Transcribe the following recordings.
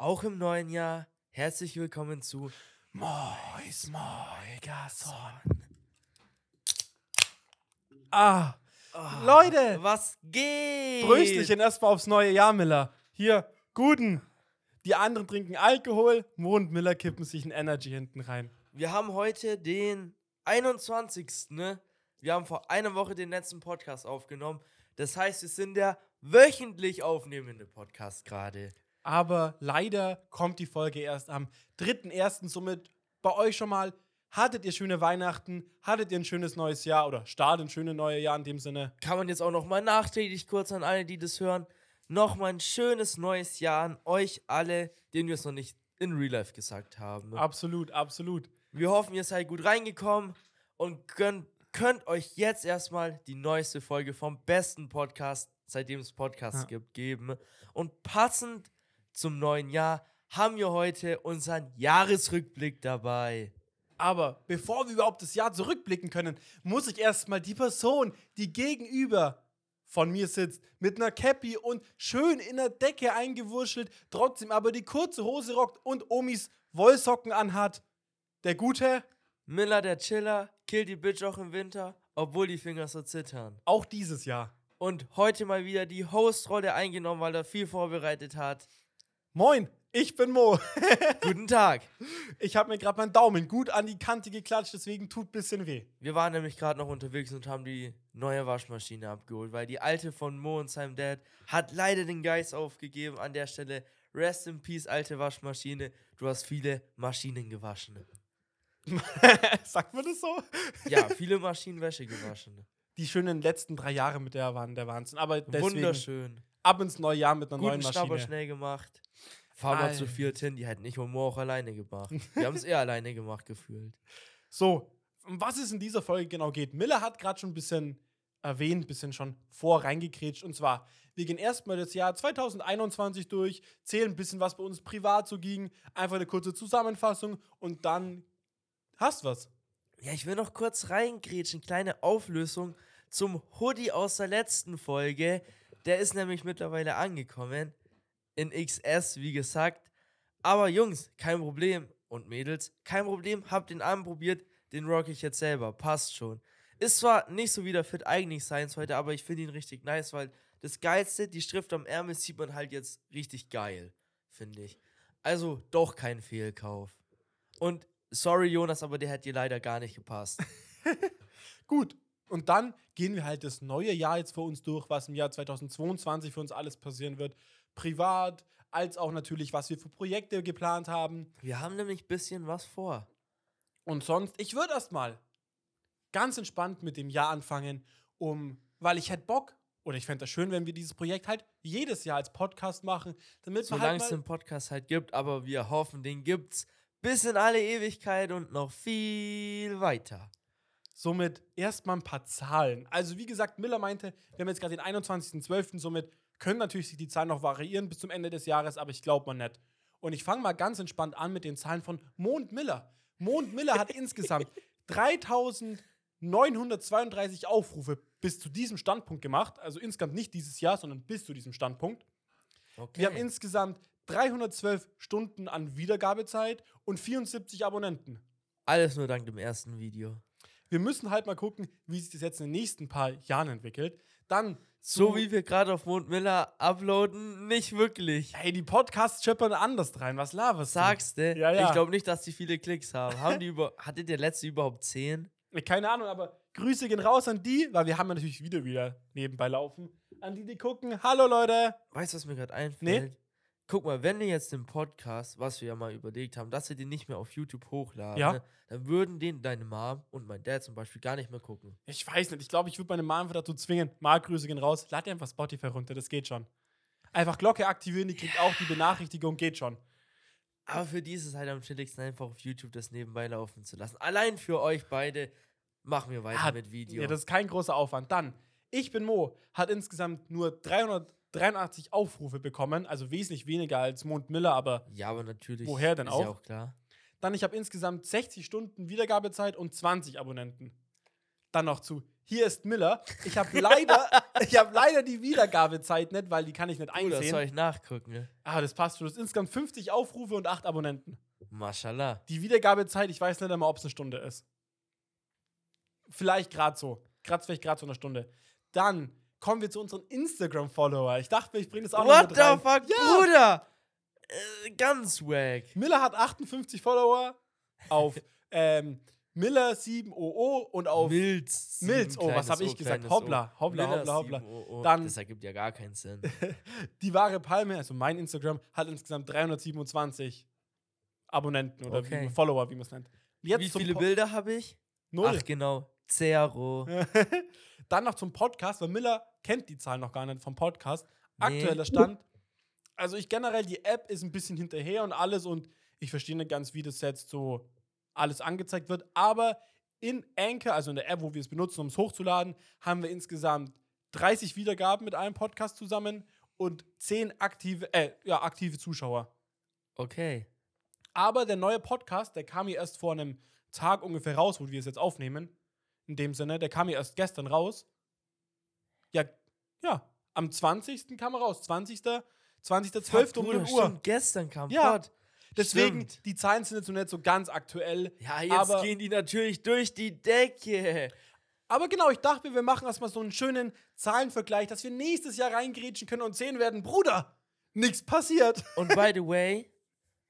auch im neuen Jahr. Herzlich willkommen zu Mois Moigason. Ah, Leute, Was geht? Brösterchen erstmal aufs neue Jahr, Miller. Hier, guten. Die anderen trinken Alkohol, Mo und Miller kippen sich ein Energy hinten rein. Wir haben heute den 21. Ne? Wir haben vor einer Woche den letzten Podcast aufgenommen. Das heißt, wir sind der wöchentlich aufnehmende Podcast gerade. Aber leider kommt die Folge erst am 3.1. Somit bei euch schon mal, hattet ihr schöne Weihnachten, hattet ihr ein schönes neues Jahr oder startet ein schönes neues Jahr in dem Sinne. Kann man jetzt auch noch mal nachträglich kurz an alle, die das hören, noch mal ein schönes neues Jahr an euch alle, denen wir es noch nicht in Real Life gesagt haben. Absolut, absolut. Wir hoffen, ihr seid gut reingekommen und könnt, könnt euch jetzt erstmal die neueste Folge vom besten Podcast, seitdem es Podcasts Ja. gibt, geben. Und passend zum neuen Jahr haben wir heute unseren Jahresrückblick dabei. Aber bevor wir überhaupt das Jahr zurückblicken können, muss ich erstmal die Person, die gegenüber von mir sitzt, mit einer Cappy und schön in der Decke eingewurschtelt, trotzdem aber die kurze Hose rockt und Omis Wollsocken anhat. Der Gute, Miller, der Chiller, killt die Bitch auch im Winter, obwohl die Finger so zittern. auch dieses Jahr. Und heute mal wieder die Host-Rolle eingenommen, weil er viel vorbereitet hat. Moin, ich bin Mo. Guten Tag. Ich habe mir gerade meinen Daumen gut an die Kante geklatscht, deswegen tut ein bisschen weh. Wir waren nämlich gerade noch unterwegs und haben die neue Waschmaschine abgeholt, weil die alte von Mo und seinem Dad hat leider den Geist aufgegeben. An der Stelle, rest in peace, alte Waschmaschine. Du hast viele Maschinen gewaschen. Sagt man das so? Ja, viele Maschinenwäsche gewaschen. Die schönen letzten drei Jahre mit der waren der Wahnsinn. Aber deswegen Wunderschön. ab ins neue Jahr mit einer Guten neuen Maschine. schnell gemacht. Fahr mal zu viert hin, die hätten nicht und Mo auch alleine gemacht. Wir haben es eher alleine gemacht gefühlt. So, um was es in dieser Folge genau geht. Miller hat gerade schon ein bisschen erwähnt, ein bisschen schon vor reingekrätscht. Und zwar, wir gehen erstmal das Jahr 2021 durch, zählen ein bisschen, was bei uns privat so ging, einfach eine kurze Zusammenfassung und dann hast was. Ja, ich will noch kurz reingrätschen. Kleine Auflösung zum Hoodie aus der letzten Folge. Der ist nämlich mittlerweile angekommen. In XS, wie gesagt. Aber Jungs, kein Problem. Und Mädels, kein Problem. Habt den anprobiert. Den rock ich jetzt selber. Passt schon. Ist zwar nicht so wie der Fit eigentlich Science heute, aber ich finde ihn richtig nice, weil das Geilste, die Schrift am Ärmel sieht man halt jetzt richtig geil. Finde ich. Also doch kein Fehlkauf. Und sorry, Jonas, aber der hat dir leider gar nicht gepasst. Gut. Und dann gehen wir halt das neue Jahr jetzt für uns durch, was im Jahr 2022 für uns alles passieren wird. Privat, als auch natürlich, was wir für Projekte geplant haben. Wir haben nämlich ein bisschen was vor. Und sonst, ich würde erstmal ganz entspannt mit dem Jahr anfangen, um, weil ich hätte Bock, oder ich fände das schön, wenn wir dieses Projekt halt jedes Jahr als Podcast machen, damit wir Solange halt es mal, den Podcast halt gibt, aber wir hoffen, den gibt's bis in alle Ewigkeit und noch viel weiter. somit erstmal ein paar Zahlen. Also wie gesagt, Miller meinte, wir haben jetzt gerade den 21.12., somit können natürlich sich die Zahlen noch variieren bis zum Ende des Jahres, aber ich glaube mal nicht. Und ich fange mal ganz entspannt an mit den Zahlen von Mond Miller. Mond Miller hat insgesamt 3932 Aufrufe bis zu diesem Standpunkt gemacht. Also insgesamt nicht dieses Jahr, sondern bis zu diesem Standpunkt. Okay. Wir haben insgesamt 312 Stunden an Wiedergabezeit und 74 Abonnenten. Alles nur dank dem ersten Video. Wir müssen halt mal gucken, wie sich das jetzt in den nächsten paar Jahren entwickelt. Dann So wie wir gerade auf Mond Miller uploaden, nicht wirklich. Hey, die Podcasts scheppern anders rein. Was laberst du? Sagst du? Ja, ja. Ich glaube nicht, dass die viele Klicks haben. haben die über hatte der letzte überhaupt 10? Keine Ahnung, aber Grüße gehen raus an die, weil wir haben ja natürlich wieder wieder nebenbei laufen. An die, die gucken. Hallo Leute. Weißt du, was mir gerade einfällt? Guck mal, wenn wir jetzt den Podcast, was wir ja mal überlegt haben, dass wir den nicht mehr auf YouTube hochladen, Ja. ne, dann würden den deine Mom und mein Dad zum Beispiel gar nicht mehr gucken. Ich weiß nicht, ich glaube, ich würde meine Mom einfach dazu zwingen. Marc, Grüße gehen raus. Lad dir einfach Spotify runter, das geht schon. Einfach Glocke aktivieren, die kriegt auch die Benachrichtigung, geht schon. Aber für die ist es halt am chilligsten, einfach auf YouTube das nebenbei laufen zu lassen. Allein für euch beide machen wir weiter Ah, mit Video. Ja, das ist kein großer Aufwand. Dann, ich bin Mo, hat insgesamt nur 383 Aufrufe bekommen, also wesentlich weniger als Mond Miller, aber ja, aber natürlich. Woher denn ist auch? Ja auch klar. dann, ich habe insgesamt 60 Stunden Wiedergabezeit und 20 Abonnenten. Dann noch zu hier ist Miller. Ich habe leider, ich habe leider die Wiedergabezeit nicht, weil die kann ich nicht Bruder, einsehen. soll ich nachgucken? ne? Ah, das passt schon. Das sind insgesamt 50 Aufrufe und 8 Abonnenten. Mashallah. Die Wiedergabezeit, ich weiß nicht einmal, ob es eine Stunde ist. Vielleicht gerade so. Gerade vielleicht gerade so eine Stunde. Dann kommen wir zu unseren Instagram-Follower. Ich dachte mir, ich bringe das auch noch What mit the rein. fuck, Ja. Bruder? Äh, ganz wack. Miller hat 58 Follower auf ähm, Miller7OO und auf Milz. Milz. Oh, was habe ich gesagt? Hoppla, hoppla, Miller hoppla, hoppla. Dann- das ergibt ja gar keinen Sinn. die wahre Palme, also mein Instagram, hat insgesamt 327 Abonnenten oder Okay. wie, Follower, wie man es nennt. Jetzt Wie viele Po- Bilder habe ich? Null. Ach, genau. Zero. Dann noch zum Podcast, weil Miller kennt die Zahlen noch gar nicht vom Podcast. Aktueller Stand. Also ich generell, die App ist ein bisschen hinterher und alles und ich verstehe nicht ganz, wie das jetzt so alles angezeigt wird. Aber in Anchor, also in der App, wo wir es benutzen, um es hochzuladen, haben wir insgesamt 30 Wiedergaben mit einem Podcast zusammen und 10 aktive, äh, ja, aktive Zuschauer. Okay. Aber der neue Podcast, der kam hier erst vor einem Tag ungefähr raus, wo wir es jetzt aufnehmen. In dem Sinne, der kam hier erst gestern raus. Ja, ja, am 20. kam er raus. 20. 20.12. um Bruder, 0 Uhr. gestern kam Ja, Pod. Deswegen, Stimmt. die Zahlen sind jetzt noch nicht so ganz aktuell. Ja, jetzt aber, gehen die natürlich durch die Decke. aber genau, ich dachte, mir, wir machen erstmal so einen schönen Zahlenvergleich, dass wir nächstes Jahr reingrätschen können und sehen werden, Bruder, nichts passiert. Und by the way,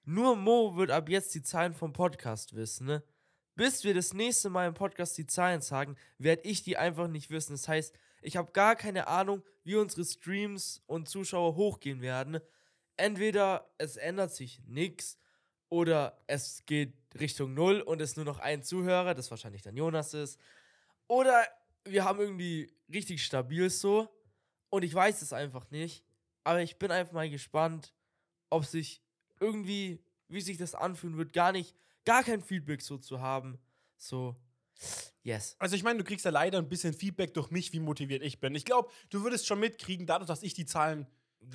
nur Mo wird ab jetzt die Zahlen vom Podcast wissen, ne? Bis wir das nächste Mal im Podcast die Zahlen sagen, werde ich die einfach nicht wissen. Das heißt, ich habe gar keine Ahnung, wie unsere Streams und Zuschauer hochgehen werden. Entweder es ändert sich nichts oder es geht Richtung Null und es nur noch ein Zuhörer, das wahrscheinlich dann Jonas ist. Oder wir haben irgendwie richtig stabil so und ich weiß es einfach nicht. Aber ich bin einfach mal gespannt, ob sich irgendwie, wie sich das anfühlen wird, gar nicht, gar kein Feedback so zu haben. So, yes. Also ich meine, du kriegst ja leider ein bisschen Feedback durch mich, wie motiviert ich bin. Ich glaube, du würdest schon mitkriegen, dadurch, dass ich die Zahlen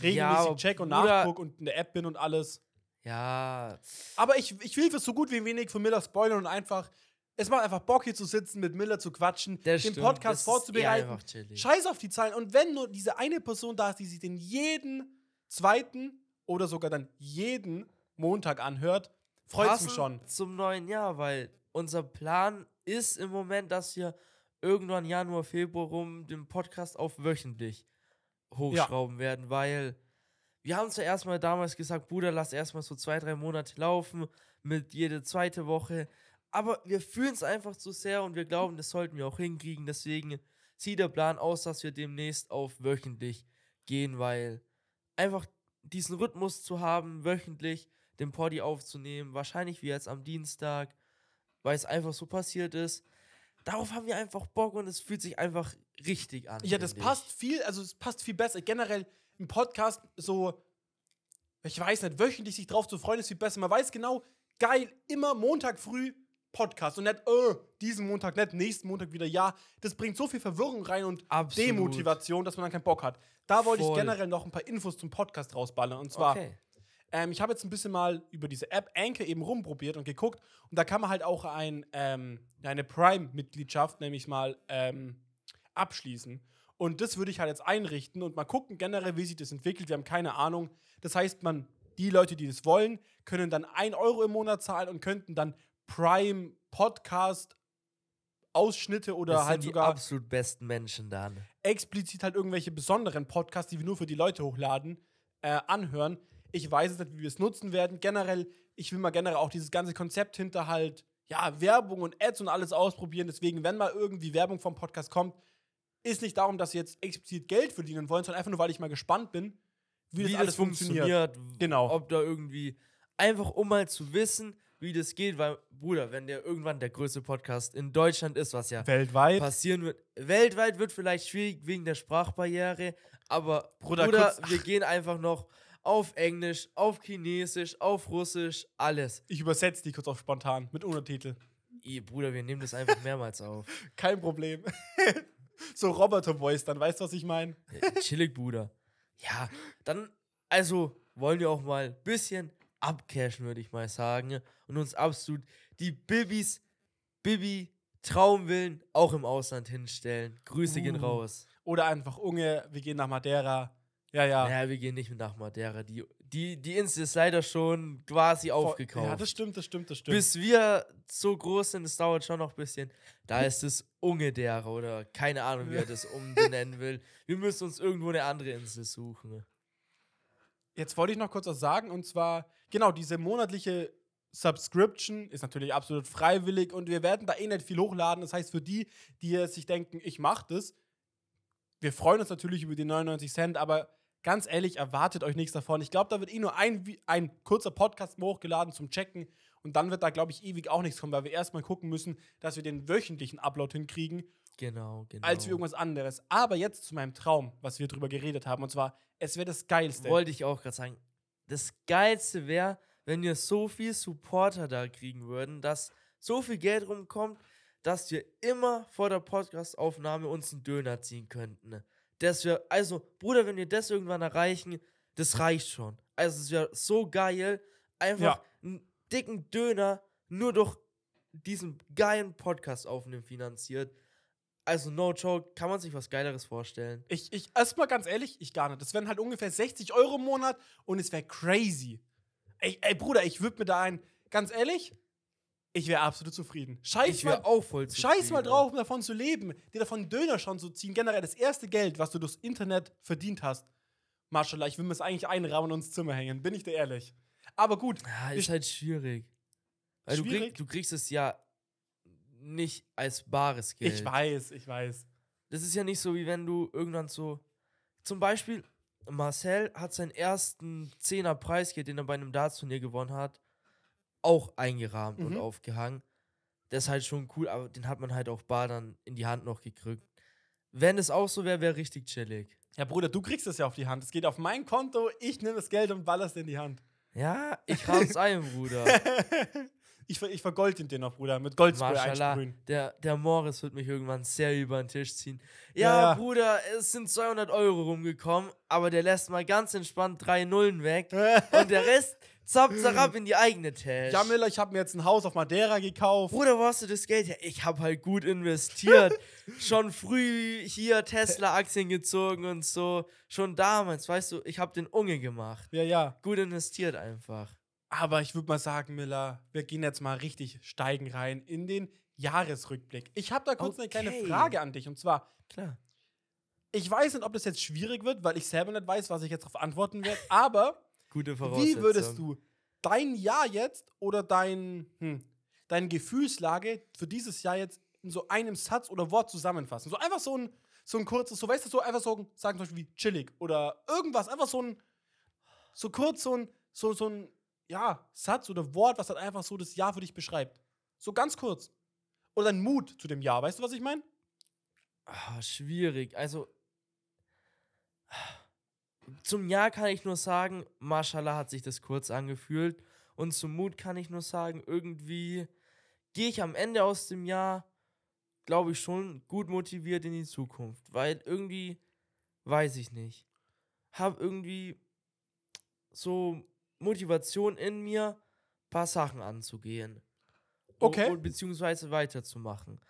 regelmäßig aber check und nachguck und in der App bin und alles. Ja, Aber ich, ich will für so gut wie wenig von Miller spoilern und einfach, es macht einfach Bock hier zu sitzen, mit Miller zu quatschen, der den stimmt. Podcast Das vorzubereiten. Scheiß auf die Zahlen. Und wenn nur diese eine Person da ist, die sich den jeden zweiten oder sogar dann jeden Montag anhört, freut es mich schon. Zum neuen Jahr, weil unser Plan ist im Moment, dass wir irgendwann Januar, Februar rum den Podcast auf wöchentlich hochschrauben werden, weil wir haben zuerst mal damals gesagt, Bruder, lass erstmal so zwei, drei Monate laufen mit jede zweite Woche. Aber wir fühlen es einfach zu sehr und wir glauben, das sollten wir auch hinkriegen. Deswegen sieht der Plan aus, dass wir demnächst auf wöchentlich gehen, weil einfach diesen Rhythmus zu haben, wöchentlich den Poddy aufzunehmen, wahrscheinlich wie jetzt am Dienstag, weil es einfach so passiert ist. Darauf haben wir einfach Bock und es fühlt sich einfach richtig an. Ja, das passt viel, also es passt viel besser. Generell im Podcast so, ich weiß nicht, wöchentlich sich drauf zu freuen, ist viel besser. Man weiß genau, geil, immer Montag früh Podcast und nicht, äh, diesen Montag nicht, nächsten Montag wieder ja. Das bringt so viel Verwirrung rein und Absolut. Demotivation, dass man dann keinen Bock hat. Da wollte ich Voll. generell noch ein paar Infos zum Podcast rausballern. Und zwar, Okay. Ähm, ich habe jetzt ein bisschen mal über diese App Anchor eben rumprobiert und geguckt. Und da kann man halt auch ein, ähm, eine Prime-Mitgliedschaft, nämlich mal, ähm, abschließen. Und das würde ich halt jetzt einrichten und mal gucken generell, wie sich das entwickelt. Wir haben keine Ahnung. Das heißt, man, die Leute, die das wollen, können dann 1 Euro im Monat zahlen und könnten dann Prime Podcast Ausschnitte oder das halt sind die sogar absolut besten Menschen dann. explizit halt irgendwelche besonderen Podcasts, die wir nur für die Leute hochladen, äh, anhören. Ich weiß es nicht, wie wir es nutzen werden. Generell, ich will mal generell auch dieses ganze Konzept hinter halt, ja, Werbung und Ads und alles ausprobieren. Deswegen, wenn mal irgendwie Werbung vom Podcast kommt, ist nicht darum, dass wir jetzt explizit Geld verdienen wollen, sondern einfach nur, weil ich mal gespannt bin, wie, das alles funktioniert. Genau. Ob da irgendwie, einfach um mal zu wissen, wie das geht, weil, Bruder, wenn der irgendwann der größte Podcast in Deutschland ist, was ja Weltweit. passieren wird, weltweit wird vielleicht schwierig wegen der Sprachbarriere, aber Bruder, Bruder, kurz- wir gehen einfach noch auf Englisch, auf Chinesisch, auf Russisch, alles. Ich übersetze die kurz auf spontan mit Untertitel. Ih, Bruder, wir nehmen das einfach mehrmals auf. Kein Problem. so Roboter-Voice, dann weißt du, was ich meine? Ja, Chillig, Bruder. Ja, dann, also wollen wir auch mal ein bisschen abcashen, würde ich mal sagen. Und uns absolut die Bibis, Bibi Traumwillen auch im Ausland hinstellen. Grüße gehen Uh. raus. Oder einfach Unge, wir gehen nach Madeira. Ja, ja. Naja, wir gehen nicht mit nach Madeira. Die, die, die Insel ist leider schon quasi Vor- aufgekauft. Ja, das stimmt, das stimmt, das stimmt. Bis wir so groß sind, das dauert schon noch ein bisschen. Da ist es Ungedera oder keine Ahnung, wie er das umbenennen will. Wir müssen uns irgendwo eine andere Insel suchen. Jetzt wollte ich noch kurz was sagen und zwar, genau, diese monatliche Subscription ist natürlich absolut freiwillig und wir werden da eh nicht viel hochladen. Das heißt, für die, die sich denken, ich mache das, wir freuen uns natürlich über die 99 Cent, aber ganz ehrlich, erwartet euch nichts davon. Ich glaube, da wird eh nur ein, ein kurzer Podcast hochgeladen zum Checken und dann wird da, glaube ich, ewig auch nichts kommen, weil wir erstmal gucken müssen, dass wir den wöchentlichen Upload hinkriegen Genau, genau. als wie irgendwas anderes. Aber jetzt zu meinem Traum, was wir drüber geredet haben. Und zwar, es wäre das Geilste. Wollte ich auch gerade sagen. Das Geilste wäre, wenn wir so viel Supporter da kriegen würden, dass so viel Geld rumkommt, dass wir immer vor der Podcast-Aufnahme uns einen Döner ziehen könnten. Dass wir, also, Bruder, wenn wir das irgendwann erreichen, das reicht schon. Also, es wäre so geil, einfach Ja. einen dicken Döner nur durch diesen geilen Podcast aufnehmen finanziert. Also, no joke, kann man sich was Geileres vorstellen. ich, ich, erstmal ganz ehrlich, ich gar nicht. Das wären halt ungefähr 60 Euro im Monat und es wäre crazy. Ey, ey, Bruder, ich würde mir da ein, ganz ehrlich, ich wäre absolut zufrieden. Scheiß mal, auch voll scheiß mal zufrieden. drauf, um davon zu leben, dir davon Döner schon zu ziehen. Generell das erste Geld, was du durchs Internet verdient hast. Marshall, ich will mir es eigentlich einrahmen und ins Zimmer hängen, bin ich dir ehrlich. Aber gut, Ja, ist halt schwierig. Weil du, Schwierig? krieg, du kriegst es ja nicht als bares Geld. ich weiß, ich weiß. Das ist ja nicht so, wie wenn du irgendwann so. Zum Beispiel, Marcel hat seinen ersten 10er Preisgeld, den er bei einem Darts-Turnier gewonnen hat, auch eingerahmt und Mhm. aufgehangen. Das ist halt schon cool, aber den hat man halt auch bar dann in die Hand noch gekriegt. Wenn es auch so wäre, wäre richtig chillig. Ja, Bruder, du kriegst es ja auf die Hand. Es geht auf mein Konto, ich nehme das Geld und baller es in die Hand. Ja, ich rahm's ein, Bruder. Ich, ver- ich vergold ihn dir noch, Bruder, mit Goldspray einsprühen. der, der Morris wird mich irgendwann sehr über den Tisch ziehen. Ja, Ja, ja. Bruder, es sind 200 Euro rumgekommen, aber der lässt mal ganz entspannt drei Nullen weg und der Rest zappt zarab in die eigene Tasche. Ja, Miller, ich habe mir jetzt ein Haus auf Madeira gekauft. Bruder, wo hast du das Geld her? Ich habe halt gut investiert. Schon früh hier Tesla-Aktien gezogen und so. Schon damals, weißt du, ich habe den Unge gemacht. Ja, ja. Gut investiert einfach. Aber ich würde mal sagen, Miller, wir gehen jetzt mal richtig steigen rein in den Jahresrückblick. Ich habe da kurz eine kleine Okay. Frage an dich. Und zwar, Klar. ich weiß nicht, ob das jetzt schwierig wird, weil ich selber nicht weiß, was ich jetzt darauf antworten werde. Aber Gute Voraussetzung. wie würdest du dein Jahr jetzt oder dein, hm, deine Gefühlslage für dieses Jahr jetzt in so einem Satz oder Wort zusammenfassen? So einfach so ein, so ein kurzes, so weißt du, so einfach so sagen zum Beispiel wie chillig oder irgendwas, einfach so ein, so kurz so ein, so, so ein, ja, Satz oder Wort, was halt einfach so das Jahr für dich beschreibt. So ganz kurz. Oder ein Mut zu dem Jahr, weißt du, was ich meine? Ah, schwierig. Also, zum Jahr kann ich nur sagen, Mashallah hat sich das kurz angefühlt. Und zum Mut kann ich nur sagen, irgendwie gehe ich am Ende aus dem Jahr, glaube ich, schon gut motiviert in die Zukunft. Weil irgendwie, weiß ich nicht, habe irgendwie so Motivation in mir, paar Sachen anzugehen. Okay. Und beziehungsweise weiterzumachen.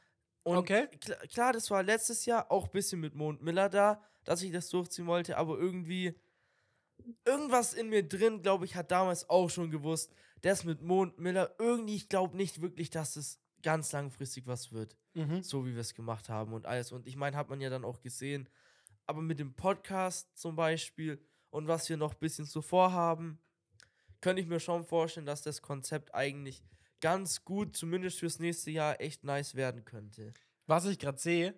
Und Okay. klar, klar, das war letztes Jahr auch ein bisschen mit Mond Miller da, dass ich das durchziehen wollte, aber irgendwie irgendwas in mir drin, glaube ich, hat damals auch schon gewusst, das mit Mond Miller, irgendwie, ich glaube nicht wirklich, dass es ganz langfristig was wird, Mhm. so wie wir es gemacht haben und alles. Und ich meine, hat man ja dann auch gesehen, aber mit dem Podcast zum Beispiel und was wir noch ein bisschen so vorhaben, könnte ich mir schon vorstellen, dass das Konzept eigentlich ganz gut, zumindest fürs nächste Jahr, echt nice werden könnte. Was ich gerade sehe,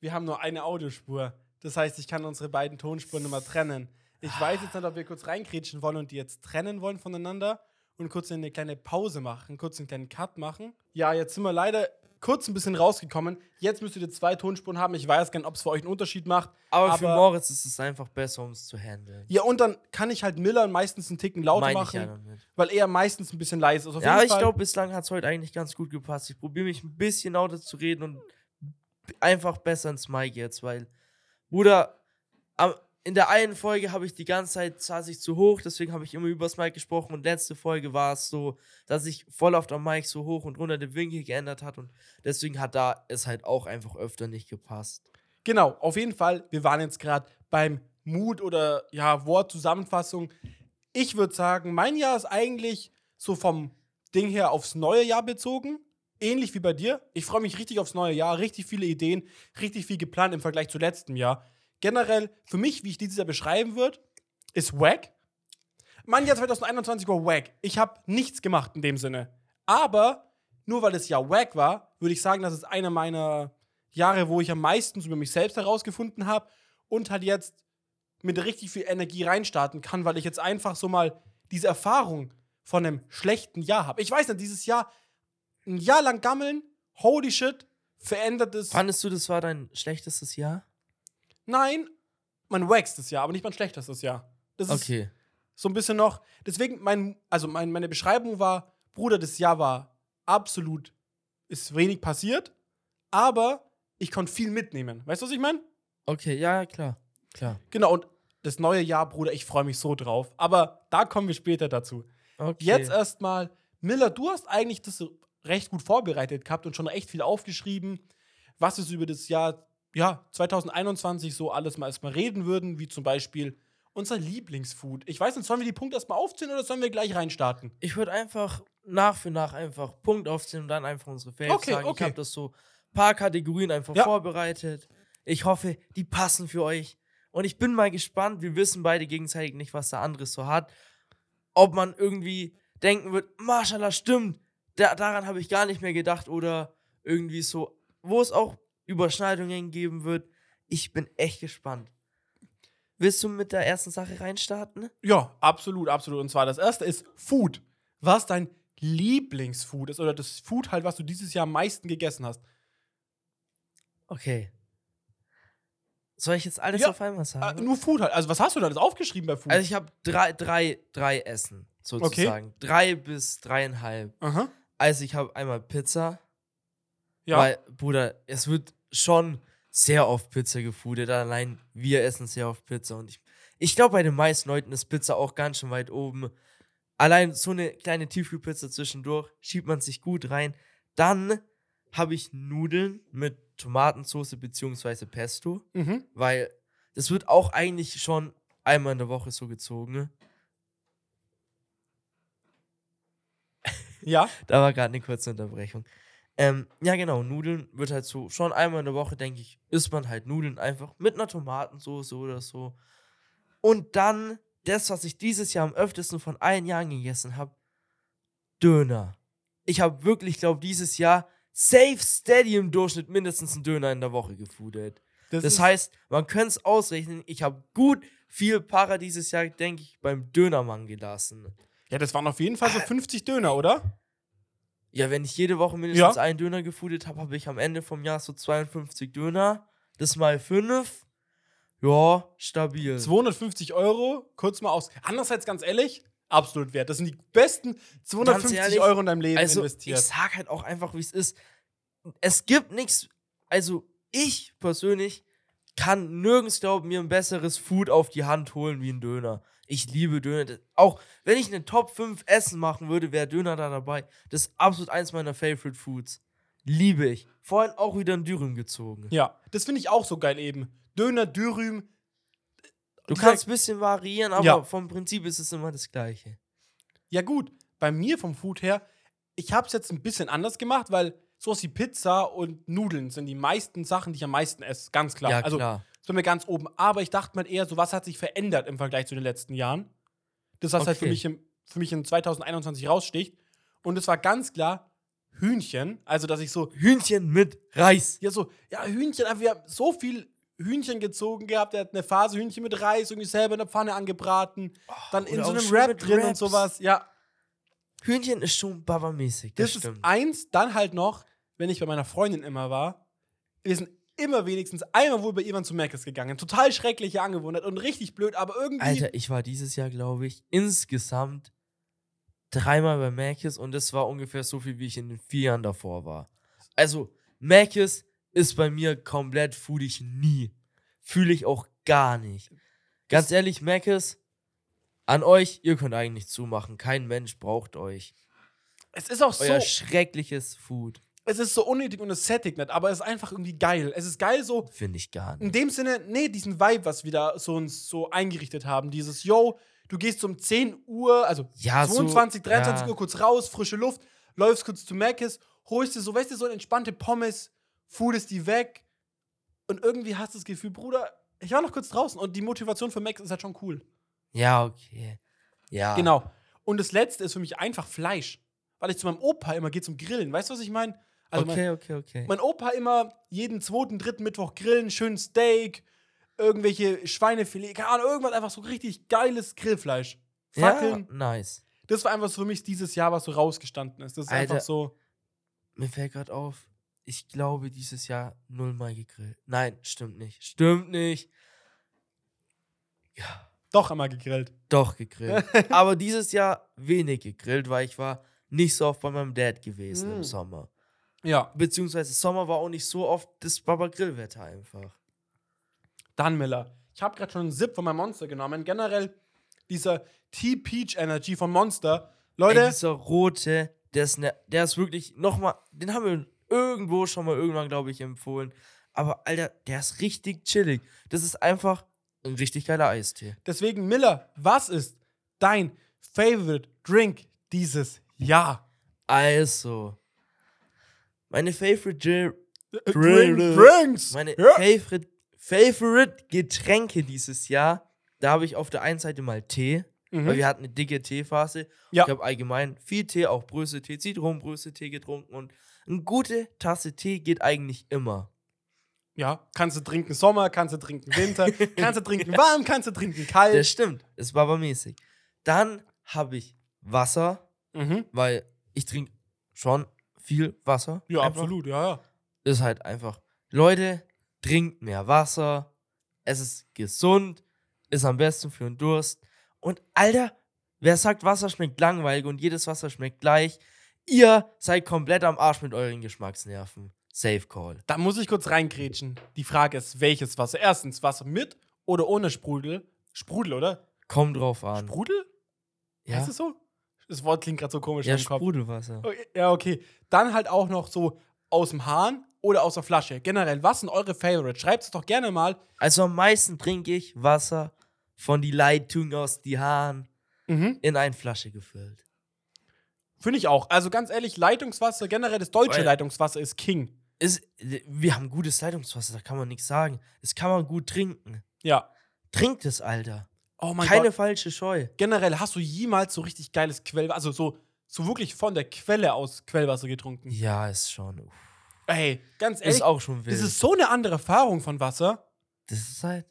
wir haben nur eine Audiospur. Das heißt, ich kann unsere beiden Tonspuren immer trennen. Ich weiß jetzt nicht, ob wir kurz reinkrätschen wollen und die jetzt trennen wollen voneinander und kurz eine kleine Pause machen, kurz einen kleinen Cut machen. Ja, jetzt sind wir leider kurz ein bisschen rausgekommen. Jetzt müsstet ihr zwei Tonspuren haben. Ich weiß gar nicht, ob es für euch einen Unterschied macht. Aber, für Aber- Moritz ist es einfach besser, um es zu handeln. Ja, und dann kann ich halt Miller meistens einen Ticken lauter Meine machen, ja weil er meistens ein bisschen leise ist. Ja, ich glaube, bislang hat es heute eigentlich ganz gut gepasst. Ich probiere mich ein bisschen lauter zu reden und einfach besser ins Mic jetzt, weil, Bruder, am, in der einen Folge habe ich die ganze Zeit saß ich zu hoch, deswegen habe ich immer übers Mic gesprochen und letzte Folge war es so, dass ich voll auf der Mic so hoch und runter den Winkel geändert hat und deswegen hat da es halt auch einfach öfter nicht gepasst. Genau, auf jeden Fall, wir waren jetzt gerade beim Mut oder ja, Wortzusammenfassung. Ich würde sagen, mein Jahr ist eigentlich so vom Ding her aufs neue Jahr bezogen. Ähnlich wie bei dir. Ich freue mich richtig aufs neue Jahr, richtig viele Ideen, richtig viel geplant im Vergleich zu letztem Jahr generell für mich, wie ich dieses Jahr beschreiben würde, ist wack. Mein Jahr 2021 war wack. Ich habe nichts gemacht in dem Sinne. Aber nur weil es ja wack war, würde ich sagen, das ist einer meiner Jahre, wo ich am meisten über mich selbst herausgefunden habe und halt jetzt mit richtig viel Energie reinstarten kann, weil ich jetzt einfach so mal diese Erfahrung von einem schlechten Jahr habe. Ich weiß nicht, dieses Jahr ein Jahr lang gammeln, holy shit, verändert es. Fandest du, das war dein schlechtestes Jahr? Nein, mein wackstes Jahr, aber nicht mein schlechtestes Jahr. Das ist Okay. so ein bisschen noch. Deswegen, mein, also mein, meine Beschreibung war, Bruder, das Jahr war absolut, ist wenig passiert, aber ich konnte viel mitnehmen. Weißt du, was ich meine? Okay, ja, klar. Klar. Genau, und das neue Jahr, Bruder, ich freue mich so drauf. Aber da kommen wir später dazu. Okay. Jetzt erstmal, Miller, du hast eigentlich das recht gut vorbereitet gehabt und schon echt viel aufgeschrieben, was es über das Jahr ja, 2021 so alles mal erstmal reden würden, wie zum Beispiel unser Lieblingsfood. Ich weiß nicht, sollen wir die Punkte erstmal aufzählen oder sollen wir gleich reinstarten? Ich würde einfach nach für nach einfach Punkt aufzählen und dann einfach unsere Faves Okay, sagen. okay. Ich habe das so ein paar Kategorien einfach Ja. vorbereitet. Ich hoffe, die passen für euch. Und ich bin mal gespannt. Wir wissen beide gegenseitig nicht, was der andere so hat. Ob man irgendwie denken wird, Mashallah, stimmt. Da, daran habe ich gar nicht mehr gedacht. Oder irgendwie so, wo es auch Überschneidungen geben wird. Ich bin echt gespannt. Willst du mit der ersten Sache reinstarten? Ja, absolut, absolut. Und zwar das erste ist Food. Was dein Lieblingsfood ist oder das Food halt, was du dieses Jahr am meisten gegessen hast. Okay. Soll ich jetzt alles Ja, auf einmal Äh, sagen? nur Food halt. Also, was hast du da alles aufgeschrieben bei Food? also ich habe drei, drei, drei Essen, sozusagen. Drei bis dreieinhalb. Aha. Also ich habe einmal Pizza. Ja. Weil, Bruder, es wird schon sehr oft Pizza gefoodet. Allein wir essen sehr oft Pizza. Und ich, ich glaube, bei den meisten Leuten ist Pizza auch ganz schön weit oben. Allein so eine kleine Tiefkühlpizza zwischendurch schiebt man sich gut rein. Dann habe ich Nudeln mit Tomatensauce beziehungsweise Pesto. mhm. Weil das wird auch eigentlich schon einmal in der Woche so gezogen. ne? Ja. Da war gerade eine kurze Unterbrechung. Ähm, ja, genau, Nudeln wird halt so, schon einmal in der Woche, denke ich, isst man halt Nudeln einfach mit einer Tomatensauce oder so. Und dann das, was ich dieses Jahr am öftesten von allen Jahren gegessen habe, Döner. Ich habe wirklich, glaube dieses Jahr safe steady im Durchschnitt mindestens einen Döner in der Woche gefoodet. Das ist- heißt, man könnte es ausrechnen, ich habe gut viel Para dieses Jahr, denke ich, beim Dönermann gelassen. Ja, das waren auf jeden Fall so 50 Döner, oder? Ja, wenn ich jede Woche mindestens Ja. einen Döner gefoodet habe, habe ich am Ende vom Jahr so 52 Döner. Das mal 5. Ja, stabil. 250 Euro, kurz mal aus. Andererseits, ganz ehrlich, absolut wert. Das sind die besten 250 ehrlich, Euro in deinem Leben also, investiert. ich sag halt auch einfach, wie es ist. Es gibt nichts. Also, ich persönlich kann nirgends, glaube mir ein besseres Food auf die Hand holen wie ein Döner. Ich liebe Döner. Auch wenn ich eine Top 5 Essen machen würde, wäre Döner da dabei. Das ist absolut eins meiner Favorite Foods. Liebe ich. Vorhin auch wieder ein Dürüm gezogen. ja, das finde ich auch so geil eben. Döner, Dürüm. Du kannst ein bisschen variieren, aber Ja. vom Prinzip ist es immer das Gleiche. Ja, gut. Bei mir vom Food her, ich habe es jetzt ein bisschen anders gemacht, weil sowas wie Pizza und Nudeln sind die meisten Sachen, die ich am meisten esse. Ganz klar. Ja, also, klar. ist bei mir ganz oben. Aber ich dachte mal eher so, was hat sich verändert im Vergleich zu den letzten Jahren? Das, was halt für Okay. mich, im, für mich in 2021 raussticht. Und es war ganz klar Hühnchen. Also, dass ich so, Hühnchen mit Reis. ja, so, ja, Hühnchen, aber wir haben so viel Hühnchen gezogen gehabt. Er hat eine Phase Hühnchen mit Reis irgendwie selber in der Pfanne angebraten. dann in so einem Wrap mit drin und Wraps. sowas. Ja, Hühnchen ist schon Baba-mäßig. Das, Das, ist stimmt. eins. Dann halt noch, wenn ich bei meiner Freundin immer war, wir sind immer wenigstens einmal wohl bei jemandem zu Meckes gegangen. Total schreckliche Angewohnheit und richtig blöd, aber irgendwie. Alter, ich war dieses Jahr, glaube ich, insgesamt dreimal bei Mac's und das war ungefähr so viel, wie ich in den vier Jahren davor war. Also, Mac's ist bei mir komplett foodig nie. Fühle ich auch gar nicht. Ganz ehrlich, Mackes, an euch, ihr könnt eigentlich zumachen. Kein Mensch braucht euch. Es ist auch Euer so, schreckliches Food. Es ist so unnötig und es sättigt nicht, aber es ist einfach irgendwie geil. Es ist geil so, Finde ich gar nicht. in dem Sinne, nee, diesen Vibe, was wir da so uns so eingerichtet haben. Dieses, yo, du gehst um 10 Uhr, also Ja, so- 22, 23 ja. Uhr kurz raus, frische Luft, läufst kurz zu Mc's, holst dir so, weißt du, so eine entspannte Pommes, foodest die weg und irgendwie hast du das Gefühl, Bruder, ich war noch kurz draußen und die Motivation für Macs ist halt schon cool. Ja, okay. Ja. Genau. Und das letzte ist für mich einfach Fleisch. Weil ich zu meinem Opa immer gehe zum Grillen. Weißt du, was ich meine? Also okay, okay, okay. mein, mein Opa immer jeden zweiten, dritten Mittwoch grillen, schön Steak, irgendwelche Schweinefilet, keine Ahnung, irgendwas einfach so richtig geiles Grillfleisch. Fackeln. Ja, nice. Das war einfach so für mich dieses Jahr, was so rausgestanden ist. Das ist Alter. einfach so. Mir fällt gerade auf, ich glaube, dieses Jahr nullmal gegrillt. Nein, stimmt nicht. Stimmt nicht. Ja, Doch einmal gegrillt. doch gegrillt. Aber dieses Jahr wenig gegrillt, weil ich war nicht so oft bei meinem Dad gewesen Mm. im Sommer. Ja. Beziehungsweise Sommer war auch nicht so oft das Baba Grillwetter einfach. Dann Miller. Ich habe gerade schon einen Sip von meinem Monster genommen. Generell dieser Tea-Peach Energy von Monster. Leute, Ey, dieser rote, der ist, ne, der ist wirklich nochmal, den haben wir irgendwo schon mal irgendwann, glaube ich, empfohlen. Aber Alter, der ist richtig chillig. Das ist einfach ein richtig geiler Eistee. deswegen Miller, was ist dein Favorite Drink dieses Jahr? Also, meine favorite, Gin- Drink, Drink- Drinks. meine Ja. favorite, favorite Getränke dieses Jahr, da habe ich auf der einen Seite mal Tee, weil Mhm. wir hatten eine dicke Teephase. Ja. Ich habe allgemein viel Tee, auch Bröseltee, Zitronenbröseltee getrunken und eine gute Tasse Tee geht eigentlich immer. Ja, kannst du trinken Sommer, kannst du trinken Winter, kannst du trinken warm, kannst du trinken kalt. Das stimmt, ist babamäßig. Dann habe ich Wasser, Mhm. weil ich trinke schon viel Wasser. Ja, einfach. absolut, ja, ja. Ist halt einfach. Leute, trinkt mehr Wasser. Es ist gesund, ist am besten für den Durst. Und Alter, wer sagt, Wasser schmeckt langweilig und jedes Wasser schmeckt gleich, ihr seid komplett am Arsch mit euren Geschmacksnerven. Safe Call. Da muss ich kurz reingrätschen. Die Frage ist, welches Wasser? Erstens, Wasser mit oder ohne Sprudel? Sprudel, oder? Kommt drauf an. Sprudel? ja, Heißt es so? Das Wort klingt gerade so komisch ja im Kopf. Sprudelwasser. Okay, Ja, okay. Dann halt auch noch so aus dem Hahn oder aus der Flasche. Generell, was sind eure Favorites? Schreibt es doch gerne mal. Also am meisten trinke ich Wasser von die Leitung aus die Haaren Mhm. in eine Flasche gefüllt. Finde ich auch. Also ganz ehrlich, Leitungswasser, generell das deutsche Weil- Leitungswasser ist King. Ist, wir haben gutes Leitungswasser, da kann man nichts sagen. Das kann man gut trinken. Ja. Trinkt es, Alter. Oh mein Keine Gott. falsche Scheu. Generell, hast du jemals so richtig geiles Quellwasser, also so, so wirklich von der Quelle aus Quellwasser getrunken? Ja, ist schon. Uff. Ey, ganz ehrlich, Ist auch schon wild. das ist so eine andere Erfahrung von Wasser. das ist halt.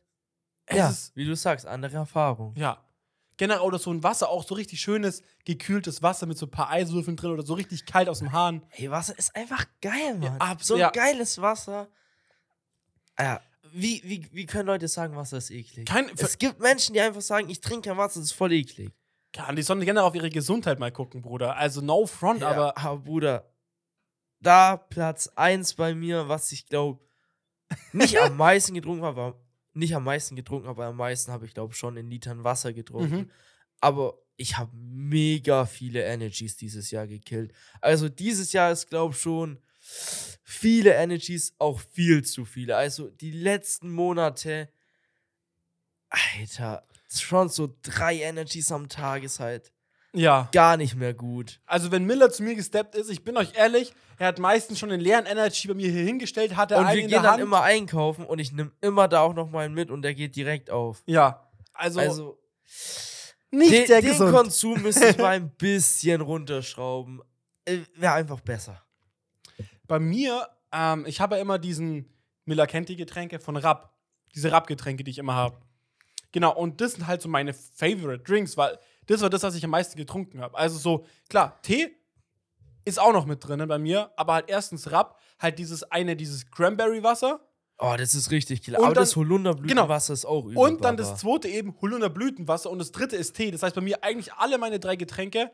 Es ja, ist, wie du sagst, andere Erfahrung. ja. Generell oder so ein Wasser, auch so richtig schönes, gekühltes Wasser mit so ein paar Eiswürfeln drin oder so richtig kalt aus dem Hahn. Hey, Wasser ist einfach geil, Mann. abs- so ein ja. geiles Wasser. Ja, wie, wie, wie können Leute sagen, Wasser ist eklig? Kein, es gibt Menschen, die einfach sagen, ich trinke kein Wasser, das ist voll eklig. Kann, die sollen generell auf ihre Gesundheit mal gucken, Bruder. Also no front, Ja, aber aber Bruder, da Platz 1 bei mir, was ich glaube, nicht am meisten getrunken habe, aber nicht am meisten getrunken, aber am meisten habe ich glaube schon in Litern Wasser getrunken. Mhm. Aber ich habe mega viele Energies dieses Jahr gekillt. Also dieses Jahr ist glaube schon viele Energies, auch viel zu viele. Also die letzten Monate, Alter, schon so drei Energies am Tag ist halt ja. gar nicht mehr gut. Also wenn Miller zu mir gesteppt ist, ich bin euch ehrlich, er hat meistens schon einen leeren Energy bei mir hier hingestellt, hat er Und einen wir in gehen der dann Hand. immer einkaufen und ich nehme immer da auch noch mal einen mit und der geht direkt auf. ja. Also, Also, nicht den, sehr den gesund. Konsum müsste ich mal ein bisschen runterschrauben. Äh, Wäre einfach besser. Bei mir, ähm, ich habe ja immer diesen Miller kennt die Getränke von Rapp. Diese Rapp-Getränke, die ich immer habe. Genau, und das sind halt so meine Favorite Drinks, weil das war das, was ich am meisten getrunken habe. Also so, klar, Tee ist auch noch mit drin bei mir, aber halt erstens Rapp, halt dieses eine, dieses Cranberry-Wasser Oh, das ist richtig killer. Und Aber dann- das Holunderblütenwasser ist auch übel. und dann das zweite eben Holunderblütenwasser und das dritte ist Tee. Das heißt, bei mir eigentlich alle meine drei Getränke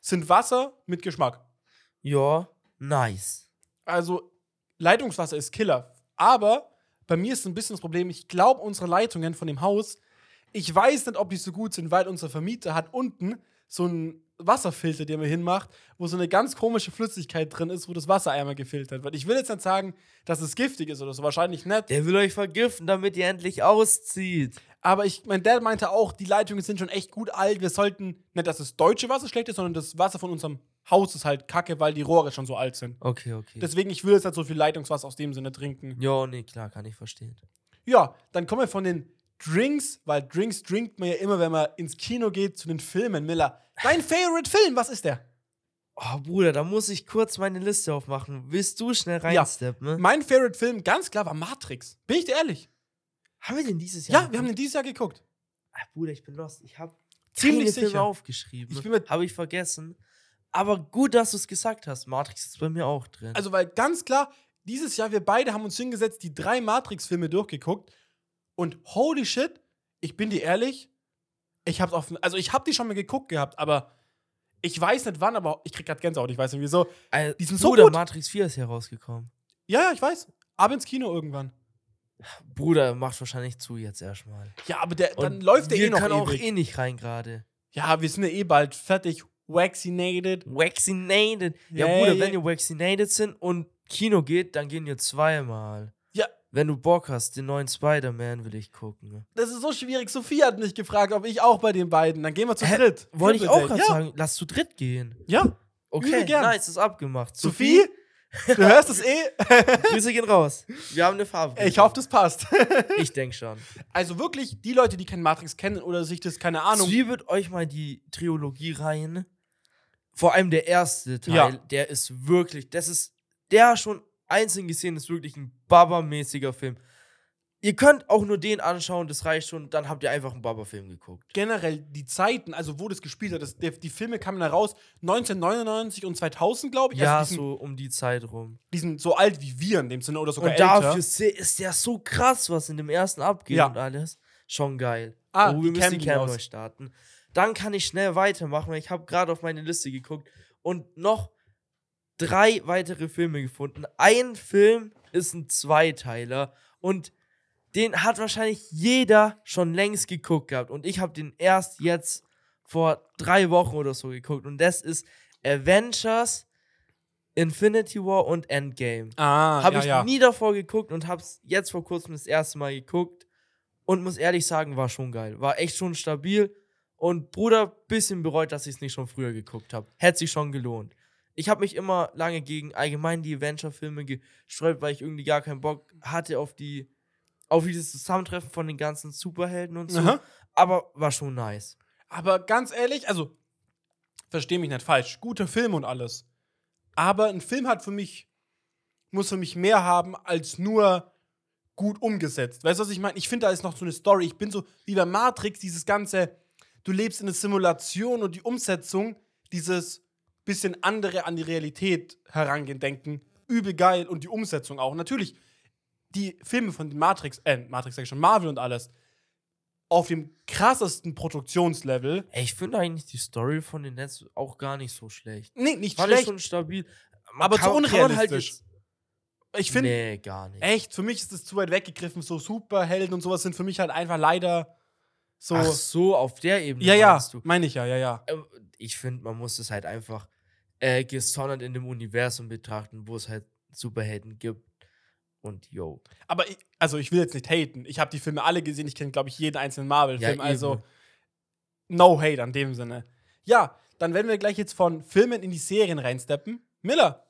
sind Wasser mit Geschmack. Ja, nice. Also Leitungswasser ist Killer. Aber bei mir ist ein bisschen das Problem, ich glaube, unsere Leitungen von dem Haus Ich weiß nicht, ob die so gut sind, weil unser Vermieter hat unten so einen Wasserfilter, den man hinmacht, wo so eine ganz komische Flüssigkeit drin ist, wo das Wasser einmal gefiltert wird. Ich will jetzt nicht sagen, dass es giftig ist oder so, wahrscheinlich nicht. Der will euch vergiften, damit ihr endlich auszieht. Aber ich, mein Dad meinte auch, die Leitungen sind schon echt gut alt. Wir sollten nicht, dass das deutsche Wasser schlecht ist, sondern das Wasser von unserem Haus ist halt kacke, weil die Rohre schon so alt sind. Okay, okay. Deswegen, ich will jetzt nicht so viel Leitungswasser aus dem Sinne trinken. ja, nee, klar, kann ich verstehen. Ja, dann kommen wir von den Drinks, weil Drinks trinkt man ja immer, wenn man ins Kino geht, zu den Filmen. Miller, dein Favorite Film, was ist der? Oh, Bruder, da muss ich kurz meine Liste aufmachen. Willst du schnell Ja. reinsteppen? Mein Favorite Film, ganz klar, war Matrix. Bin ich dir ehrlich? Haben wir den dieses Jahr? Ja, wir haben den dieses Jahr geguckt. Ach, Bruder, ich bin lost. Ich habe Ziemlich keine Filme sicher. aufgeschrieben. Ich bin mit- Habe ich vergessen. Aber gut, dass du es gesagt hast. Matrix ist bei mir auch drin. Also, weil ganz klar, dieses Jahr, wir beide haben uns hingesetzt, die drei Matrix-Filme durchgeguckt. Und holy shit, ich bin dir ehrlich, ich hab's auf. Also, ich hab die schon mal geguckt gehabt, aber ich weiß nicht wann, aber ich krieg grad Gänsehaut, ich weiß nicht wieso. Äh, die sind so Bruder, gut. Matrix 4 ist ja rausgekommen. Ja, ja, ich weiß. Ab ins Kino irgendwann. Bruder macht wahrscheinlich zu jetzt erstmal. Ja, aber der, dann Und läuft der wir eh noch können auch eh nicht rein gerade. Ja, wir sind ja eh bald fertig. Vaccinated. Vaccinated. Ja, Ja, Bruder, ja, wenn ihr vaccinated sind und Kino geht, dann gehen wir zweimal. Ja. Wenn du Bock hast, den neuen Spider-Man will ich gucken. Das ist so schwierig. Sophie hat mich gefragt, ob ich auch bei den beiden. Dann gehen wir zu Hä? dritt. Wollte ich auch gerade ja. sagen, lass zu dritt gehen. Ja. Okay, gern. nice, ist abgemacht. Sophie, du hörst es eh. Grüße gehen raus. Wir haben eine Farbe. ich hoffe, das passt. Ich denke schon. Also wirklich, die Leute, die kein Matrix kennen oder sich das, keine Ahnung. Zwiebelt euch mal die Trilogie rein. Vor allem der erste Teil, Ja. der ist wirklich, das ist, der schon einzeln gesehen ist wirklich ein Baba-mäßiger Film. Ihr könnt auch nur den anschauen, das reicht schon, dann habt ihr einfach einen Baba-Film geguckt. Generell die Zeiten, also wo das gespielt hat, das, die Filme kamen da raus 1999 und 2000, glaube ich. Ja, also die, sind, so um die Zeit rum. die sind so alt wie wir in dem Sinne oder sogar Und älter. dafür se- ist der so krass, was in dem ersten abgeht Ja. und alles. Schon geil. Ah, oh, die wir müssen die Cam neu starten. Dann kann ich schnell weitermachen, weil ich habe gerade auf meine Liste geguckt und noch drei weitere Filme gefunden. Ein Film ist ein Zweiteiler und den hat wahrscheinlich jeder schon längst geguckt gehabt. Und ich habe den erst jetzt vor drei Wochen oder so geguckt. Und das ist Avengers, Infinity War und Endgame. ah, Habe ja, ich ja. nie davor geguckt und habe es jetzt vor kurzem das erste Mal geguckt. Und muss ehrlich sagen, war schon geil. War echt schon stabil. Und Bruder, bisschen bereut, dass ich es nicht schon früher geguckt habe. Hätte sich schon gelohnt. Ich habe mich immer lange gegen allgemein die Adventure-Filme gesträubt, weil ich irgendwie gar keinen Bock hatte auf die auf dieses Zusammentreffen von den ganzen Superhelden und so. Aha. Aber war schon nice. Aber ganz ehrlich, also, versteh mich nicht falsch, guter Film und alles. Aber ein Film hat für mich, muss für mich mehr haben als nur gut umgesetzt. Weißt du, was ich meine? Ich finde, da ist noch so eine Story. Ich bin so wie bei Matrix, dieses ganze, du lebst in einer Simulation und die Umsetzung, dieses bisschen andere an die Realität herangehen, denken, übel geil und die Umsetzung auch. Natürlich, die Filme von Matrix, äh, Matrix sag ich schon, Marvel und alles, auf dem krassesten Produktionslevel. Ey, ich finde eigentlich die Story von den Netz auch gar nicht so schlecht. Nee, nicht Fand ich schlecht. schon stabil. Aber zu unrealistisch. jetzt- Ich finde, nee, gar nicht. echt, für mich ist es zu weit weggegriffen. So Superhelden und sowas sind für mich halt einfach leider so. Ach so, auf der Ebene ja, ja, meinst du. meine ich ja, ja, ja. Ähm, Ich finde, man muss es halt einfach äh, gesondert in dem Universum betrachten, wo es halt Superhelden gibt. Und yo. Aber ich, also ich will jetzt nicht haten. Ich habe die Filme alle gesehen. Ich kenne, glaube ich, jeden einzelnen Marvel-Film. Ja, also no hate an dem Sinne. Ja, dann werden wir gleich jetzt von Filmen in die Serien reinsteppen. Miller,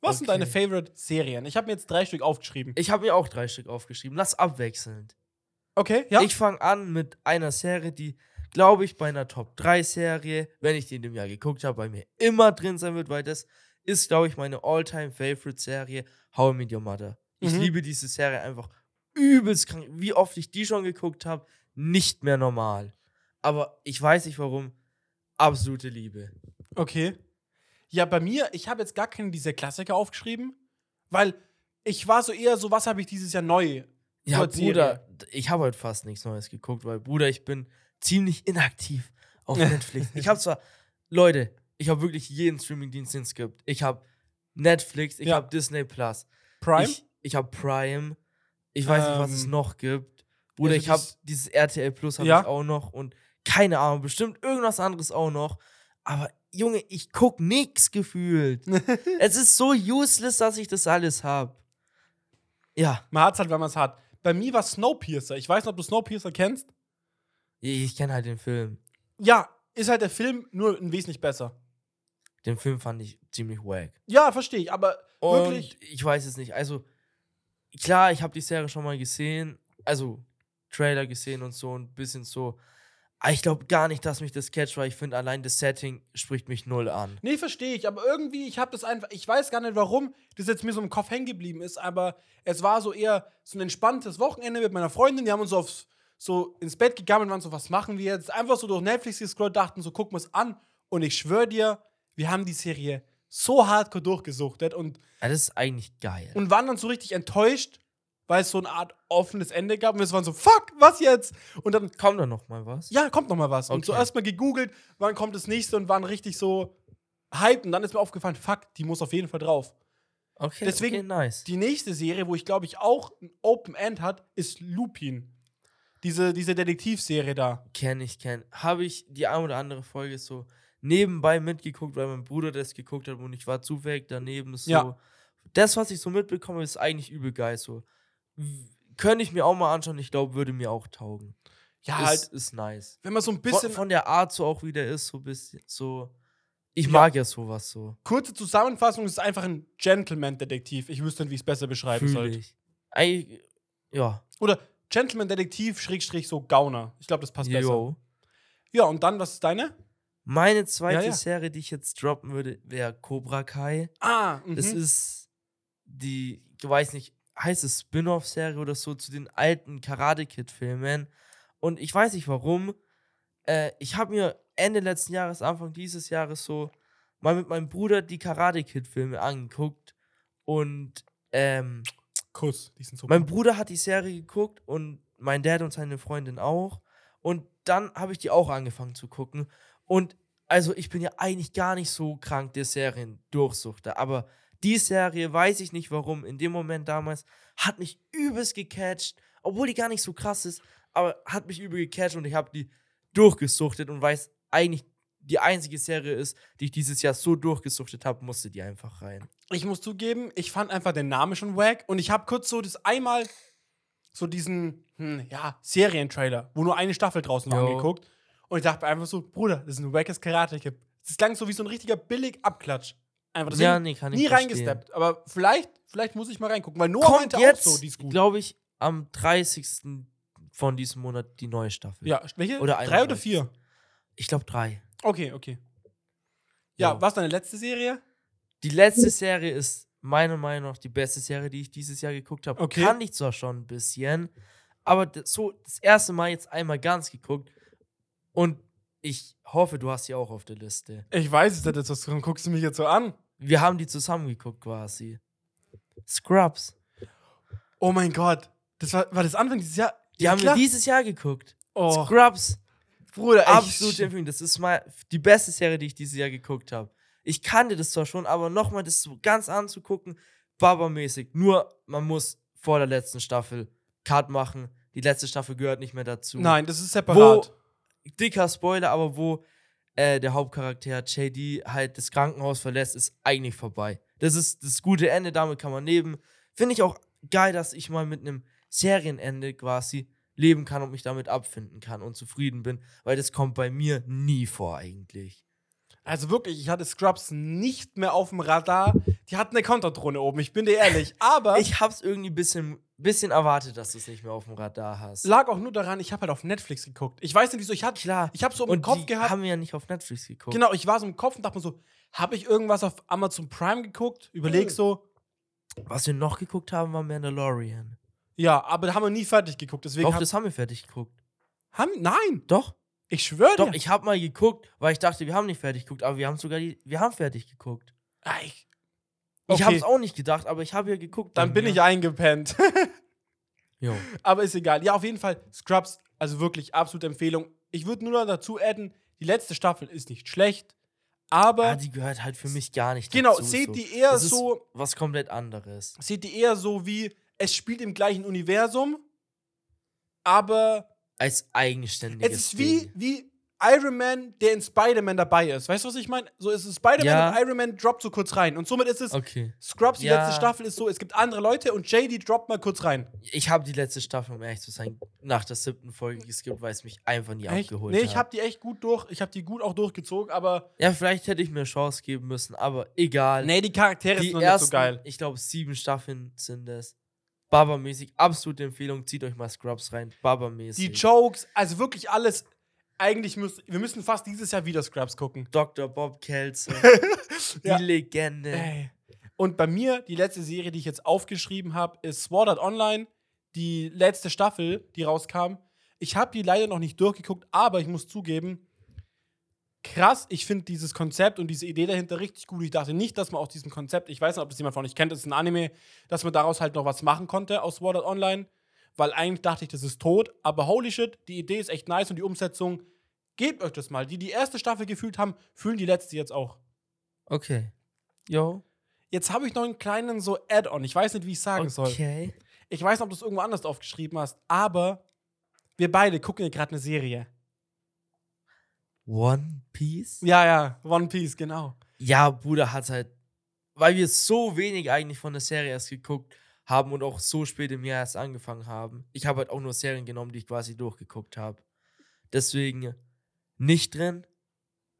was sind Okay. deine Favorite-Serien? Ich habe mir jetzt drei Stück aufgeschrieben. Ich habe mir auch drei Stück aufgeschrieben. Lass abwechselnd. Okay, ja. Ich fange an mit einer Serie, die, glaube ich, bei einer Top 3 Serie, wenn ich die in dem Jahr geguckt habe, bei mir immer drin sein wird, weil das ist, glaube ich, meine all-time favorite Serie, How I Met Your Mother. Ich Mhm. liebe diese Serie einfach übelst krank. Wie oft ich die schon geguckt habe, nicht mehr normal. Aber ich weiß nicht warum. Absolute Liebe. Okay. Ja, bei mir, ich habe jetzt gar keine dieser Klassiker aufgeschrieben, weil ich war so eher so, was habe ich dieses Jahr neu? Ja, als Bruder, ich habe heute fast nichts Neues geguckt, weil, Bruder, ich bin ziemlich inaktiv auf Netflix. ich habe zwar, Leute, ich habe wirklich jeden Streamingdienst, den es gibt. Ich habe Netflix, ich Ja. habe Disney Plus. Prime? Ich, ich habe Prime. Ich weiß nicht, was es Ähm. noch gibt. Bruder, Also ich habe dieses RTL Plus habe Ja. ich auch noch und keine Ahnung, bestimmt irgendwas anderes auch noch. Aber Junge, ich guck nix gefühlt. es ist so useless, dass ich das alles habe. Ja, Man hat's halt, wenn man es hat. Bei mir war Snowpiercer. Ich weiß nicht, ob du Snowpiercer kennst. ich, kenne halt den Film. Ja, ist halt der Film nur ein wesentlich besser. Den Film fand ich ziemlich wack. Ja, verstehe ich, aber Und wirklich. ich weiß es nicht. Also, klar, ich habe die Serie schon mal gesehen. Also, Trailer gesehen und so ein bisschen so. Aber ich glaube gar nicht, dass mich das catcht, weil ich finde, allein das Setting spricht mich null an. Nee, verstehe ich, aber irgendwie, ich habe das einfach, ich weiß gar nicht, warum das jetzt mir so im Kopf hängen geblieben ist, aber es war so eher so ein entspanntes Wochenende mit meiner Freundin, die haben uns aufs, so ins Bett gegangen und waren so, was machen wir jetzt? Einfach so durch Netflix gescrollt, dachten so, gucken wir es an und ich schwöre dir, wir haben die Serie so hardcore durchgesuchtet und, Ja, das ist eigentlich geil. und waren dann so richtig enttäuscht, weil es so eine Art offenes Ende gab und wir waren so, fuck, was jetzt? Und dann Kommt da noch mal was? ja, kommt noch mal was. Und Okay. zuerst mal gegoogelt, wann kommt das nächste und waren richtig so hyped. Und dann ist mir aufgefallen, fuck, die muss auf jeden Fall drauf. Okay, Deswegen- okay, nice. Die nächste Serie, wo ich glaube ich auch ein Open End hat, ist Lupin. Diese, diese Detektivserie da. Kenn ich, kenn. Habe ich die ein oder andere Folge so nebenbei mitgeguckt, weil mein Bruder das geguckt hat und ich war zufällig daneben. So. Ja. Das, was ich so mitbekomme, ist eigentlich übel geil. So. Könnte ich mir auch mal anschauen, ich glaube, würde mir auch taugen. Ja, ist, halt, ist nice. wenn man so ein Von, bisschen. von der Art so auch wieder ist, so ein bisschen so. Ich Ja. mag ja sowas so. kurze Zusammenfassung, es ist einfach ein Gentleman-Detektiv. Ich wüsste nicht, wie ich es besser beschreiben sollte. ich. Eigentlich, ja. Oder Gentleman-Detektiv, Schrägstrich, so Gauner. Ich glaube, das passt besser. Yo. Ja, und dann, was ist deine? Meine zweite Ja, ja. Serie, die ich jetzt droppen würde, wäre Cobra Kai. Ah, mhm. Das ist die, ich weiß nicht, heißt es Spin-off-Serie oder so zu den alten Karate Kid-Filmen. Und ich weiß nicht warum. Äh, ich habe mir Ende letzten Jahres, Anfang dieses Jahres so mal mit meinem Bruder die Karate Kid-Filme angeguckt. Und ähm, Kuss. Die sind so mein Bruder hat die Serie geguckt und mein Dad und seine Freundin auch. Und dann habe ich die auch angefangen zu gucken. Und also ich bin ja eigentlich gar nicht so krank der Serien-Durchsuchter. Aber die Serie, weiß ich nicht warum, in dem Moment damals, hat mich übelst gecatcht. Obwohl die gar nicht so krass ist, aber hat mich übel gecatcht und ich habe die durchgesuchtet und weiß eigentlich, die einzige Serie ist, die ich dieses Jahr so durchgesuchtet habe, musste die einfach rein. ich muss zugeben, ich fand einfach den Namen schon wack und ich habe kurz so das einmal so diesen hm, ja, Serientrailer, wo nur eine Staffel draußen war, Jo. angeguckt und ich dachte einfach so, Bruder, das ist ein wackes Karate Kid. Das klang so wie so ein richtiger billig Abklatsch. Einfach deswegen ja, nee, kann ich nie verstehen. reingesteppt, aber vielleicht vielleicht muss ich mal reingucken, weil Noah kommt meinte jetzt, auch so, die ist gut. glaube ich, am 30. von diesem Monat die neue Staffel. Ja, welche? Oder Drei oder 31. vier? Ich glaube drei. Okay, okay. Ja, Jo. was deine letzte Serie? Die letzte Serie ist meiner Meinung nach die beste Serie, die ich dieses Jahr geguckt habe. Okay. Kann ich zwar schon ein bisschen, aber das, so das erste Mal jetzt einmal ganz geguckt. Und ich hoffe, du hast sie auch auf der Liste. Ich weiß es nicht, jetzt was guckst du mich jetzt so an? Wir haben die zusammen geguckt quasi. Scrubs. Oh mein Gott. Das war, war das Anfang dieses Jahr? Die Ja, haben wir dieses Jahr geguckt. Oh, Scrubs. Bruder, echt. Absolute Empfehlung. Das ist mal die beste Serie, die ich dieses Jahr geguckt habe. Ich kannte das zwar schon, aber nochmal das so ganz anzugucken, Baba-mäßig. Nur, man muss vor der letzten Staffel Cut machen. Die letzte Staffel gehört nicht mehr dazu. Nein, das ist separat. Dicker Spoiler, aber wo äh, der Hauptcharakter JD halt das Krankenhaus verlässt, ist eigentlich vorbei. Das ist das gute Ende, damit kann man leben. Finde ich auch geil, dass ich mal mit einem Serienende quasi leben kann und mich damit abfinden kann und zufrieden bin, weil das kommt bei mir nie vor eigentlich. Also wirklich, ich hatte Scrubs nicht mehr auf dem Radar. Die hatten eine Konterdrohne oben, ich bin dir ehrlich. Aber Ich hab's irgendwie ein bisschen, bisschen erwartet, dass du es nicht mehr auf dem Radar hast. lag auch nur daran, ich habe halt auf Netflix geguckt. Ich weiß nicht wieso, ich hatte Klar. ich habe so im und Kopf die gehabt. haben wir ja nicht auf Netflix geguckt. Genau, ich war so im Kopf und dachte mir so, habe ich irgendwas auf Amazon Prime geguckt? Überleg Hm. so, Was wir noch geguckt haben, war Mandalorian. ja, aber da haben wir nie fertig geguckt. Deswegen Doch, hab, das haben wir fertig geguckt. haben, nein, Doch. ich schwöre Doch, dir. ich habe mal geguckt, weil ich dachte, wir haben nicht fertig geguckt, aber wir haben sogar die, wir haben fertig geguckt. Ah, ich Ich Okay. habe es auch nicht gedacht, aber ich habe ja geguckt. dann bin mir. ich eingepennt. Jo. aber ist egal. Ja, auf jeden Fall Scrubs, also wirklich absolute Empfehlung. Ich würde nur noch dazu adden, die letzte Staffel ist nicht schlecht, aber Ah, die gehört halt für mich gar nicht genau, dazu. seht so. die eher Das ist so, was komplett anderes. seht die eher so wie es spielt im gleichen Universum, aber Als eigenständiges es ist wie, Ding. wie Iron Man, der in Spider-Man dabei ist. Weißt du, was ich meine? So ist es Spider-Man Ja. und Iron Man droppt so kurz rein. Und somit ist es, Okay. Scrubs, die Ja. letzte Staffel ist so, es gibt andere Leute und JD droppt mal kurz rein. Ich habe die letzte Staffel, um ehrlich zu sein, nach der siebten Folge geskippt, weil es mich einfach nie Echt? abgeholt Nee, hat. ich habe die echt gut durch, ich habe die gut auch durchgezogen, aber ja, vielleicht hätte ich mir eine Chance geben müssen, aber egal. nee, die Charaktere die sind noch ersten, nicht so geil. ich glaube, sieben Staffeln sind es. Baba-mäßig, absolute Empfehlung, zieht euch mal Scrubs rein. Baba-mäßig. Die Jokes, also wirklich alles. Eigentlich müssen wir müssen fast dieses Jahr wieder Scrubs gucken. Dr. Bob Kelso, die Ja. Legende. Ey. Und bei mir, die letzte Serie, die ich jetzt aufgeschrieben habe, ist Sword Art Online. Die letzte Staffel, die rauskam. Ich habe die leider noch nicht durchgeguckt, aber ich muss zugeben, krass, ich finde dieses Konzept und diese Idee dahinter richtig gut. Ich dachte nicht, dass man aus diesem Konzept, ich weiß nicht, ob das jemand von euch kennt, das ist ein Anime, dass man daraus halt noch was machen konnte aus Sword Art Online. Weil eigentlich dachte ich, das ist tot. Aber holy shit, die Idee ist echt nice und die Umsetzung, gebt euch das mal. Die die erste Staffel gefühlt haben, fühlen die letzte jetzt auch. Okay. Jo. Jetzt habe ich noch einen kleinen so Add-on. Ich weiß nicht, wie ich sagen soll. Okay. Ich weiß nicht, ob du es irgendwo anders aufgeschrieben hast, aber wir beide gucken ja gerade eine Serie. One Piece? Ja, ja, One Piece, genau. Ja, Bruder hat halt, weil wir so wenig eigentlich von der Serie erst geguckt haben und auch so spät im Jahr erst angefangen haben. Ich habe halt auch nur Serien genommen, die ich quasi durchgeguckt habe. Deswegen nicht drin.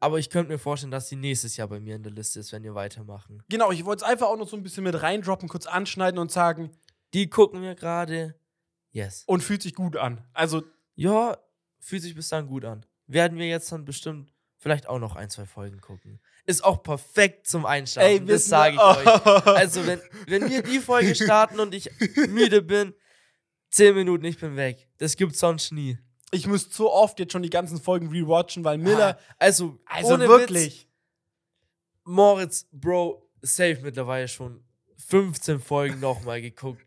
Aber ich könnte mir vorstellen, dass die nächstes Jahr bei mir in der Liste ist, wenn wir weitermachen. Genau, ich wollte es einfach auch noch so ein bisschen mit reindroppen, kurz anschneiden und sagen, Die gucken wir gerade. Yes. und fühlt sich gut an. Also, Ja, fühlt sich bis dann gut an. Werden wir jetzt dann bestimmt vielleicht auch noch ein, zwei Folgen gucken. Ist auch perfekt zum Einschlafen. ey, das sage ich wir- euch. Also, wenn, wenn wir die Folge starten und ich müde bin, zehn Minuten, ich bin weg. Das gibt's sonst nie. ich müsste so oft jetzt schon die ganzen Folgen rewatchen, weil Miller, Ah, Also, also ohne wirklich. Witz, Moritz, Bro, safe mittlerweile schon 15 Folgen nochmal geguckt.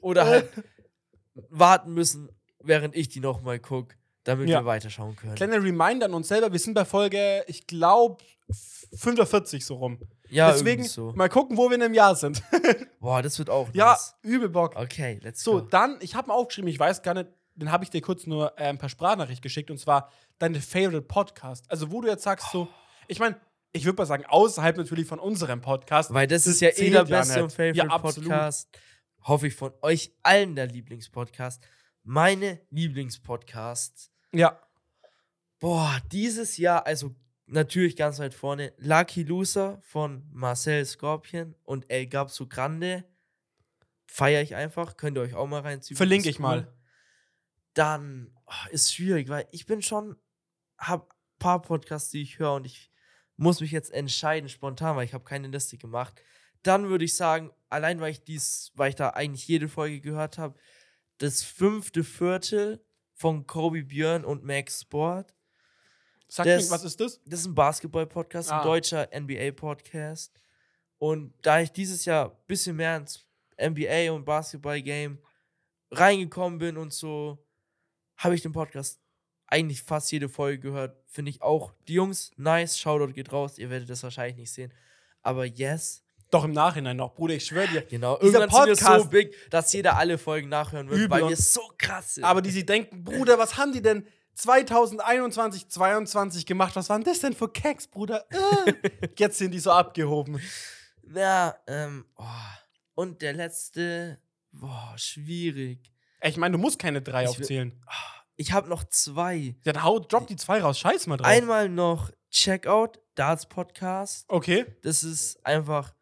Oder halt warten müssen, während ich die nochmal gucke, damit Ja. wir weiterschauen können. Kleiner Reminder an uns selber, wir sind bei Folge, ich glaube, 45 so rum. ja, Deswegen so. mal gucken, wo wir in einem Jahr sind. Boah, das wird auch ja, nice. übel Bock. Okay, let's So, go. dann, ich habe mir aufgeschrieben, ich weiß gar nicht, den habe ich dir kurz nur äh, ein paar Sprachnachricht geschickt und zwar deine Favorite Podcast. Also, wo du jetzt sagst, so, ich meine, ich würde mal sagen, außerhalb natürlich von unserem Podcast. Weil das, das ist ja eh der ja beste und Favorite Ja. Podcast. Hoffe ich von euch allen der Lieblingspodcast. Meine Lieblingspodcasts. Ja, Boah, dieses Jahr, also natürlich ganz weit vorne, Lucky Loser von Marcel Scorpion und El Gabso Grande. Feiere ich einfach. Könnt ihr euch auch mal reinziehen. Verlinke ich mal. Dann oh, ist schwierig, weil ich bin schon, hab ein paar Podcasts, die ich höre und ich muss mich jetzt entscheiden spontan, weil ich habe keine Liste gemacht. Dann würde ich sagen, allein weil ich dies, weil ich da eigentlich jede Folge gehört habe, das fünfte Viertel von Kobe Björn und Max Sport. sag Das- mir, was ist das? Das ist ein Basketball-Podcast, Ah. ein deutscher NBA-Podcast. Und da ich dieses Jahr ein bisschen mehr ins NBA und Basketball-Game reingekommen bin und so, habe ich den Podcast eigentlich fast jede Folge gehört. Finde ich auch. Die Jungs, nice, Shoutout geht raus. Ihr werdet das wahrscheinlich nicht sehen. Aber yes, Doch im Nachhinein noch, Bruder, ich schwöre dir. genau. Dieser Irgendwann sind wir so Podcast- big, dass jeder alle Folgen nachhören wird, weil wir so krass sind. Aber die sie denken, Bruder, was haben die denn 2021, 22 gemacht? Was waren das denn für Keks, Bruder? Äh. Jetzt sind die so abgehoben. ja, ähm, oh. und der letzte, boah, schwierig. Ich meine, du musst keine drei Ich aufzählen. Ich habe noch zwei. Ja, dann hau, drop die zwei raus. Scheiß mal drauf. Einmal noch Checkout, Darts Podcast. okay. Das ist einfach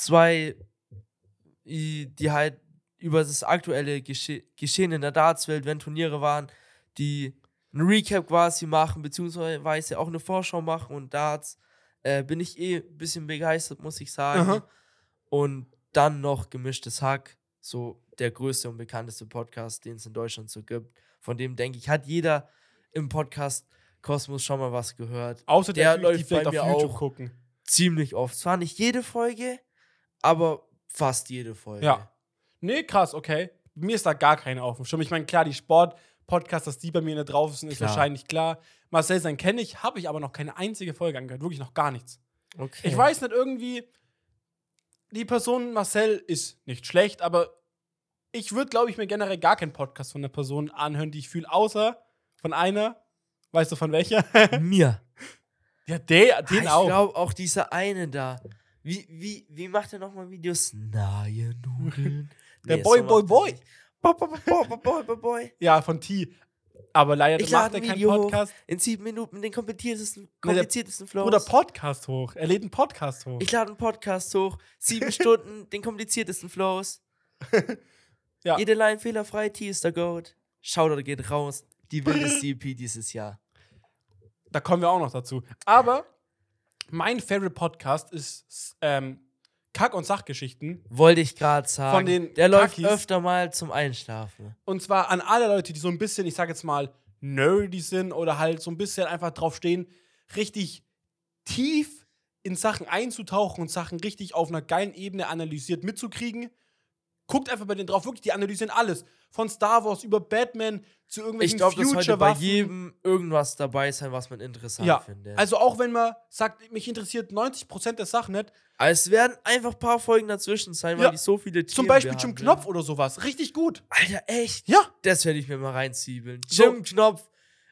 zwei, die halt über das aktuelle Gesche Geschehen in der Dartswelt, wenn Turniere waren, die ein Recap quasi machen, beziehungsweise auch eine Vorschau machen und Darts äh, bin ich eh ein bisschen begeistert, muss ich sagen. Aha. Und dann noch gemischtes Hack, so der größte und bekannteste Podcast, den es in Deutschland so gibt. Von dem denke ich, hat jeder im Podcast Kosmos schon mal was gehört. Außer Der der, Typ, die läuft vielleicht auf YouTube auch. gucken. Ziemlich oft. Zwar nicht jede Folge, aber fast jede Folge. Ja. Nee, krass, okay. Mir ist da gar keine auf dem Schirm. Ich meine, klar, die Sport-Podcasts, dass die bei mir nicht drauf sind, ist Klar. wahrscheinlich klar. Marcel sein kenne ich, habe ich aber noch keine einzige Folge angehört. Wirklich noch gar nichts. Okay. Ich weiß nicht, irgendwie, die Person Marcel ist nicht schlecht, aber ich würde, glaube ich, mir generell gar keinen Podcast von einer Person anhören, die ich fühle, außer von einer. Weißt du von welcher? Mir. ja, der, den ich auch. glaube auch dieser eine da. Wie, wie, wie macht er nochmal Videos? Nahe Nudeln. Der Nee, Boy, so Boy, Boy. Boy, Boy, Boy, Boy, Boy, Boy. Ja, von T. Aber leider Ich macht lade er ein keinen Video hoch. Podcast. In sieben Minuten den kompliziertesten, kompliziertesten Flows. Oder Podcast hoch. Er lädt einen Podcast hoch. Ich lade einen Podcast hoch. Sieben Stunden, den kompliziertesten Flows. Ja. Jede Line fehlerfrei, T ist der Goat. Shoutout geht raus. Die wildeste EP dieses Jahr. Da kommen wir auch noch dazu. Aber mein Favorite Podcast ist ähm, Kack- und Sachgeschichten. Wollte ich gerade sagen. Von den der läuft Kakis. öfter mal zum Einschlafen. Und zwar an alle Leute, die so ein bisschen, ich sag jetzt mal, nerdy sind oder halt so ein bisschen einfach drauf stehen, richtig tief in Sachen einzutauchen und Sachen richtig auf einer geilen Ebene analysiert mitzukriegen. Guckt einfach bei denen drauf, wirklich, die analysieren alles. Von Star Wars über Batman zu Ich irgendwelchen glaube, dass heute bei jedem irgendwas dabei sein, was man interessant Ja, findet. Also auch wenn man sagt, mich interessiert 90% der Sachen nicht, Aber es werden einfach ein paar Folgen dazwischen sein, weil Ja, die so viele Themen zum Beispiel Jim behandeln. Knopf oder sowas, richtig gut. Alter, echt? Ja, Das werde ich mir mal reinziebeln. So. Jim Knopf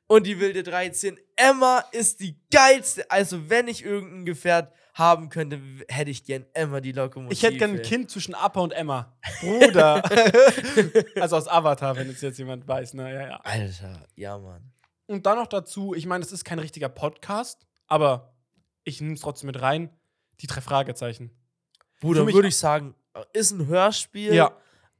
und die wilde 13. Emma ist die geilste. Also, wenn ich irgendein Gefährt haben könnte, hätte ich gern Emma die Lokomotive. ich hätte gern ein Kind zwischen Appa und Emma. Bruder. also aus Avatar, wenn es jetzt jemand weiß, ne? Ja, ja. Alter, ja, Mann. Und dann noch dazu, ich meine, es ist kein richtiger Podcast, aber ich nehme es trotzdem mit rein. Die drei Fragezeichen. Bruder, würde ich sagen, ist ein Hörspiel, Ja.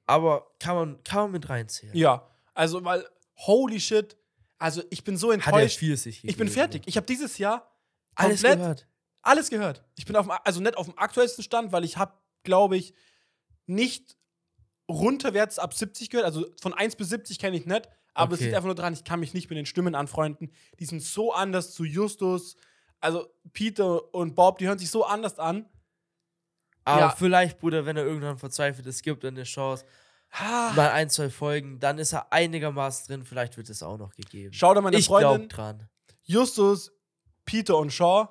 aber kann man, kann man mit reinzählen. Ja. Also, weil, holy shit. Also, ich bin so Hat er enttäuscht. viel sich Ich bin gegeben. fertig. Ich habe dieses Jahr Alles komplett gehört. Alles gehört. Ich bin auf dem, also nicht auf dem aktuellsten Stand, weil ich habe, glaube ich, nicht runterwärts ab 70 gehört. Also von 1 bis 70 kenne ich nicht. Aber es Okay. liegt einfach nur dran, ich kann mich nicht mit den Stimmen anfreunden. Die sind so anders zu Justus. Also Peter und Bob, die hören sich so anders an. Aber Ja. vielleicht, Bruder, wenn er irgendwann verzweifelt ist, gibt er eine Chance. Ah, Mal ein, zwei Folgen, dann ist er einigermaßen drin. Vielleicht wird es auch noch gegeben. Schau da meine ich Freundin, dran. Justus, Peter und Shaw,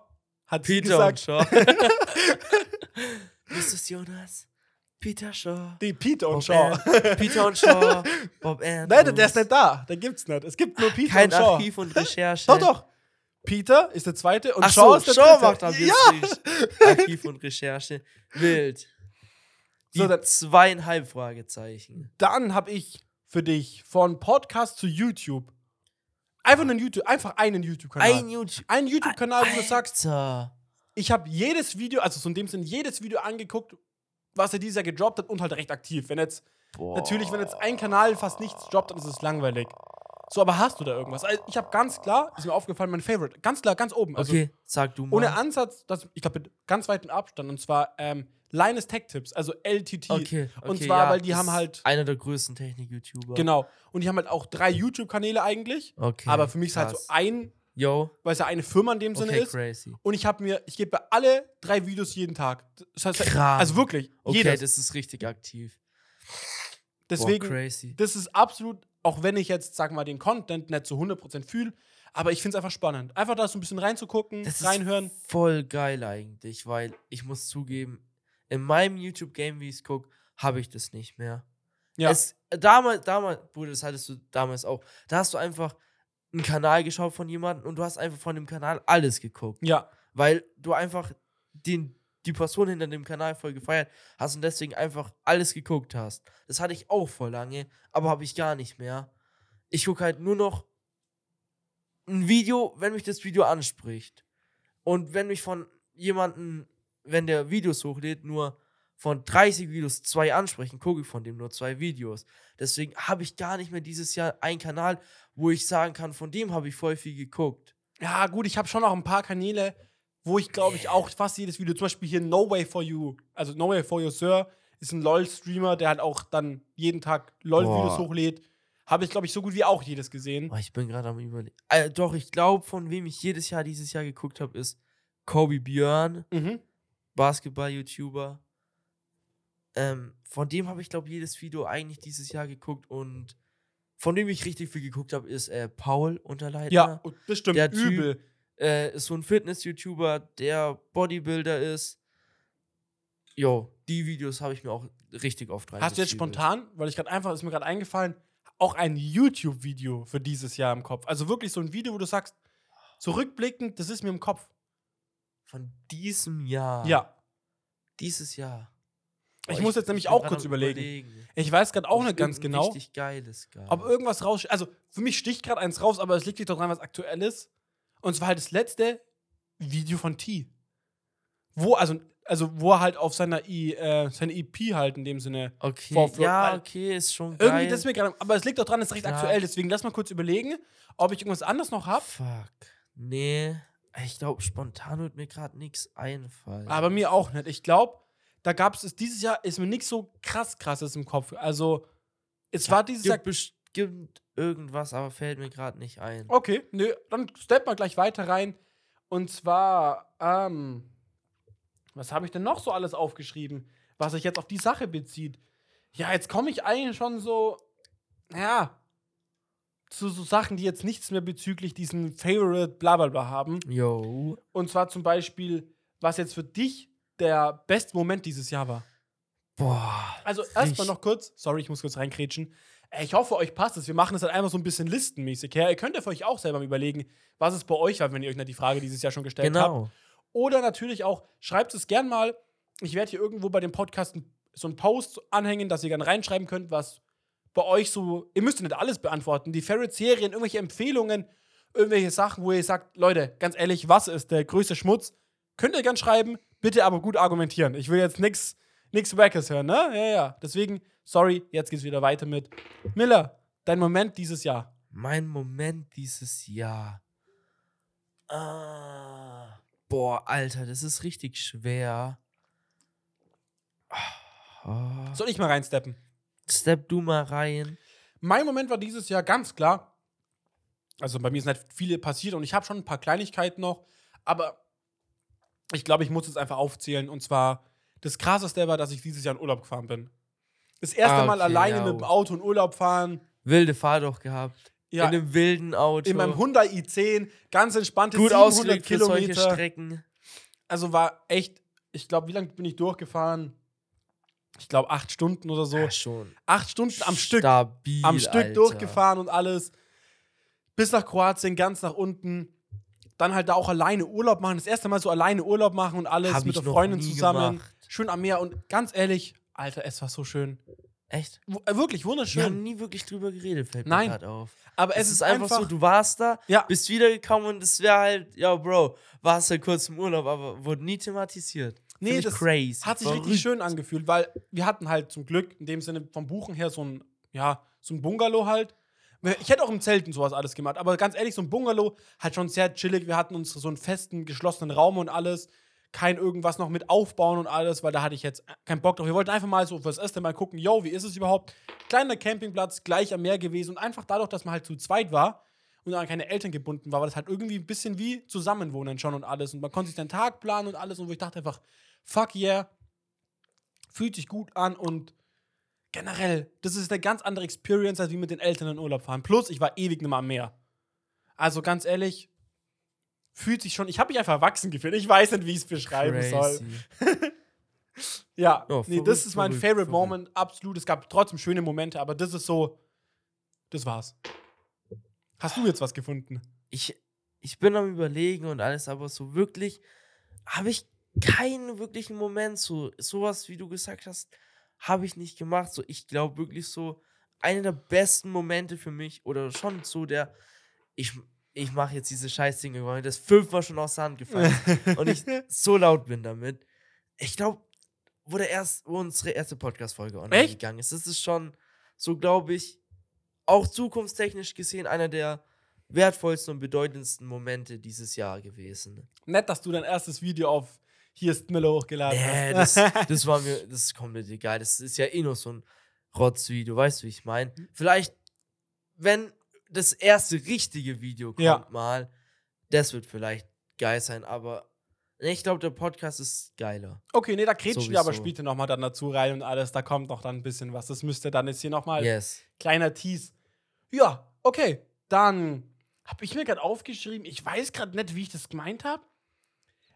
hat Peter und gesagt. Shaw. Justus Jonas, Peter Shaw. Die Peter und Bob Shaw. An- Peter und Shaw. Bob Andrews. Nein, der ist nicht da. Der gibt's nicht. Es gibt nur Peter Kein und Shaw. Archiv und Recherche. Doch, doch. Peter ist der zweite und Ach Shaw so, ist der Shaw dritte. macht am ja. Archiv und Recherche. Wild. Die So, dann- zweieinhalb Fragezeichen. Dann habe ich für dich von Podcast zu YouTube einfach einen YouTube, einfach einen YouTube-Kanal. Ein YouTube. Einen YouTube-Kanal, wo du sagst, Alter. ich habe jedes Video, also so in dem Sinn jedes Video angeguckt, was er dieses Jahr gedroppt hat und halt recht aktiv. Wenn jetzt Boah. natürlich, wenn jetzt ein Kanal fast nichts droppt, dann ist es langweilig. So, aber hast du da irgendwas? Also ich habe ganz klar, ist mir aufgefallen, mein Favorite, ganz klar, ganz oben. Also Okay, sag du mal. ohne Ansatz, das, ich glaube mit ganz weitem Abstand und zwar ähm, Linus Tech Tips, also LTT. Okay, Und okay, zwar, ja, weil die haben halt Einer der größten Technik-YouTuber. Genau. Und die haben halt auch drei YouTube-Kanäle eigentlich. Okay. aber für mich ist halt so krass. ein, Yo, weil es ja eine Firma in dem Sinne okay, ist. crazy. Und ich habe mir, ich gebe alle drei Videos jeden Tag. Das heißt, Krass. Also wirklich, Okay, jedes. das ist richtig aktiv. Deswegen, Boah, crazy. das ist absolut, auch wenn ich jetzt, sag mal, den Content nicht zu 100% fühle, aber ich finde es einfach spannend. Einfach da so ein bisschen reinzugucken, Das reinhören. ist voll geil eigentlich, weil ich muss zugeben, in meinem YouTube-Game, wie ich es gucke, habe ich das nicht mehr. Ja. Es, äh, damals, damals, Bruder, das hattest du damals auch. Da hast du einfach einen Kanal geschaut von jemandem und du hast einfach von dem Kanal alles geguckt. ja. Weil du einfach den, die Person hinter dem Kanal voll gefeiert hast und deswegen einfach alles geguckt hast. Das hatte ich auch voll lange, aber habe ich gar nicht mehr. Ich gucke halt nur noch ein Video, wenn mich das Video anspricht. Und wenn mich von jemandem, wenn der Videos hochlädt, nur von 30 Videos zwei ansprechen, gucke ich von dem nur zwei Videos. Deswegen habe ich gar nicht mehr dieses Jahr einen Kanal, wo ich sagen kann, von dem habe ich voll viel geguckt. Ja, gut, ich habe schon noch ein paar Kanäle, wo ich glaube ich auch fast jedes Video, zum Beispiel hier No Way for You, also No Way for You Sir, ist ein LOL-Streamer, der halt auch dann jeden Tag LOL-Videos Boah. hochlädt. Habe ich, glaube ich, so gut wie auch jedes gesehen. Oh, ich bin gerade am überlegen. Äh, doch, ich glaube, von wem ich jedes Jahr dieses Jahr geguckt habe, ist Kobe Björn, Mhm. Basketball-YouTuber. Ähm, von dem habe ich, glaube jedes Video eigentlich dieses Jahr geguckt und von dem ich richtig viel geguckt habe, ist äh, Paul Unterleitner. Ja, und das stimmt Der Typ- übel. Äh, ist so ein Fitness-YouTuber, der Bodybuilder ist. Jo, die Videos habe ich mir auch richtig oft rein. Hast du jetzt spontan, weil ich gerade einfach, ist mir gerade eingefallen, auch ein YouTube-Video für dieses Jahr im Kopf? Also wirklich so ein Video, wo du sagst, zurückblickend, das ist mir im Kopf. Von diesem Jahr. Ja. Dieses Jahr. Ich Boah, muss jetzt nämlich auch kurz am überlegen. Ich weiß gerade auch nicht ganz genau, Richtig geiles, geil. ob irgendwas raus. Also für mich sticht gerade eins raus, aber es liegt nicht daran, was aktuell ist. Und zwar halt das letzte Video von T. Wo, also, also wo er halt auf seiner I, äh, seine EP halt in dem Sinne. Okay, Vorflop, ja, okay, ist schon geil. Irgendwie, das ist mir gerade. Aber es liegt doch dran, es ist recht Klar. aktuell. Deswegen lass mal kurz überlegen, ob ich irgendwas anderes noch habe. Fuck. Nee. Ich glaube, spontan wird mir gerade nichts einfallen. Aber mir auch nicht. Ich glaube, da gab es dieses Jahr, ist mir nichts so krass krasses im Kopf. Also, es war dieses Jahr. gibt bestimmt irgendwas, aber fällt mir gerade nicht ein. Okay, nö, dann step mal gleich weiter rein. Und zwar, ähm, was habe ich denn noch so alles aufgeschrieben, was sich jetzt auf die Sache bezieht? Ja, jetzt komme ich eigentlich schon so, ja, zu so Sachen, die jetzt nichts mehr bezüglich diesen Favorite Blablabla haben. Yo. Und zwar zum Beispiel, was jetzt für dich der beste Moment dieses Jahr war. Boah. Also erstmal noch kurz, sorry, ich muss kurz reinkrätschen. Äh, Ich hoffe, euch passt es. Wir machen es halt einfach so ein bisschen listenmäßig her. Ihr könnt ja für euch auch selber mal überlegen, was es bei euch war, wenn ihr euch nicht die Frage dieses Jahr schon gestellt habt. Genau. Oder natürlich auch, schreibt es gern mal. Ich werde hier irgendwo bei dem Podcast so einen Post anhängen, dass ihr gerne reinschreiben könnt, was bei euch so. Ihr müsst nicht alles beantworten. Die Favorite-Serien, irgendwelche Empfehlungen, irgendwelche Sachen, wo ihr sagt, Leute, ganz ehrlich, was ist der größte Schmutz? Könnt ihr gern schreiben, bitte aber gut argumentieren. Ich will jetzt nichts nix Wackes hören, ne? Ja, ja. Deswegen, sorry, jetzt geht's wieder weiter mit Miller. Dein Moment dieses Jahr. Mein Moment dieses Jahr. Ah. Boah, Alter, das ist richtig schwer. Soll ich mal reinsteppen? Step du mal rein. Mein Moment war dieses Jahr ganz klar. Also bei mir sind halt viele passiert und ich habe schon ein paar Kleinigkeiten noch, aber ich glaube, ich muss es einfach aufzählen. Und zwar das krasseste war, dass ich dieses Jahr in Urlaub gefahren bin. Das erste Ah, Mal okay, alleine ja. mit dem Auto in Urlaub fahren. Wilde Fahrt auch gehabt. Ja, In einem wilden Auto. in meinem Hyundai i10, ganz entspannte Gut 700 ausgelegt für solche Kilometer. Strecken. Also war echt, ich glaube, wie lange bin ich durchgefahren? Ich glaube, acht Stunden oder so. Ja, schon. Acht Stunden am Stück. Stabil, am Stück Alter. durchgefahren und alles. Bis nach Kroatien, ganz nach unten. Dann halt da auch alleine Urlaub machen. Das erste Mal so alleine Urlaub machen und alles Hab mit der Freundin zusammen. gemacht. Schön am Meer und ganz ehrlich, Alter, es war so schön. Echt? W äh, wirklich Wir wunderschön. haben nie wirklich drüber geredet, fällt Nein. mir gerade auf. Aber Es, ist einfach, so, du warst da, Ja. bist wiedergekommen und es wäre halt, ja, Bro, warst ja kurz im Urlaub, aber wurde nie thematisiert. Nee, das crazy. Hat sich richtig Verrückt. schön angefühlt, weil wir hatten halt zum Glück in dem Sinne vom Buchen her so ein, ja, so ein Bungalow halt. Ich hätte auch im Zelt und sowas alles gemacht, aber ganz ehrlich, so ein Bungalow halt schon sehr chillig. Wir hatten uns so einen festen, geschlossenen Raum und alles. Kein irgendwas noch mit aufbauen und alles, weil da hatte ich jetzt keinen Bock drauf. Wir wollten einfach mal so fürs erste Mal gucken, yo, wie ist es überhaupt? Kleiner Campingplatz, gleich am Meer gewesen und einfach dadurch, dass man halt zu zweit war und an keine Eltern gebunden war, war das halt irgendwie ein bisschen wie Zusammenwohnen schon und alles. Und man konnte sich den Tag planen und alles und wo ich dachte einfach, fuck yeah, fühlt sich gut an und generell, das ist eine ganz andere Experience, als wie mit den Eltern in Urlaub fahren. Plus, ich war ewig nicht mehr am Meer. Also ganz ehrlich, fühlt sich schon, ich habe mich einfach erwachsen gefühlt. Ich weiß nicht, wie ich es beschreiben soll. Crazy. Ja, Ja, nee, verrückt, das ist mein Favorite. Moment, absolut. Es gab trotzdem schöne Momente, aber das ist so, das war's. Hast du jetzt was gefunden? Ich, ich bin am überlegen und alles, aber so wirklich habe ich keinen wirklichen Moment, so sowas, wie du gesagt hast, habe ich nicht gemacht. So, ich glaube wirklich so, einer der besten Momente für mich oder schon so der, ich, ich mache jetzt diese Scheißdinge, weil mir das fünfmal schon aus der Hand gefallen ist und ich so laut bin damit. Ich glaube, wo, der erst, wo unsere erste Podcast-Folge online Echt? gegangen ist, das ist schon so, glaube ich, auch zukunftstechnisch gesehen einer der wertvollsten und bedeutendsten Momente dieses Jahr gewesen. Nett, dass du dein erstes Video auf Hier ist Miller hochgeladen Nee, hast. das, das war mir, das ist komplett egal. Das ist ja eh nur so ein Rotzvideo, weißt du, wie ich meine? Vielleicht, wenn das erste richtige Video kommt Ja. mal, das wird vielleicht geil sein, aber ich glaube, der Podcast ist geiler. Okay, nee, da kretschen wir aber später nochmal dann dazu rein und alles. Da kommt noch dann ein bisschen was. Das müsste dann jetzt hier nochmal Yes. kleiner Tease. Ja, okay. Dann habe ich mir gerade aufgeschrieben, ich weiß gerade nicht, wie ich das gemeint habe,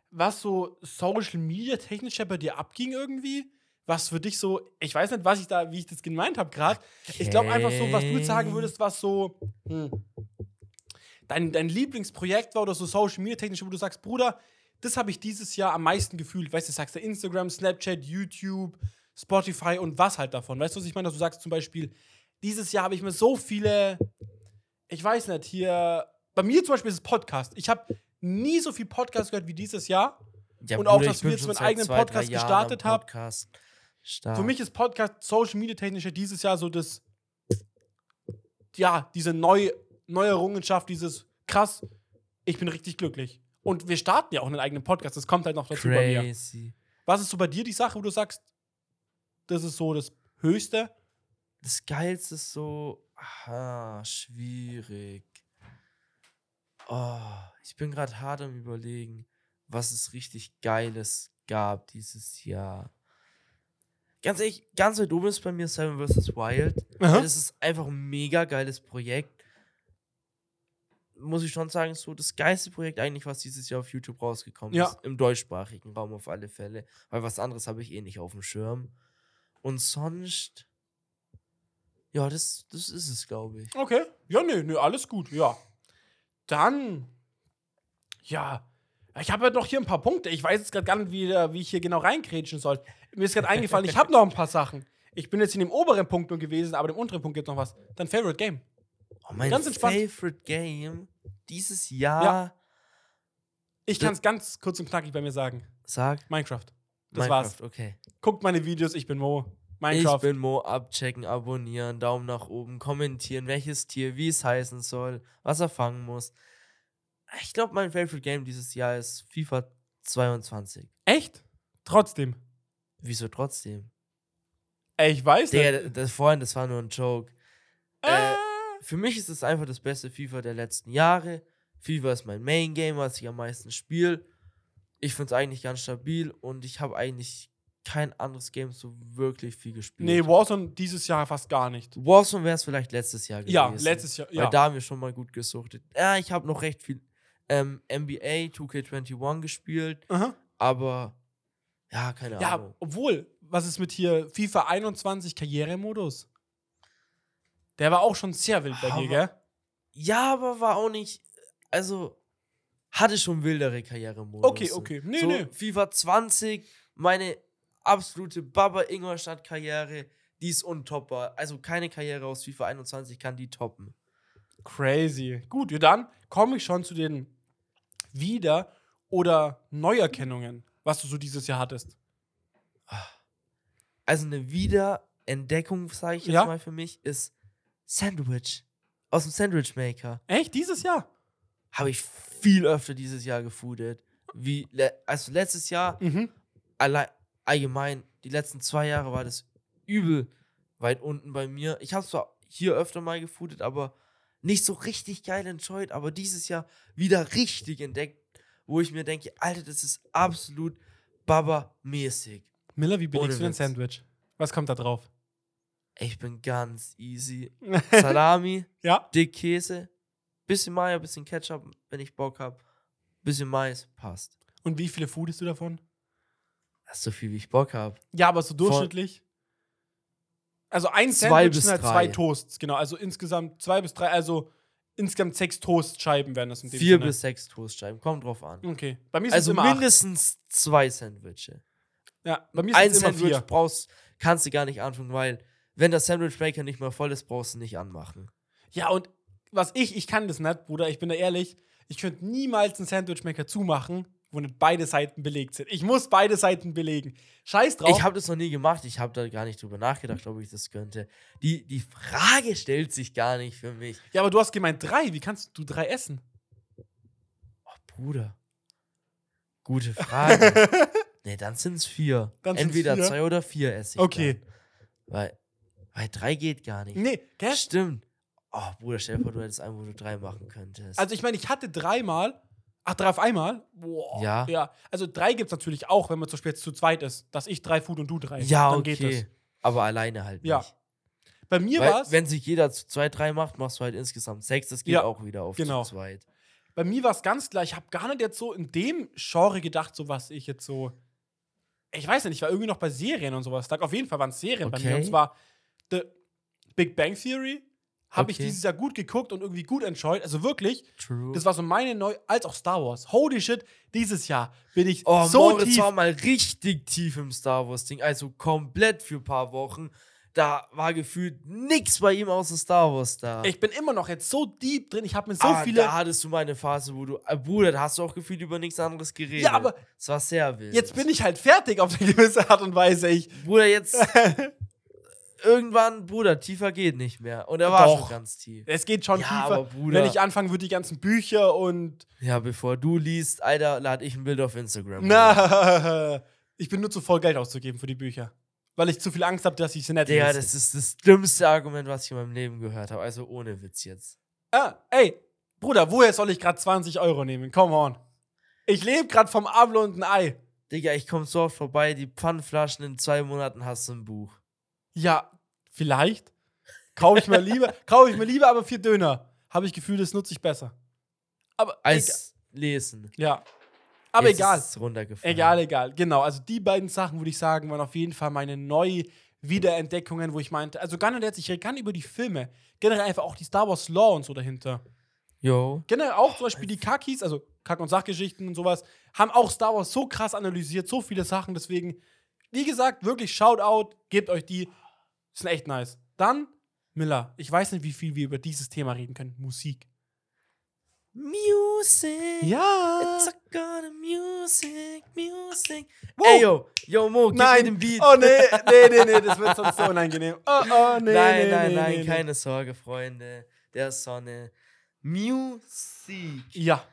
was so Social Media technisch ja bei dir abging irgendwie. was für dich so, ich weiß nicht, was ich da, wie ich das gemeint habe gerade. Ich glaube einfach so, was du jetzt sagen Okay. würdest, was so hm, dein, dein Lieblingsprojekt war oder so Social Media technisch, wo du sagst, Bruder, das habe ich dieses Jahr am meisten gefühlt. Weißt du, sagst du Instagram, Snapchat, YouTube, Spotify und was halt davon. Weißt du, was ich meine? Dass du sagst zum Beispiel, dieses Jahr habe ich mir so viele, ich weiß nicht, hier, bei mir zum Beispiel ist es Podcast. Ich habe nie so viel Podcast gehört wie dieses Jahr. Ja, und auch, dass wir jetzt schon einen seit eigenen zwei, Podcast gestartet haben. Für mich ist Podcast Social Media technisch ja dieses Jahr so das, ja, diese neu, neue Errungenschaft, dieses krass, ich bin richtig glücklich. Und wir starten ja auch einen eigenen Podcast, das kommt halt noch dazu bei mir. crazy. Was ist so bei dir die Sache, wo du sagst, das ist so das Höchste? Das Geilste ist so, aha, schwierig. Oh, ich bin gerade hart am überlegen, was es richtig Geiles gab dieses Jahr. Ganz ehrlich, ganz weit oben ist bei mir Seven vs. Wild. Das ist einfach ein mega geiles Projekt. Muss ich schon sagen, so das geilste Projekt eigentlich, was dieses Jahr auf YouTube rausgekommen Ja. ist. Im deutschsprachigen Raum auf alle Fälle. Weil was anderes habe ich eh nicht auf dem Schirm. Und sonst. Ja, das, das ist es, glaube ich. Okay. Ja, nee, nee, alles gut, ja. Dann, ja, ich habe ja noch hier ein paar Punkte. Ich weiß jetzt gerade gar nicht, wie, äh, wie ich hier genau reinkrätschen soll. Mir ist gerade eingefallen, ich habe noch ein paar Sachen. Ich bin jetzt in dem oberen Punkt nur gewesen, aber im unteren Punkt gibt noch was. Dein Favorite Game. Oh, mein Ganz entspannt. Favorite Game dieses Jahr. Ja. Ich kann es ganz kurz und knackig bei mir sagen. Sag. Minecraft. Das Minecraft, war's. okay. Guckt meine Videos, ich bin Mo. Minecraft. Ich bin Mo, abchecken, abonnieren, Daumen nach oben, kommentieren, welches Tier, wie es heißen soll, was er fangen muss. Ich glaube, mein Favorite Game dieses Jahr ist FIFA 22. Echt? Trotzdem. Wieso trotzdem? Ey, ich weiß nicht. das vorhin, das war nur ein Joke. Äh, Für mich ist es einfach das beste FIFA der letzten Jahre. FIFA ist mein Main Game, was ich am meisten spiele. Ich finde es eigentlich ganz stabil und ich habe eigentlich kein anderes Game so wirklich viel gespielt. nee, Warzone dieses Jahr fast gar nicht. Warzone wäre es vielleicht letztes Jahr gewesen. Ja, letztes Jahr. Ja. Weil da haben wir schon mal gut gesuchtet. Ja, ich habe noch recht viel ähm, NBA 2K21 gespielt, Aha. aber ja, keine Ja, Ahnung. obwohl, was ist mit hier FIFA 21 Karrieremodus? Der war auch schon sehr wild bei dir, gell? Ja, aber war auch nicht, also hatte schon wildere Karrieremodus. Okay, okay. Nee, so, nee. FIFA 20, meine absolute Baba Ingolstadt Karriere, die ist untoppbar. Also keine Karriere aus FIFA 21 kann die toppen. Crazy. Gut, ja, dann komme ich schon zu den Wieder- oder Neuerkennungen, was du so dieses Jahr hattest. Also eine Wiederentdeckung, sage ich jetzt Ja. mal für mich, ist Sandwich. Aus dem Sandwich Maker. Echt? Dieses Jahr? Habe ich viel öfter dieses Jahr gefoodet. Wie, le also letztes Jahr, Mhm. allein, allgemein, die letzten zwei Jahre war das übel weit unten bei mir. Ich habe zwar hier öfter mal gefoodet, aber nicht so richtig geil enjoyed, aber dieses Jahr wieder richtig entdeckt, wo ich mir denke, Alter, das ist absolut Baba-mäßig. Miller, wie belegst du dein. Sandwich? Was kommt da drauf? Ich bin ganz easy. Salami, Ja. dick Käse, bisschen Mayo, bisschen Ketchup, wenn ich Bock hab. Bisschen Mais, passt. Und wie viele foodest du davon? Das ist so viel, wie ich Bock hab. Ja, aber so durchschnittlich. Also ein Zwei Sandwich bis sind halt drei. zwei Toasts, genau. Also insgesamt zwei bis drei, also insgesamt sechs Toastscheiben werden das in dem Vier Sinne. bis sechs Toastscheiben, kommt drauf an. Okay. Bei mir sind es Also immer acht. mindestens zwei Sandwiche. Ja, bei mir Ein sind es immer Sandwich vier. brauchst, kannst du gar nicht anfangen, weil wenn der Sandwich Maker nicht mehr voll ist, brauchst du nicht anmachen. Ja, und was ich, ich kann das nicht, Bruder, ich bin da ehrlich, ich könnte niemals einen Sandwichmaker zumachen, wo nicht beide Seiten belegt sind. Ich muss beide Seiten belegen. Scheiß drauf. Ich habe das noch nie gemacht, ich habe da gar nicht drüber nachgedacht, ob ich das könnte. Die, die Frage stellt sich gar nicht für mich. ja, aber du hast gemeint drei. Wie kannst du drei essen? Oh, Bruder. Gute Frage. nee, dann sind es vier. Dann Entweder vier? zwei oder vier esse ich. Okay. Dann. Weil, weil drei geht gar nicht. Nee, gell? Stimmt. Oh, Bruder, stell dir vor, du hättest einen, wo du drei machen könntest. Also ich meine, ich hatte dreimal. Ach, drei auf einmal? Boah. Ja. Ja. Also drei gibt es natürlich auch, wenn man zum Beispiel jetzt zu zweit ist. Dass ich drei Food und du drei. ja, Dann okay. geht das. Aber alleine halt Ja. nicht. Bei mir war es. wenn sich jeder zu zwei, drei macht, machst du halt insgesamt sechs. Das geht Ja, auch wieder auf genau. zu zweit. Bei mir war es ganz klar, ich habe gar nicht jetzt so in dem Genre gedacht, so was ich jetzt so ich weiß nicht, ich war irgendwie noch bei Serien und sowas. Auf jeden Fall waren es Serien bei mir. Okay. Und zwar The Big Bang Theory habe ich Okay. dieses Jahr gut geguckt und irgendwie gut enjoyed. Also wirklich, True. das war so meine neu, als auch Star Wars. Holy shit, dieses Jahr bin ich oh, so Moritz tief. war mal richtig tief im Star Wars-Ding. Also komplett für ein paar Wochen. Da war gefühlt nichts bei ihm außer Star Wars da. Ich bin immer noch jetzt so deep drin. Ich habe mir so ah, viele. Da hattest du mal eine Phase, wo du. Äh, Bruder, da hast du auch gefühlt über nichts anderes geredet. Ja, aber Es war sehr wild. jetzt bin ich halt fertig auf eine gewisse Art und Weise. Ich, Bruder, jetzt. irgendwann, Bruder, tiefer geht nicht mehr. Und er war Doch. schon ganz tief. es geht schon Ja, tiefer. aber Bruder- Wenn ich anfangen würde, die ganzen Bücher und. Ja, bevor du liest, Alter, lade ich ein Bild auf Instagram. Na, ich bin nur zu voll Geld auszugeben für die Bücher. Weil ich zu viel Angst habe, dass ich sie nicht lese. das ist das dümmste Argument, was ich in meinem Leben gehört habe. Also ohne Witz jetzt. Ah, ey, Bruder, woher soll ich gerade 20 Euro nehmen? Come on. Ich lebe gerade vom Ablo und ein Ei. Digga, ich komm so oft vorbei, die Pfannflaschen in zwei Monaten hast du ein Buch. Ja, vielleicht. Kaufe ich mir lieber, kaufe ich mir lieber aber vier Döner. Habe ich Gefühl, das nutze ich besser. Aber Als lesen. egal. ja. Aber Jetzt egal. Ist runtergefallen. Egal, egal. Genau, also die beiden Sachen, würde ich sagen, waren auf jeden Fall meine neue Wiederentdeckungen, wo ich meinte, also gar nicht jetzt, ich rede gar nicht über die Filme, generell einfach auch die Star Wars Lore und so dahinter. Yo. Generell auch zum Beispiel die Kakis, also Kack- und Sachgeschichten und sowas, haben auch Star Wars so krass analysiert, so viele Sachen. Deswegen, wie gesagt, wirklich Shoutout, gebt euch die. Sind echt nice. Dann, Miller, ich weiß nicht, wie viel wir über dieses Thema reden können. Musik. Music. Ja. It's a of music, music. Wow. Ey, yo. Yo, Mo, gib mir Nein. den Beat. Oh, nee, nee, nee, nee, das wird sonst so unangenehm. Oh, oh, nee, nein, nee, nein, nee, nein, nee, keine Sorge, Freunde der Sonne. Musik. Ja,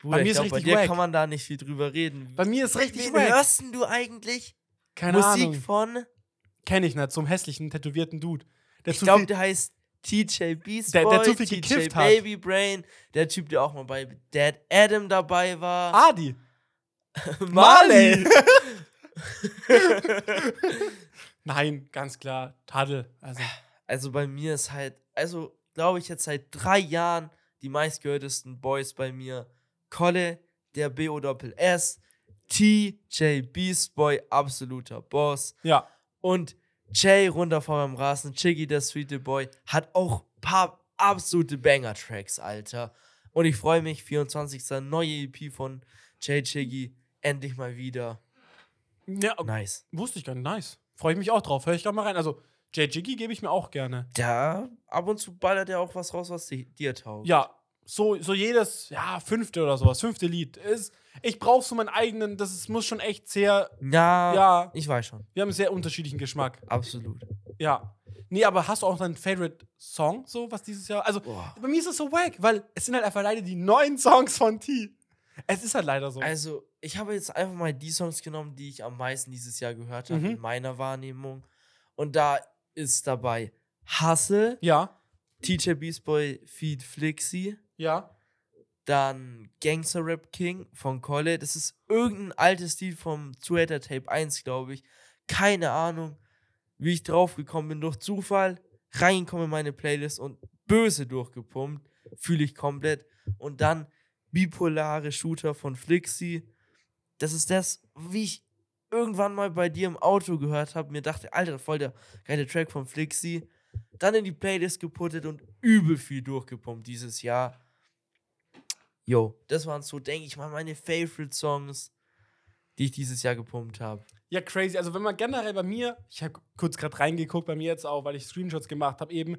Bruder, mir ich ist glaub, bei richtig dir wack. kann man da nicht viel drüber reden. bei mir ist richtig Wen wack. hörst du eigentlich? Keine Musik Ahnung. von? Kenn ich nicht, zum hässlichen, tätowierten Dude. Der Ich glaube, der heißt TJ Beast Der- Boy, der zu viel TJ gekifft hat. Baby Brain, der Typ, der auch mal bei Dead Adam dabei war. Adi. Marley. Nein, ganz klar. Tadel. Also, Also bei mir ist halt, also glaube ich jetzt seit drei Jahren die meistgehörtesten Boys bei mir. Kolle, der B-O-S-S, TJ Beast Boy, absoluter Boss. ja. Und Jay runter vom Rasen, Chiggy, der Sweetie Boy, hat auch ein paar absolute Banger-Tracks, Alter. Und ich freue mich, 24. neue EP von Jay Chiggy, endlich mal wieder. Ja, Nice. wusste ich gar nicht. Nice. Freue ich mich auch drauf. Hör ich gerade mal rein. Also, J. Jiggy gebe ich mir auch gerne. Da ab und zu ballert er auch was raus, was di- dir taugt. Ja, so, so jedes, ja, fünfte oder sowas, fünfte Lied. Ist, ich brauche so meinen eigenen, das ist, muss schon echt sehr, Ja, ja, ich weiß schon. wir haben einen sehr unterschiedlichen Geschmack. Absolut. Ja. Nee, aber hast du auch deinen Favorite Song, so, was dieses Jahr, also, Boah. bei mir ist es so wack, weil es sind halt einfach leider die neuen Songs von T. Es ist halt leider so. Also, ich habe jetzt einfach mal die Songs genommen, die ich am meisten dieses Jahr gehört habe, Mhm. in meiner Wahrnehmung. Und da ist dabei Hustle, ja, TJ Beast Boy Feed Flixi, ja. Dann Gangster Rap King von Kolle. Das ist irgendein altes Lied vom Twitter Tape 1, glaube ich. Keine Ahnung, wie ich drauf gekommen bin. Durch Zufall reingekommen in meine Playlist und böse durchgepumpt. Fühle ich komplett. Und dann bipolare Shooter von Flixi. Das ist das, wie ich irgendwann mal bei dir im Auto gehört habe. Mir dachte, Alter, voll der geile Track von Flixi. Dann in die Playlist geputtet und übel viel durchgepumpt dieses Jahr. Jo, das waren so, denke ich mal, meine Favorite Songs, die ich dieses Jahr gepumpt habe. Ja, crazy. Also, wenn man generell bei mir, ich habe kurz gerade reingeguckt, bei mir jetzt auch, weil ich Screenshots gemacht habe, eben,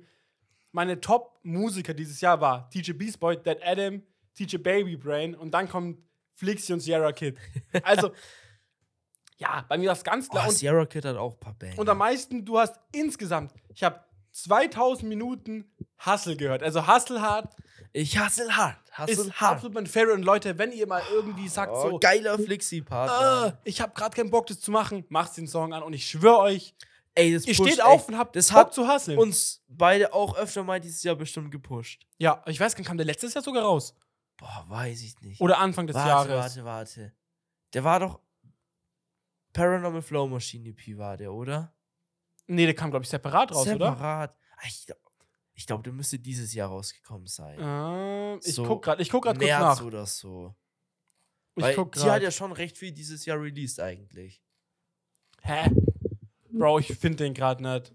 meine Top-Musiker dieses Jahr war TJ Beast Boy, Dead Adam, TJ Baby Brain und dann kommt Flixi und Sierra Kid. Also, ja, bei mir das ganz klar. Oh, und, Sierra Kid hat auch ein paar Bands. und am meisten, du hast insgesamt, ich habe 2000 Minuten Hustle gehört. Also, Hustle hart ich hustle hart, hustle ist hart. absolut mein Favorite. Und Leute, wenn ihr mal irgendwie sagt, Oh, so, geiler Flixi-Part. äh, ich habe gerade keinen Bock, das zu machen, machst den Song an und ich schwöre euch, Ey, das ihr pusht steht auf und habt Das Bock hat zu hustlen. uns beide auch öfter mal dieses Jahr bestimmt gepusht. ja, ich weiß gar kam der letztes Jahr sogar raus? Boah, weiß ich nicht. Oder Anfang des warte, Jahres? warte, warte. Der war doch Paranormal Flow Machine EP war der, oder? Nee, der kam, glaube ich, separat raus, oder? Separat. Ich, glaub- ich glaube, der müsste dieses Jahr rausgekommen sein. Ähm, ich So guck gerade, ich guck gerade kurz nach. oder so. Ich Weil guck die hat ja schon recht viel dieses Jahr released eigentlich. Hä? Bro, ich finde den gerade nicht.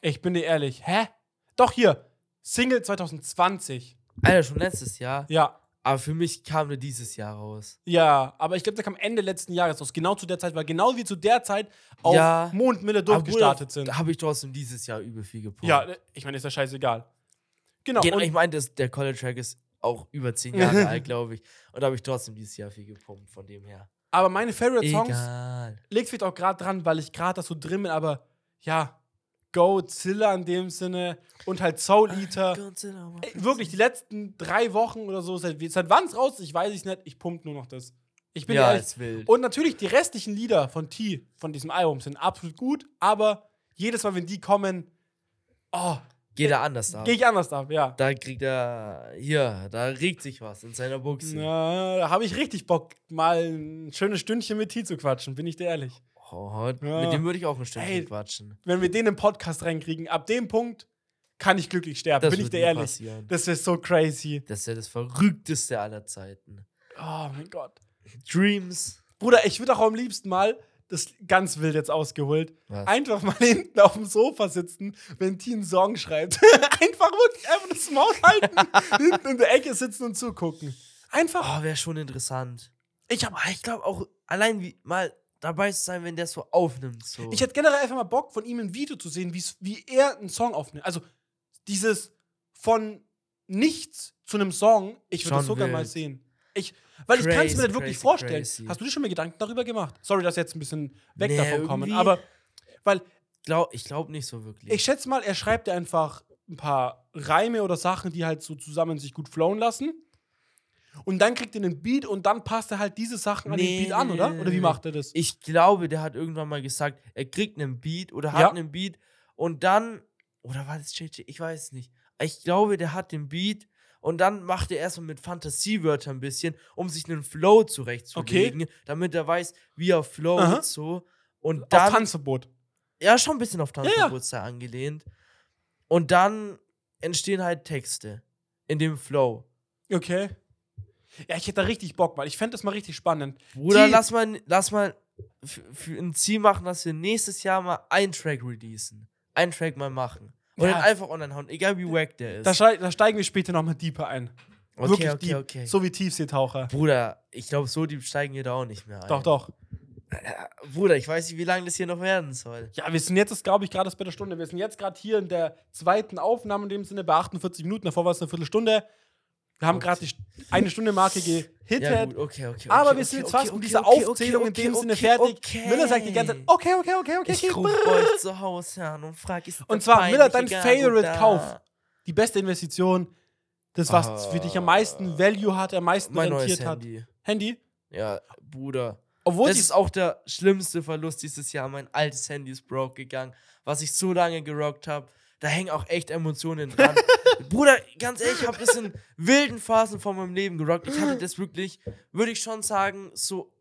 Ich bin dir ehrlich. Hä? Doch hier. Single 2020. Alter, schon letztes Jahr. Ja. Aber für mich kam der dieses Jahr raus. Ja, aber ich glaube, der kam Ende letzten Jahres raus. Genau zu der Zeit, weil genau wie zu der Zeit auch Ja. Mondmille durchgestartet sind. Da habe ich trotzdem dieses Jahr übel viel gepumpt. Ja, ich meine, ist ja scheißegal. Genau. Genau, und ich meine, der College Track ist auch über zehn Jahre alt, glaube ich. Und da habe ich trotzdem dieses Jahr viel gepumpt, von dem her. aber meine Favorite Songs Egal. liegt vielleicht auch gerade dran, weil ich gerade da so drin bin, aber ja, Godzilla in dem Sinne und halt Soul Eater. Ey, wirklich, die letzten drei Wochen oder so, seit, seit wann es raus ist, ich weiß es nicht, ich pump nur noch das. Ich bin Ja, ehrlich. ist wild. Und natürlich, die restlichen Lieder von T, von diesem Album, sind absolut gut, aber jedes Mal, wenn die kommen, oh, Geht er anders ab. gehe ich anders ab, ja. Da kriegt er, hier, da regt sich was in seiner Buchse. Na, da habe ich richtig Bock, mal ein schönes Stündchen mit T zu quatschen, bin ich dir ehrlich. Oh, Ja. Mit dem würde ich auch ein Stündchen Ey, quatschen. Wenn wir den im Podcast reinkriegen, ab dem Punkt kann ich glücklich sterben, Das bin ich dir ehrlich. passieren. Das ist so crazy. Das ist ja das Verrückteste aller Zeiten. Oh mein Gott. Dreams. Bruder, ich würde auch am liebsten mal, das ganz wild jetzt ausgeholt, Was? einfach mal hinten auf dem Sofa sitzen, wenn T einen Song schreibt. einfach wirklich einfach das Maul halten, hinten in der Ecke sitzen und zugucken. Einfach. Oh, wäre schon interessant. Ich, ich glaube auch, allein wie mal dabei zu sein, wenn der es so aufnimmt. So. ich hätte generell einfach mal Bock, von ihm ein Video zu sehen, wie er einen Song aufnimmt. Also dieses von nichts zu einem Song, ich würde das Schon sogar mal sehen. Ich, weil ich kann es mir Crazy, nicht wirklich crazy, vorstellen. crazy. Hast du dir schon mal Gedanken darüber gemacht? Sorry, dass jetzt ein bisschen weg Nee, davon kommen. Aber weil glaub, ich glaube nicht so wirklich. ich schätze mal, er schreibt ja einfach ein paar Reime oder Sachen, die halt so zusammen sich gut flowen lassen. Und dann kriegt er einen Beat und dann passt er halt diese Sachen an den Nee, Beat an, nee, oder? nee, Oder wie nee. macht er das? Ich glaube, der hat irgendwann mal gesagt, er kriegt einen Beat oder hat Ja. einen Beat und dann, oder war das JJ? Ich weiß es nicht. Ich glaube, der hat den Beat und dann macht er erstmal mit Fantasiewörtern ein bisschen, um sich einen Flow zurechtzulegen, damit er weiß, wie er flowt Aha. so. Und Auf dann, Tanzverbot. ja, schon ein bisschen auf ja. Tanzbewusstsein angelehnt. Und dann entstehen halt Texte in dem Flow. Okay. Ja, ich hätte da richtig Bock, weil ich fände das mal richtig spannend. Bruder, Die- lass mal, lass mal für, ein Ziel machen, dass wir nächstes Jahr mal einen Track releasen. Einen Track mal machen. Und Ja. dann einfach online hauen, egal wie wack der ist. Da, da steigen wir später nochmal deeper ein. okay, Wirklich okay, deep. okay. So wie Tiefseetaucher. Bruder, ich glaube, so deep steigen wir da auch nicht mehr ein. Doch, doch. Bruder, ich weiß nicht, wie lange das hier noch werden soll. Ja, wir sind jetzt, glaube ich, gerade bei der Stunde. Wir sind jetzt gerade hier in der zweiten Aufnahme in dem Sinne bei 48 Minuten. Davor war es eine Viertelstunde. Wir haben gerade die eine Stunde Marke gehittet. Ja, gut, okay, okay. Aber okay, wir sind jetzt fast mit dieser Aufzählung in dem Sinne fertig. okay. Miller sagt die ganze Zeit, okay, okay, okay, okay, Ich rufe euch zu Hause an und frage, ist Und zwar, Miller, dein peinliche Gago Favorite da? Kauf. Die beste Investition, das, was für dich am meisten Value hat, am meisten Mein neues rentiert hat. Handy. Handy? Ja, Bruder. Obwohl das ist auch der schlimmste Verlust dieses Jahr. Mein altes Handy ist broke gegangen, was ich so lange gerockt habe. Da hängen auch echt Emotionen dran. Bruder, ganz ehrlich, ich habe das in wilden Phasen von meinem Leben gerockt. Ich hatte das wirklich, würde ich schon sagen, so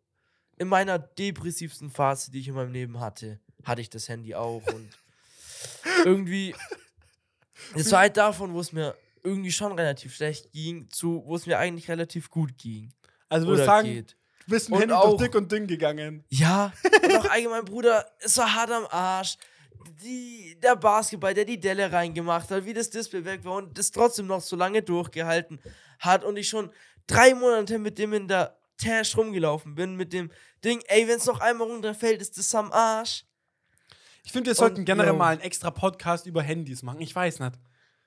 in meiner depressivsten Phase, die ich in meinem Leben hatte, hatte ich das Handy auch. Und irgendwie, es war halt davon, wo es mir irgendwie schon relativ schlecht ging, zu wo es mir eigentlich relativ gut ging. Also würde sagen, geht. du bist Und Handy auch- durch dick und dünn gegangen. Ja, und auch allgemein, Bruder, es war hart am Arsch. Die, der Basketball, der die Delle reingemacht hat, wie das Display weg war und das trotzdem noch so lange durchgehalten hat und ich schon drei Monate mit dem in der Tash rumgelaufen bin, mit dem Ding, ey, wenn es noch einmal runterfällt, ist das am Arsch. Ich finde, wir sollten generell mal einen extra Podcast über Handys machen. Ich weiß nicht.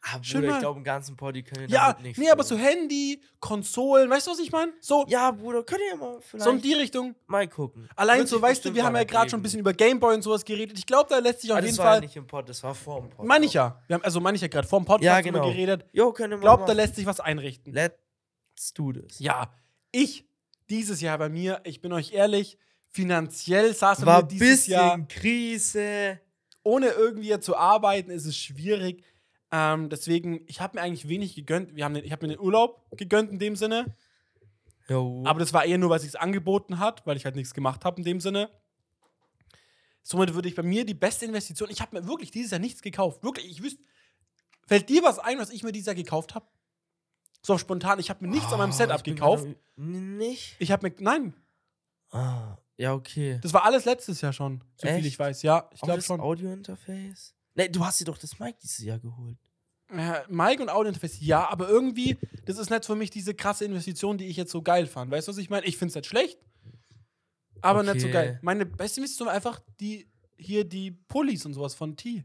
Ah, Schön Bruder, mal. ich glaube, einen ganzen Poddy können wir Ja, nicht nee, aber so Handy, Konsolen, weißt du, was ich meine? So, Ja, Bruder, könnt ihr mal vielleicht so in die Richtung. mal gucken. Allein Wird so, weißt du, wir haben ja gerade schon ein bisschen über Gameboy und sowas geredet. Ich glaube, da lässt sich auf Ah, das jeden war Fall. ja nicht im Pod, das war vor dem Pod. Meine ich ja. Wir haben, also meine ich ja gerade vor dem Podcast Ja, drüber genau. geredet. Jo, können wir Ich glaube, mal da lässt sich was einrichten. Let's do this. Ja, ich dieses Jahr bei mir, ich bin euch ehrlich, finanziell saß war mir dieses bisschen Jahr Krise. ohne irgendwie zu arbeiten, ist es schwierig. Ähm, deswegen, ich habe mir eigentlich wenig gegönnt. Wir haben den, ich habe mir den Urlaub gegönnt in dem Sinne. Jo. Aber das war eher nur, weil es angeboten hat, weil ich halt nichts gemacht habe in dem Sinne. Somit würde ich bei mir die beste Investition. Ich habe mir wirklich dieses Jahr nichts gekauft. Wirklich, ich wüsste. Fällt dir was ein, was ich mir dieses Jahr gekauft habe? So spontan, ich habe mir nichts an meinem Oh, Setup gekauft. Nicht? Ich habe mir. Nein. Ah. Ja, okay. Das war alles letztes Jahr schon, so viel Echt? ich weiß. Ja, ich glaube schon. Audio-Interface? Ne, du hast dir doch das Mic dieses Jahr geholt. Ja, Mic und Audio-Interface, ja, aber irgendwie, das ist nicht für mich diese krasse Investition, die ich jetzt so geil fand. Weißt du, was ich meine? Ich finde es nicht schlecht, aber nicht so Okay. geil. Meine beste Investition war einfach die, hier die Pullis und sowas von T.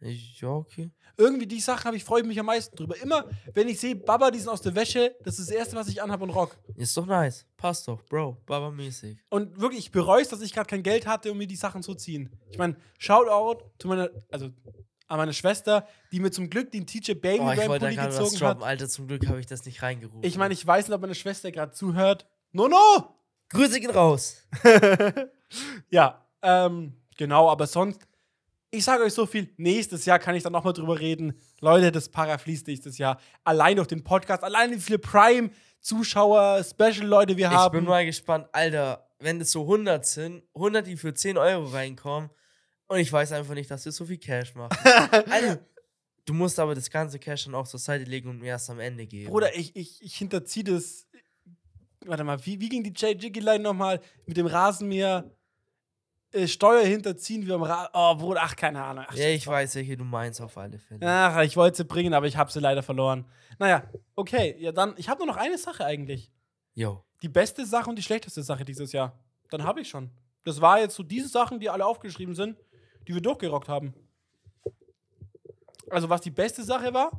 Ja, okay. Irgendwie die Sachen habe ich, freue ich mich am meisten drüber. Immer, wenn ich sehe, Baba, die sind aus der Wäsche, das ist das Erste, was ich anhabe und rock. Ist doch nice. Passt doch, Bro. Baba-mäßig. Und wirklich, ich bereue es, dass ich gerade kein Geld hatte, um mir die Sachen zu ziehen. Ich meine, Shoutout zu meiner, also an meine Schwester, die mir zum Glück den TJ Baby Oh, ich da Pulli gezogen droppen, hat. Alter. Zum Glück habe ich das nicht reingerufen. Ich meine, ich weiß nicht, ob meine Schwester gerade zuhört. No, no! Grüße gehen raus. ja, ähm, genau, aber sonst, ich sage euch so viel, nächstes Jahr kann ich dann nochmal drüber reden. Leute, das Para fließt nächstes Jahr. Allein durch den Podcast, allein wie viele Prime-Zuschauer, Special-Leute wir Ich haben. bin mal gespannt, Alter, wenn es so 100 sind, 100, die für 10 Euro reinkommen und ich weiß einfach nicht, dass wir so viel Cash machen. Alter, du musst aber das ganze Cash dann auch zur Seite legen und mir erst am Ende geben. Bruder, ich, ich, ich hinterziehe das. Warte mal, wie, wie ging die J. Jiggy Line nochmal mit dem Rasenmäher? Äh, Steuer hinterziehen wie beim Ra Oh, Bruder, ach, keine Ahnung. Ach, ja, ich weiß, welche du meinst auf alle Fälle. ach ich wollte sie bringen, aber ich habe sie leider verloren. Naja, okay, ja, dann, ich habe nur noch eine Sache eigentlich. Jo. Die beste Sache und die schlechteste Sache dieses Jahr. Dann habe ich schon. Das war jetzt so diese Sachen, die alle aufgeschrieben sind, die wir durchgerockt haben. Also, was die beste Sache war,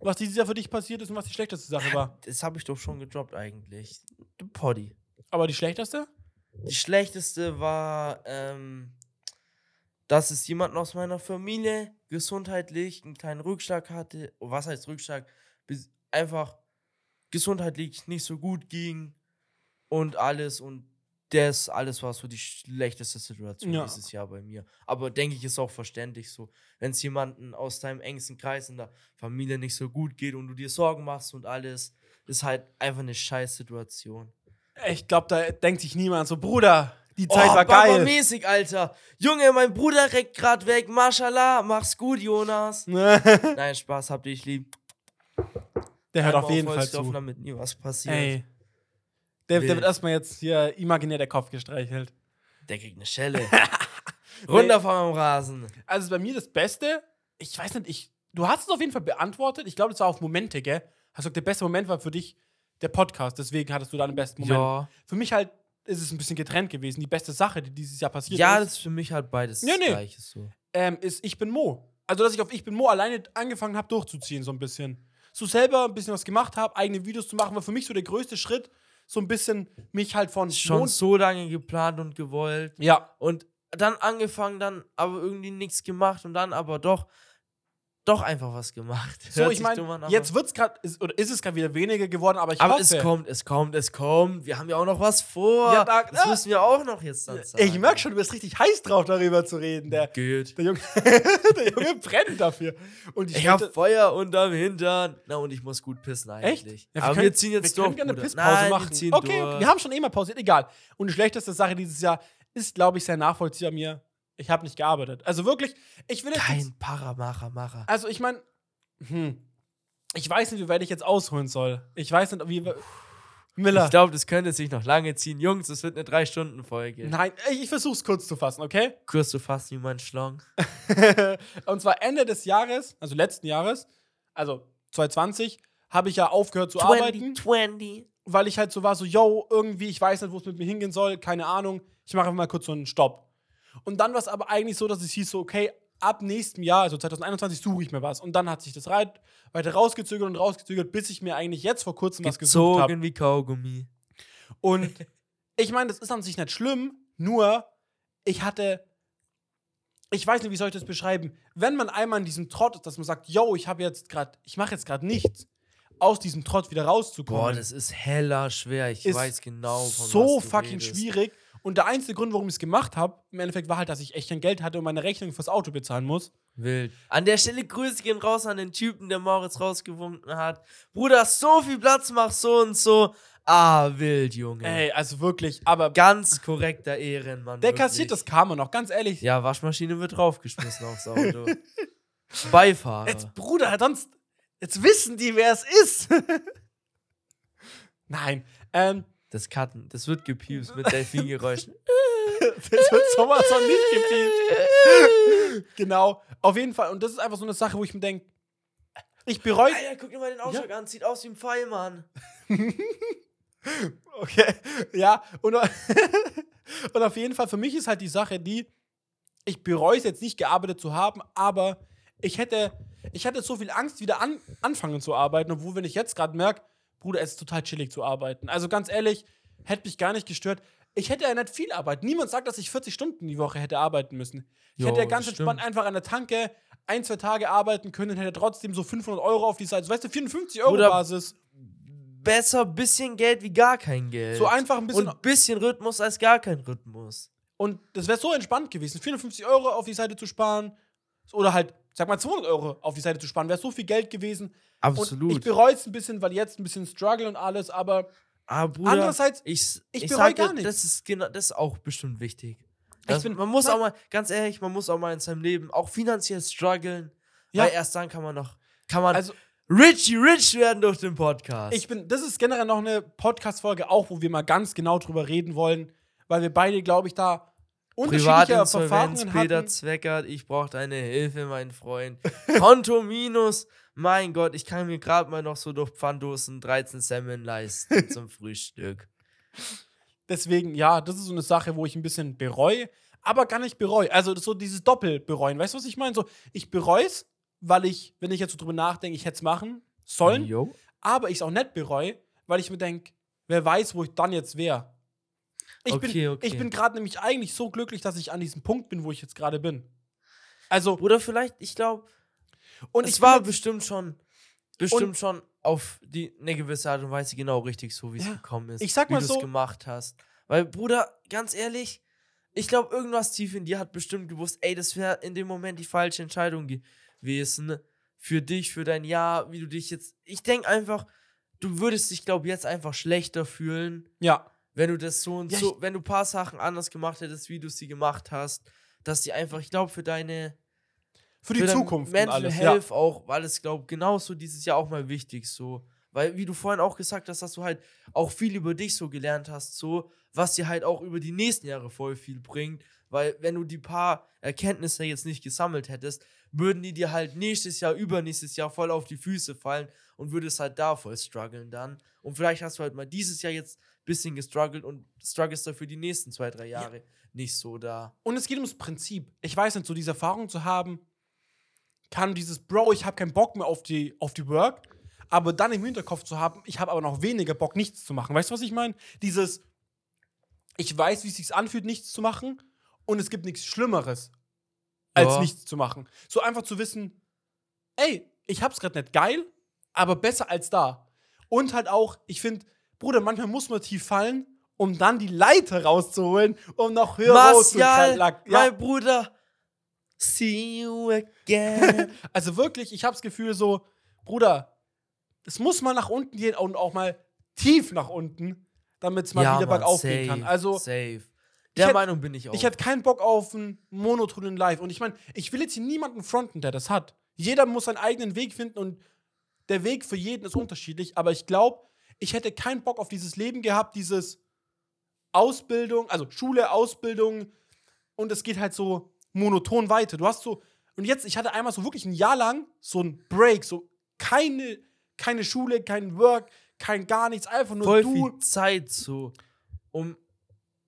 was dieses Jahr für dich passiert ist und was die schlechteste Sache war. Das habe ich doch schon gedroppt eigentlich. Du Poddy. Aber die schlechteste? Die schlechteste war, ähm, dass es jemanden aus meiner Familie gesundheitlich einen kleinen Rückschlag hatte. Oh, was heißt Rückschlag? Bis einfach gesundheitlich nicht so gut ging und alles. Und das alles war so die schlechteste Situation Ja. dieses Jahr bei mir. Aber denke ich, ist auch verständlich so. Wenn es jemanden aus deinem engsten Kreis in der Familie nicht so gut geht und du dir Sorgen machst und alles, ist halt einfach eine scheiß Situation. Ich glaube, da denkt sich niemand so, Bruder, die Zeit war Baba geil. mäßig, Alter. Junge, mein Bruder reckt grad weg. Mashallah, mach's gut, Jonas. der Nein, Spaß, habt ihr ich lieb. hört auf Einmal jeden Fall Holzklopfen, zu. damit nie was passiert. Ey. Der, der wird erstmal jetzt hier imaginär der Kopf gestreichelt. Der kriegt eine Schelle. Runter meinem Rasen. Also bei mir das Beste, ich weiß nicht, ich, du hast es auf jeden Fall beantwortet. Ich glaube, das war auf Momente, gell? Hast du gesagt, der beste Moment war für dich der Podcast. Deswegen hattest du da den besten Moment. Ja. Für mich halt ist es ein bisschen getrennt gewesen. Die beste Sache, die dieses Jahr passiert Ja, ist, das ist für mich halt beides Nee, nee. Gleiche so. ähm, ist Ich bin Mo. Also, dass ich auf Ich bin Mo alleine angefangen habe, durchzuziehen, so ein bisschen. So selber ein bisschen was gemacht habe, eigene Videos zu machen, war für mich so der größte Schritt, so ein bisschen mich halt von Schon Mond- so lange geplant und gewollt. Ja, Und dann angefangen, dann aber irgendwie nichts gemacht und dann aber doch, doch einfach was gemacht. so, Hört ich meine, jetzt wird's gerade, oder ist es gerade wieder weniger geworden, aber ich aber hoffe. es kommt, es kommt, es kommt. Wir haben ja auch noch was vor. Ja, da- das ah. müssen wir auch noch jetzt dann sagen. Ich merke schon, du bist richtig heiß drauf, darüber zu reden. Der, Geht. der, Junge, der Junge brennt dafür. Und ich, Ich hab wollte- Feuer unterm Hintern. Na, und ich muss gut pissen Echt? eigentlich. Ja, Aber können- wir ziehen jetzt wir können durch. gerne Bruder. Pisspause Nein, machen. Wir okay, okay, wir haben schon eh mal pausiert, egal. Und die schlechteste Sache dieses Jahr ist, glaube ich, sehr nachvollziehbar mir. Ich habe nicht gearbeitet. Also wirklich, ich will jetzt. Kein Paramacher, Macher. Also ich meine, hm, ich weiß nicht, wie weit ich jetzt ausholen soll. Ich weiß nicht, wie. Miller. Ich glaube, das könnte sich noch lange ziehen. Jungs, es wird eine 3-Stunden-Folge. Nein, ich, ich versuch's kurz zu fassen, okay? Kurz zu fassen wie mein Schlong. Und zwar Ende des Jahres, also letzten Jahres, also 2020, habe ich ja aufgehört zu arbeiten. 20. weil ich halt so war, so, yo, irgendwie, ich weiß nicht, wo es mit mir hingehen soll, keine Ahnung. Ich mache einfach mal kurz so einen Stopp. Und dann war es aber eigentlich so, dass es hieß so, okay, ab nächstem Jahr, also 2021, suche ich mir was. Und dann hat sich das weiter rausgezögert und rausgezögert, bis ich mir eigentlich jetzt vor kurzem was gesucht habe. Gezogen wie Kaugummi. Und ich meine, das ist an sich nicht schlimm, nur ich hatte, ich weiß nicht, wie soll ich das beschreiben, wenn man einmal in diesem Trott ist, dass man sagt, yo, ich habe jetzt gerade, ich mache jetzt gerade nichts, aus diesem Trott wieder rauszukommen. Boah, das ist heller schwer. Ich weiß genau, von so was du fucking redest. schwierig. Und der einzige Grund, warum ich es gemacht habe, im Endeffekt war halt, dass ich echt kein Geld hatte und meine Rechnung fürs Auto bezahlen muss. Wild. An der Stelle Grüße gehen raus an den Typen, der Moritz rausgewunken hat. Bruder, so viel Platz, mach so und so. Ah, wild, Junge. Ey, also wirklich, aber Ganz korrekter Ehrenmann. der wirklich. kassiert das Karma noch, ganz ehrlich. Ja, Waschmaschine wird draufgeschmissen aufs Auto. Beifahrer. Jetzt, Bruder, sonst, jetzt wissen die, wer es ist. Nein. Ähm, Das Cutten, das wird gepiepst mit Delfingeräuschen. das wird sowas von nicht gepiepst. genau. Auf jeden Fall. Und das ist einfach so eine Sache, wo ich mir denke, ich bereue. Alter, guck dir mal den Ausschlag an, sieht aus wie ein Pfeil, Mann. Okay, ja, und, und auf jeden Fall, für mich ist halt die Sache die, ich bereue es jetzt nicht gearbeitet zu haben, aber ich hätte, ich hatte so viel Angst, wieder an, anfangen zu arbeiten, obwohl, wenn ich jetzt gerade merke, Bruder, es ist total chillig zu arbeiten. Also ganz ehrlich, hätte mich gar nicht gestört. Ich hätte ja nicht viel Arbeit. Niemand sagt, dass ich 40 Stunden die Woche hätte arbeiten müssen. Ich Jo, hätte ja ganz entspannt einfach an der Tanke ein, zwei Tage arbeiten können hätte trotzdem so 500 Euro auf die Seite. So, weißt du, 54 Euro Bruder, Basis. Besser bisschen Geld wie gar kein Geld. So einfach ein bisschen. Und bisschen Rhythmus als gar kein Rhythmus. Und das wäre so entspannt gewesen, 450 Euro auf die Seite zu sparen. Oder halt, sag mal, 200 Euro auf die Seite zu sparen. Wäre so viel Geld gewesen. Und Absolut. ich bereue es ein bisschen, weil jetzt ein bisschen Struggle und alles, aber Aber Bruder, andererseits, ich, ich ich bereue gar nichts. das ist genau, das ist auch bestimmt wichtig. Das, bin- man muss auch mal, ganz ehrlich, man muss auch mal in seinem Leben auch finanziell strugglen. Ja. Weil erst dann kann man noch, kann man also richy rich werden durch den Podcast. ich bin, das ist generell noch eine Podcast-Folge, auch wo wir mal ganz genau drüber reden wollen, weil wir beide, glaube ich, da unterschiedliche Erfahrungen Peter. Zweckert, ich brauche deine Hilfe, mein Freund. Konto minus, mein Gott, ich kann mir gerade mal noch so durch Pfanddosen 13 Semmeln leisten zum Frühstück. Deswegen, ja, das ist so eine Sache, wo ich ein bisschen bereue, aber gar nicht bereue. Also so dieses Doppelbereuen. Weißt du, was ich meine? So, ich bereue es, weil ich, wenn ich jetzt so drüber nachdenke, ich hätte es machen sollen, Jo. aber ich es auch nicht bereue, weil ich mir denke, wer weiß, wo ich dann jetzt wäre. Ich Okay, bin, okay. ich bin gerade nämlich eigentlich so glücklich, dass ich an diesem Punkt bin, wo ich jetzt gerade bin. Also, Bruder, vielleicht, ich glaube, und es ich war bestimmt schon, bestimmt schon auf die eine gewisse Art und Weise genau richtig, so wie es Ja, gekommen ist. ich sag wie mal du's so- gemacht hast. Weil, Bruder, ganz ehrlich, ich glaube, irgendwas tief in dir hat bestimmt gewusst, ey, das wäre in dem Moment die falsche Entscheidung gewesen. Für dich, für dein Jahr, wie du dich jetzt. Ich denke einfach, du würdest dich, glaube jetzt einfach schlechter fühlen, ja, wenn du das so und Ja, so, wenn du ein paar Sachen anders gemacht hättest, wie du sie gemacht hast, dass die einfach, ich glaube, für deine für die für Zukunft Mental alles. Health auch, weil es glaube genauso dieses Jahr auch mal wichtig so, weil wie du vorhin auch gesagt hast, dass du halt auch viel über dich so gelernt hast, so was dir halt auch über die nächsten Jahre voll viel bringt, weil wenn du die paar Erkenntnisse jetzt nicht gesammelt hättest, würden die dir halt nächstes Jahr, übernächstes Jahr voll auf die Füße fallen und würdest halt da voll strugglen dann. Und vielleicht hast du halt mal dieses Jahr jetzt bisschen gestruggelt und strugglest dafür die nächsten zwei, drei Jahre nicht so da. Und es geht ums Prinzip. Ich weiß nicht, so diese Erfahrung zu haben, kann dieses Bro, ich habe keinen Bock mehr auf die, auf die Work, aber dann im Hinterkopf zu haben, ich habe aber noch weniger Bock, nichts zu machen. Weißt du, was ich meine? Dieses, ich weiß, wie es sich anfühlt, nichts zu machen und es gibt nichts Schlimmeres, als Ja. nichts zu machen. So einfach zu wissen, ey, ich hab's gerade nicht geil, aber besser als da. Und halt auch, ich finde, Bruder, manchmal muss man tief fallen, um dann die Leiter rauszuholen, um noch höher Martial, Ja. mein Bruder. See you again. Also wirklich, ich habe das Gefühl so, Bruder, es muss mal nach unten gehen und auch mal tief nach unten, damit es mal wieder Mann, bergauf gehen kann. Also safe. Der hätt- Meinung bin ich auch. ich hätte keinen Bock auf einen monotonen Live. Und ich meine, ich will jetzt hier niemanden fronten, der das hat. Jeder muss seinen eigenen Weg finden und der Weg für jeden ist unterschiedlich. Aber ich glaube, ich hätte keinen Bock auf dieses Leben gehabt, dieses Ausbildung, also Schule, Ausbildung und es geht halt so monoton weiter. Du hast so, und jetzt, ich hatte einmal so wirklich ein Jahr lang so ein Break, so keine, keine Schule, kein Work, kein gar nichts, einfach nur voll du, viel Zeit so, um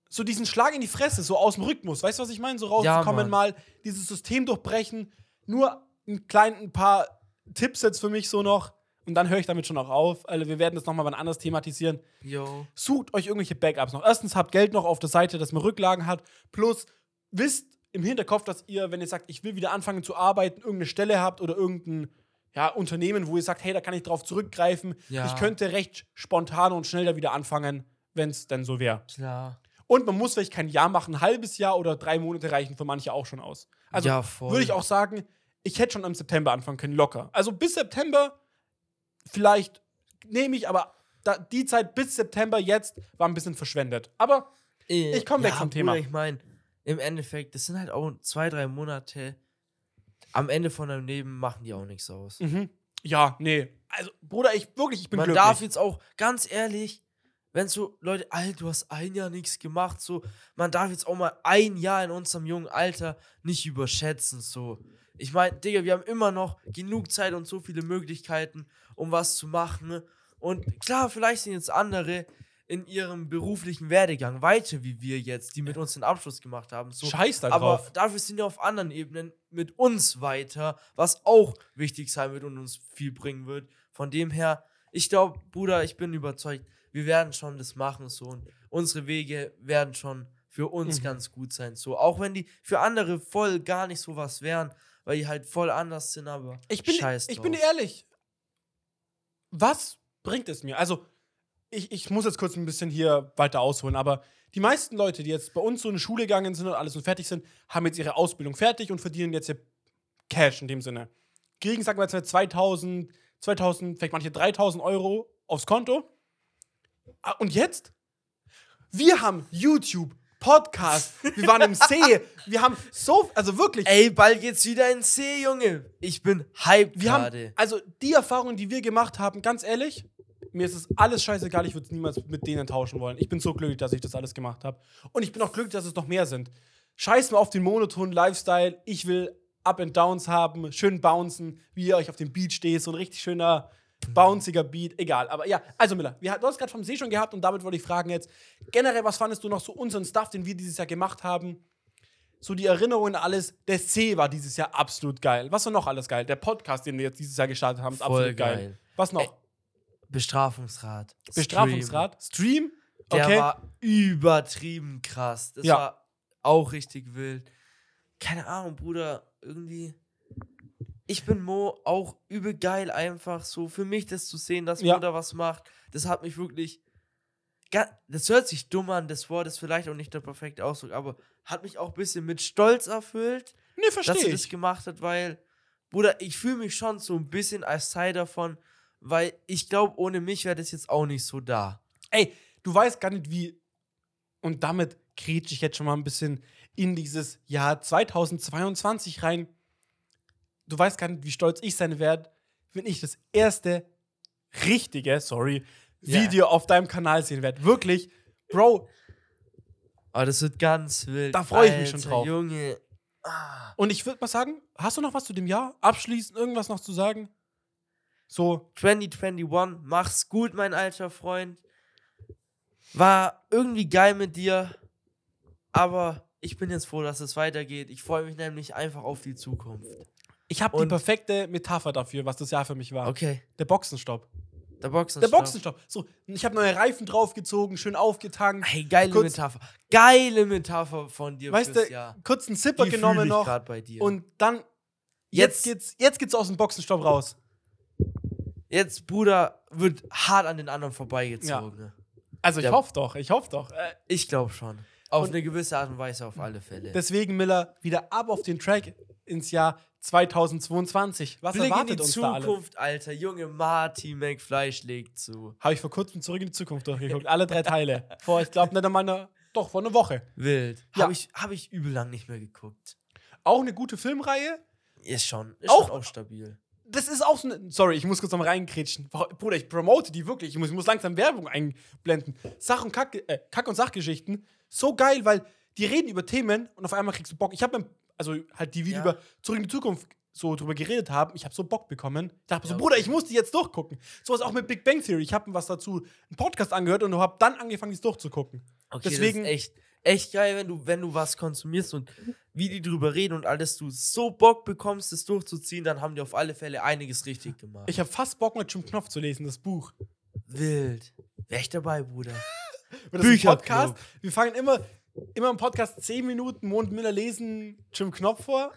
so diesen Schlag in die Fresse, so aus dem Rhythmus. Weißt du, was ich meine? So rauszukommen, Mann. mal dieses System durchbrechen. Nur ein klein, ein paar Tipps jetzt für mich so noch. Und dann höre ich damit schon auch auf. Also wir werden das nochmal wann anders thematisieren. yo, Sucht euch irgendwelche Backups noch. Erstens habt Geld noch auf der Seite, dass man Rücklagen hat. Plus wisst im Hinterkopf, dass ihr, wenn ihr sagt, ich will wieder anfangen zu arbeiten, irgendeine Stelle habt oder irgendein ja, Unternehmen, wo ihr sagt, hey, da kann ich drauf zurückgreifen. Ja. Ich könnte recht spontan und schnell da wieder anfangen, wenn es denn so wäre. klar. Und man muss vielleicht kein Jahr machen, ein halbes Jahr oder drei Monate reichen für manche auch schon aus. Also Ja, würde ich auch sagen, ich hätte schon im September anfangen können, locker. Also bis September vielleicht nehme ich, aber da, die Zeit bis September jetzt war ein bisschen verschwendet. Aber Äh, ich komm weg vom Thema. Ich meine, im Endeffekt, das sind halt auch zwei, drei Monate. Am Ende von deinem Leben machen die auch nichts aus. mhm. ja, nee. Also Bruder, ich wirklich, ich bin Man glücklich. darf jetzt auch, ganz ehrlich, wenn so Leute, Alter, du hast ein Jahr nichts gemacht, so, man darf jetzt auch mal ein Jahr in unserem jungen Alter nicht überschätzen, so. Ich meine, Digga, wir haben immer noch genug Zeit und so viele Möglichkeiten, um was zu machen. Ne? Und klar, vielleicht sind jetzt andere in ihrem beruflichen Werdegang weiter wie wir jetzt, die mit uns den Abschluss gemacht haben. So. Scheiß da Aber drauf. dafür sind wir auf anderen Ebenen mit uns weiter, was auch wichtig sein wird und uns viel bringen wird. Von dem her, ich glaube, Bruder, ich bin überzeugt, wir werden schon das machen so und unsere Wege werden schon für uns Mhm. ganz gut sein. So, auch wenn die für andere voll gar nicht so was wären, weil die halt voll anders sind, aber Ich bin, scheiß ich bin drauf. ehrlich. Was bringt es mir? Also, ich, ich muss jetzt kurz ein bisschen hier weiter ausholen, aber die meisten Leute, die jetzt bei uns so in die Schule gegangen sind und alles und fertig sind, haben jetzt ihre Ausbildung fertig und verdienen jetzt ihr Cash in dem Sinne. Kriegen, sagen wir jetzt mal 2000, 2000, vielleicht manche 3000 Euro aufs Konto. Ah, Und jetzt? Wir haben YouTube, Podcast, wir waren im See, wir haben so, also wirklich, Ey, bald geht's wieder ins See, Junge. Ich bin hyped Wir haben, gerade. also die Erfahrungen, die wir gemacht haben, ganz ehrlich, mir ist es alles scheißegal, ich würde es niemals mit denen tauschen wollen. Ich bin so glücklich, dass ich das alles gemacht habe. Und ich bin auch glücklich, dass es noch mehr sind. Scheiß mal auf den monotonen Lifestyle. Ich will Up and Downs haben, schön bouncen, wie ihr euch auf dem Beat steht, so ein richtig schöner, bounciger Beat. Egal, aber ja, also Miller, wir, du hast gerade vom See schon gehabt und damit wollte ich fragen jetzt, generell, was fandest du noch so unseren Stuff, den wir dieses Jahr gemacht haben? so die Erinnerungen, alles. Der C war dieses Jahr absolut geil. Was war noch alles geil? Der Podcast, den wir jetzt dieses Jahr gestartet haben, ist Voll absolut geil. geil. Was noch? Ey, Bestrafungsrat. Bestrafungsrat? Stream? Der Okay. war übertrieben krass. Das Ja. war auch richtig wild. Keine Ahnung, Bruder, irgendwie. Ich bin Mo auch übel geil, einfach so für mich das zu sehen, dass Ja. Mo da was macht. Das hat mich wirklich. Das hört sich dumm an, das Wort ist vielleicht auch nicht der perfekte Ausdruck, aber hat mich auch ein bisschen mit Stolz erfüllt, nee, dass er das gemacht hat, weil, Bruder, ich fühle mich schon so ein bisschen als Teil davon, weil ich glaube, ohne mich wäre das jetzt auch nicht so da. Ey, du weißt gar nicht, wie. Und damit kretsche ich jetzt schon mal ein bisschen in dieses Jahr 2022 rein. Du weißt gar nicht, wie stolz ich sein werde, wenn ich das erste richtige, sorry. Video auf deinem Kanal sehen werde. Wirklich, Bro, Aber das wird ganz wild. Da freu ich mich schon drauf. Junge. Ah. Und ich würde mal sagen, hast du noch was zu dem Jahr? Abschließend irgendwas noch zu sagen? So, 2021, mach's gut, mein alter Freund. War irgendwie geil mit dir, aber ich bin jetzt froh, dass es weitergeht. Ich freue mich nämlich einfach auf die Zukunft. Ich habe die Und- perfekte Metapher dafür, was das Jahr für mich war. Okay, Der Boxenstopp. der Boxen. Der Boxenstopp. So, ich habe neue Reifen draufgezogen, schön aufgetankt. Hey, geile Kurz- Metapher. Geile Metapher von dir weißt fürs du, Jahr. kurz einen Zipper Die genommen ich noch grad bei dir. und dann Jetzt- jetzt, geht's jetzt geht's aus dem Boxenstopp raus. jetzt, Bruder, wird hart an den anderen vorbeigezogen. Also ich Ja. hoffe doch, ich hoffe doch. Äh, Ich glaube schon. Auf Und- eine gewisse Art und Weise auf alle Fälle. deswegen Miller wieder ab auf den Track ins Jahr 2022. Was Blick in erwartet die uns da alle? Zukunft, Alter. Junge Marty McFly schlägt zu. Habe ich vor kurzem zurück in die Zukunft durchgeguckt, alle drei Teile. Vor, ich glaube nicht einmal einer, doch vor einer Woche. Wild. Ja. Habe ich, hab ich übel lang nicht mehr geguckt. Auch eine gute Filmreihe. Ist schon, ist Auch- schon auch stabil. das ist auch so eine. Sorry, ich muss kurz noch mal reinkrätschen. Boah, Bruder, ich promote die wirklich. Ich muss, ich muss langsam Werbung einblenden. Sach- und Kack, äh, Kack- und Sachgeschichten. So geil, weil die reden über Themen und auf einmal kriegst du Bock. Ich habe also halt die, wie die Ja. über Zurück in die Zukunft so drüber geredet haben. Ich habe so Bock bekommen. Ich dachte mir so, Ja, Bruder, ich muss die jetzt durchgucken. So was auch mit Big Bang Theory. Ich habe was dazu, einen Podcast angehört und habe dann angefangen, dies durchzugucken. Okay, Deswegen- das ist echt, echt geil, wenn du, wenn du was konsumierst und wie die drüber reden und alles, du so Bock bekommst, das durchzuziehen, dann haben die auf alle Fälle einiges richtig gemacht. Ich habe fast Bock, mit Jim Knopf zu lesen, das Buch. Wild. Wär ich dabei, Bruder. Wird das ein Bücherclub. Podcast? Wir fangen immer, immer im Podcast 10 Minuten Mond Miller lesen Jim Knopf vor.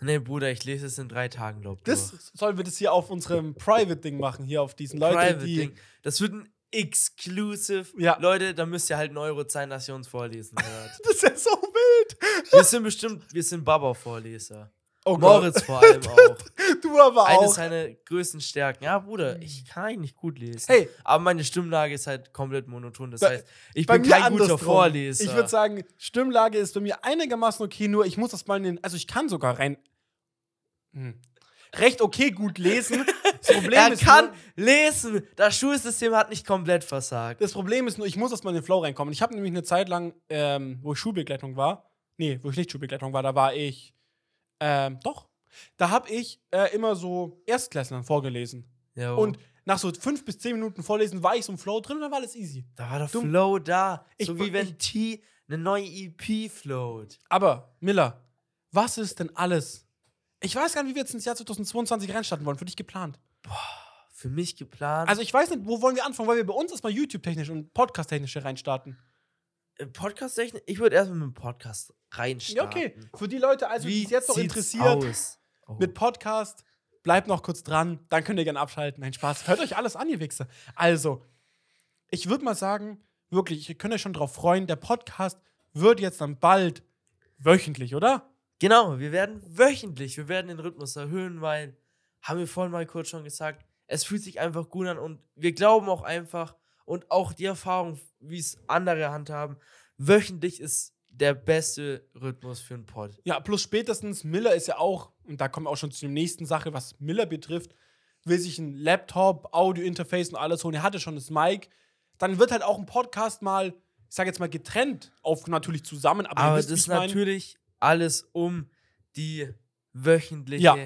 Nee, Bruder, ich lese es in drei Tagen, glaub Das durch. sollen wir das hier auf unserem Private-Ding machen, hier auf diesen Leuten, Private die. Ding. Das wird ein Exclusive. Ja. Leute, da müsst ihr halt einen Euro zahlen, dass ihr uns vorlesen hört. Das ist ja so wild. wir sind bestimmt, wir sind Baba-Vorleser. Oh Moritz vor allem auch. Du aber Eine auch. seiner größten Stärken. Ja, Bruder, ich kann eigentlich nicht gut lesen. Hey. Aber meine Stimmlage ist halt komplett monoton. Das Bei- heißt, ich bin kein guter andersrum. Vorleser. Ich würde sagen, Stimmlage ist bei mir einigermaßen okay, nur ich muss das mal in den. Also ich kann sogar rein. Hm. recht okay gut lesen. Das Problem er ist kann nur, lesen. Das Schulsystem hat nicht komplett versagt. das Problem ist nur, ich muss erstmal in den Flow reinkommen. Ich habe nämlich eine Zeit lang, ähm, wo ich Schulbegleitung war, nee, wo ich nicht Schulbegleitung war, da war ich, ähm, doch, da habe ich äh, immer so Erstklässlern vorgelesen. Jo. Und nach so fünf bis zehn Minuten Vorlesen war ich so im Flow drin und dann war alles easy. da war der Du- Flow da. Ich- so wie wenn ich- T eine neue EP float. Aber, Miller, was ist denn alles? Ich weiß gar nicht, wie wir jetzt ins Jahr 2022 reinstarten wollen. Für dich geplant. Für mich geplant. Also, ich weiß nicht, wo wollen wir anfangen? Weil wir bei uns erstmal YouTube-technisch und Podcast-technisch reinstarten. Podcast-Technik? Ich würde erstmal mit dem Podcast Ja, reinstarten. okay. Für die Leute, also, die es jetzt noch interessiert, Aus? Oh. mit Podcast, bleibt noch kurz dran. Dann könnt ihr gerne abschalten. Nein, Spaß. Hört euch alles an, ihr Wichser. Also, ich würde mal sagen, wirklich, ihr könnt euch schon drauf freuen. Der Podcast wird jetzt dann bald wöchentlich, oder? Genau, wir werden wöchentlich, wir werden den Rhythmus erhöhen, weil, haben wir vorhin mal kurz schon gesagt, es fühlt sich einfach gut an und wir glauben auch einfach und auch die Erfahrung, wie es andere handhaben, wöchentlich ist der beste Rhythmus für einen Pod. Ja, plus spätestens Miller ist ja auch, und da kommen wir auch schon zu der nächsten Sache, was Miller betrifft, will sich ein Laptop, Audio-Interface und alles holen. Er hatte schon das Mic. Dann wird halt auch ein Podcast mal, ich sage jetzt mal getrennt, auf natürlich zusammen, aber, Aber wisst, das ist mein. natürlich alles um die wöchentliche, Ja.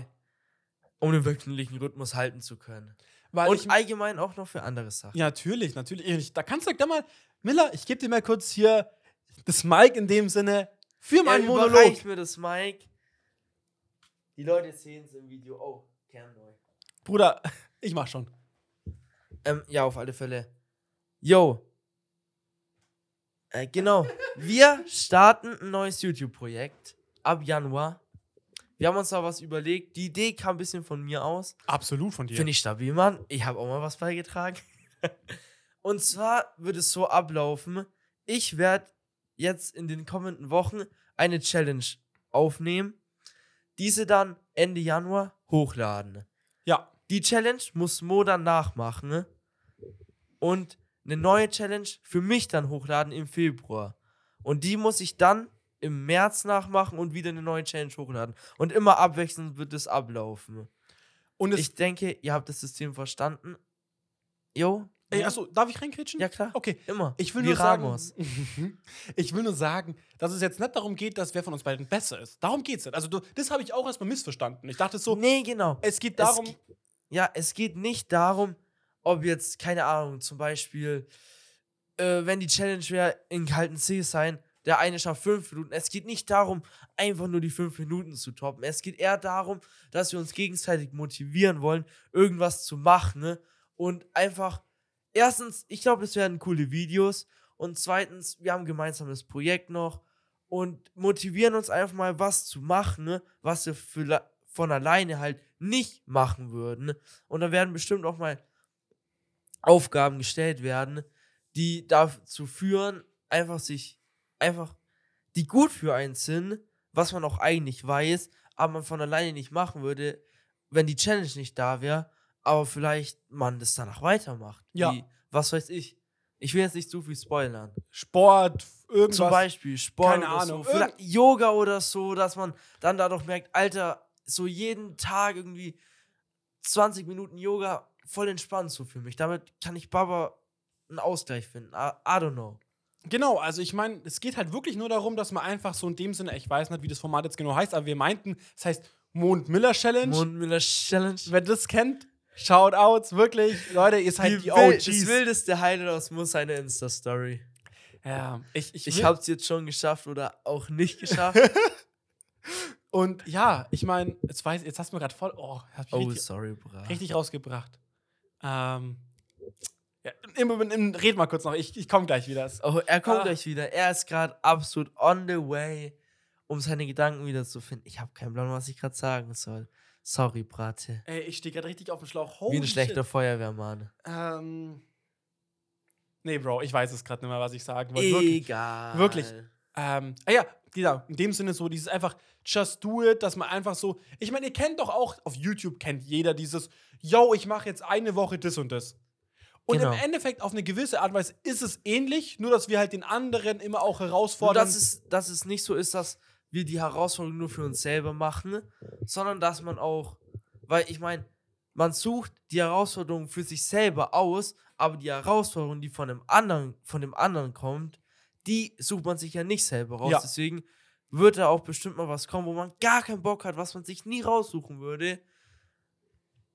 um den wöchentlichen Rhythmus halten zu können. Weil und ich, allgemein auch noch für andere Sachen. ja, natürlich, natürlich. Ich, da kannst du da mal, Miller, ich gebe dir mal kurz hier das Mic in dem Sinne für meinen ja, Monolog. überreich mir das Mic. Die Leute sehen es im Video. Oh, Kernneu. Bruder, ich mach schon. Ähm, ja, auf alle Fälle. Yo. Äh, genau. Wir starten ein neues YouTube-Projekt ab Januar. Wir haben uns da was überlegt. Die Idee kam ein bisschen von mir aus. Absolut von dir. Finde ich stabil, Mann. Ich habe auch mal was beigetragen. Und zwar wird es so ablaufen. Ich werde jetzt in den kommenden Wochen eine Challenge aufnehmen. Diese dann Ende Januar hochladen. Ja, Die Challenge muss Mo dann nachmachen. Und eine neue Challenge für mich dann hochladen im Februar. Und die muss ich dann im März nachmachen und wieder eine neue Challenge hochladen. Und immer abwechselnd wird es ablaufen. und Ich denke, ihr habt das System verstanden. Jo? ey, achso, darf ich reinkritschen? Ja, klar. Okay, Immer. Ich will Wie nur Ramos. sagen, ich will nur sagen, dass es jetzt nicht darum geht, dass wer von uns beiden besser ist. Darum geht es nicht. Also du, das habe ich auch erstmal missverstanden. Ich dachte so, nee, genau. es geht darum, Es, ge- ja, es geht nicht darum, ob jetzt, keine Ahnung, zum Beispiel, äh, wenn die Challenge wäre, in kalten See sein, der eine schafft fünf Minuten. Es geht nicht darum, einfach nur die fünf Minuten zu toppen. Es geht eher darum, dass wir uns gegenseitig motivieren wollen, irgendwas zu machen. Ne? Und einfach, erstens, ich glaube, es werden coole Videos. Und zweitens, wir haben ein gemeinsames Projekt noch und motivieren uns einfach mal was zu machen, ne? was wir für, von alleine halt nicht machen würden. Und da werden bestimmt auch mal Aufgaben gestellt werden, die dazu führen, einfach sich, einfach, die gut für einen sind, was man auch eigentlich weiß, aber man von alleine nicht machen würde, wenn die Challenge nicht da wäre, aber vielleicht man das danach weitermacht. Ja. Wie, was weiß ich. Ich will jetzt nicht zu viel spoilern. Sport, irgendwas. Zum Beispiel Sport keine Ahnung, so, vielleicht Yoga oder so, dass man dann dadurch merkt, Alter, so jeden Tag irgendwie 20 Minuten Yoga, voll entspannt so für mich. Damit kann ich Baba einen Ausgleich finden. I, I don't know. Genau, also ich meine, es geht halt wirklich nur darum, dass man einfach so in dem Sinne, ich weiß nicht, wie das Format jetzt genau heißt, aber wir meinten, es heißt Mond-Miller-Challenge. Mondmüller Challenge. Wer das kennt, Shoutouts, wirklich. Leute, ihr seid die, Die OGs. das wildeste Highlight aus muss eine Insta-Story. Ja, ich, ich, Ich hab's jetzt schon geschafft oder auch nicht geschafft. Und ja, ich meine, jetzt, weiß- jetzt hast du mir gerade voll. Oh, oh, richtig, sorry, bra. richtig rausgebracht. Ähm. Ja, im, im, im, red mal kurz noch, ich, ich komme gleich wieder. Oh, er kommt Ah. gleich wieder. Er ist gerade absolut on the way, um seine Gedanken wieder zu finden. Ich habe keinen Plan, was ich gerade sagen soll. Sorry, Brate. Ey, ich stehe gerade richtig auf dem Schlauch. Wie Holy ein schlechter shit. Feuerwehrmann. Ähm. Nee, Bro, ich weiß es gerade nicht mehr, was ich sagen wollte. Wirklich. Egal. Wirklich. Ähm, ah ja, genau, in dem Sinne so, dieses einfach just do it, dass man einfach so, ich meine, ihr kennt doch auch, auf YouTube kennt jeder dieses, yo, ich mache jetzt eine Woche das und das. Und Genau. im Endeffekt auf eine gewisse Art und Weise ist es ähnlich, nur dass wir halt den anderen immer auch Nur, herausfordern. dass es, dass es nicht so ist, dass wir die Herausforderung nur für uns selber machen, sondern dass man auch Weil ich meine, man sucht die Herausforderung für sich selber aus, aber die Herausforderung, die von dem anderen, von dem anderen kommt, die sucht man sich ja nicht selber raus. Ja. Deswegen wird da auch bestimmt mal was kommen, wo man gar keinen Bock hat, was man sich nie raussuchen würde.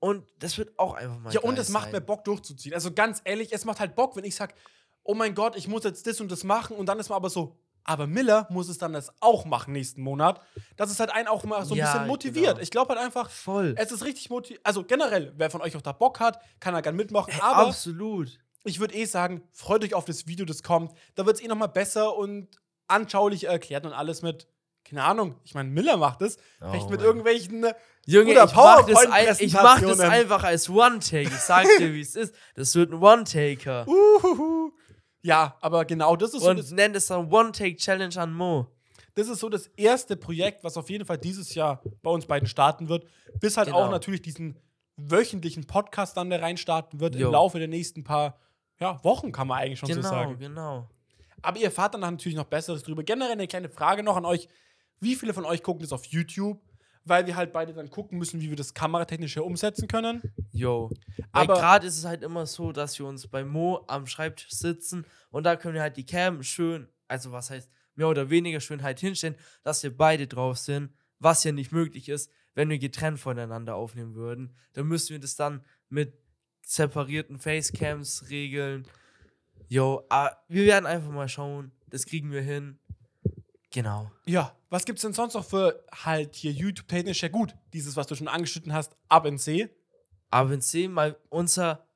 Und das wird auch einfach mal Ja, und es macht mir Bock durchzuziehen. Also ganz ehrlich, es macht halt Bock, wenn ich sage, oh mein Gott, ich muss jetzt das und das machen und dann ist man aber so, aber Miller muss es dann das auch machen nächsten Monat. Das ist halt einen auch mal so ein Ja, bisschen motiviert. genau. Ich glaube halt einfach, Voll. es ist richtig motiviert. Also generell, wer von euch auch da Bock hat, kann er gern mitmachen. Ey, aber absolut. ich würde eh sagen, freut euch auf das Video, das kommt. Da wird es eh nochmal besser und anschaulich erklärt und alles mit, keine Ahnung, ich meine, Miller macht es. Vielleicht Oh mit mein irgendwelchen. Junge, Oder ich mach, das ein, ich mach das einfach als One-Take. Ich sag dir, wie es ist. Das wird ein One-Taker. Uhuhu. Ja, aber genau das ist so das Und nenn es dann One-Take-Challenge an Mo. das ist so das erste Projekt, was auf jeden Fall dieses Jahr bei uns beiden starten wird. Bis halt auch Genau. natürlich diesen wöchentlichen Podcast dann da rein starten wird Jo. im Laufe der nächsten paar ja, Wochen, kann man eigentlich schon Genau, so sagen. genau. Aber ihr erfahrt dann natürlich noch Besseres drüber. Generell eine kleine Frage noch an euch. Wie viele von euch gucken das auf YouTube? Weil wir halt beide dann gucken müssen, wie wir das kameratechnisch hier umsetzen können. Yo. Weil Aber- gerade ist es halt immer so, dass wir uns bei Mo am Schreibtisch sitzen und da können wir halt die Cam schön, also was heißt mehr oder weniger schön halt hinstellen, dass wir beide drauf sind, was ja nicht möglich ist, wenn wir getrennt voneinander aufnehmen würden. Dann müssten wir das dann mit separierten Facecams regeln. Yo, ah, wir werden einfach mal schauen. Das kriegen wir hin. Genau. Ja, was gibt's denn sonst noch für halt hier YouTube-technisch? Ja gut, dieses, was du schon angeschnitten hast, ab in C. Aber wenn Sie mal unser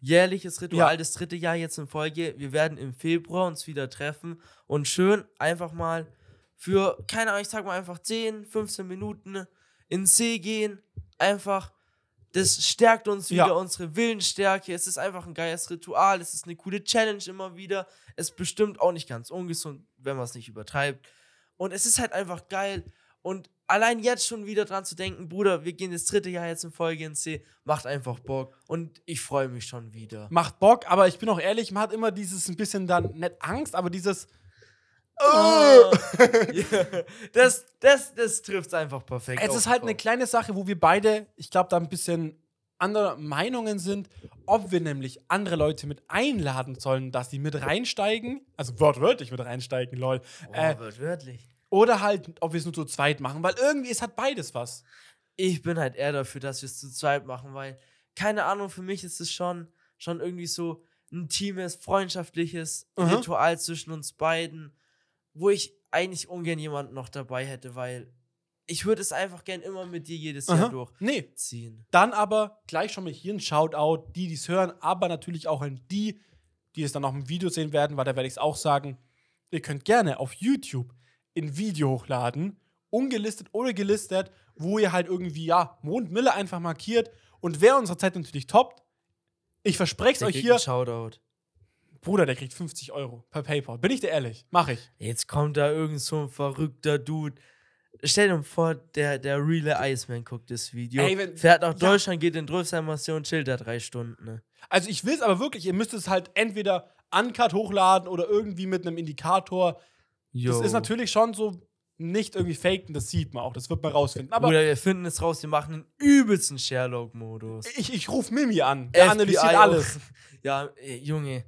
jährliches Ritual, Ja. das dritte Jahr jetzt in Folge, wir werden im Februar uns wieder treffen und schön einfach mal für, keine Ahnung, ich sag mal einfach 10, 15 Minuten in See gehen. Einfach, das stärkt uns Ja. wieder, unsere Willensstärke. Es ist einfach ein geiles Ritual, es ist eine coole Challenge immer wieder. Es ist bestimmt auch nicht ganz ungesund, wenn man es nicht übertreibt. Und es ist halt einfach geil. Und allein jetzt schon wieder dran zu denken, Bruder, wir gehen das dritte Jahr jetzt in Folge ins See, macht einfach Bock. Und ich freue mich schon wieder. Macht Bock, aber ich bin auch ehrlich, man hat immer dieses ein bisschen dann, nicht Angst, aber dieses. Ja, das das, das trifft es einfach perfekt. Es ist halt eine kleine Sache, wo wir beide, ich glaube, da ein bisschen anderer Meinungen sind, ob wir nämlich andere Leute mit einladen sollen, dass sie mit reinsteigen, also wortwörtlich mit reinsteigen, lol. Oh, Äh, wird wörtlich. oder halt, ob wir es nur zu zweit machen, weil irgendwie es hat beides was. Ich bin halt eher dafür, dass wir es zu zweit machen, weil, keine Ahnung, für mich ist es schon, schon irgendwie so ein intimes, freundschaftliches Mhm. Ritual zwischen uns beiden, wo ich eigentlich ungern jemanden noch dabei hätte, weil ich würde es einfach gern immer mit dir jedes Jahr Aha. Nee, durchziehen. Dann aber gleich schon mal hier ein Shoutout, die, die es hören, aber natürlich auch an die, die es dann noch im Video sehen werden, weil da werde ich es auch sagen. Ihr könnt gerne auf YouTube ein Video hochladen, ungelistet oder gelistet, wo ihr halt irgendwie, ja, Mondmille einfach markiert. Und wer unsere Zeit natürlich toppt, ich verspreche es euch hier, Shoutout. Bruder, der kriegt 50 Euro per PayPal. Bin ich dir ehrlich? Mach ich. Jetzt kommt da irgend so ein verrückter Dude. Stell dir vor, der, der reale Iceman guckt das Video. Ey, wenn- fährt nach ja. Deutschland, geht in Dröfsheimer und chillt da drei Stunden. Ne? Also ich will es aber wirklich, ihr müsst es halt entweder uncut hochladen oder irgendwie mit einem Indikator. Das Yo. ist natürlich schon so nicht irgendwie fake, und das sieht man auch, das wird man rausfinden. Aber Bruder, wir finden es raus, wir machen einen übelsten Sherlock-Modus. ich, ich rufe Mimi an, der analysiert FBI alles. auch. Ja, Junge.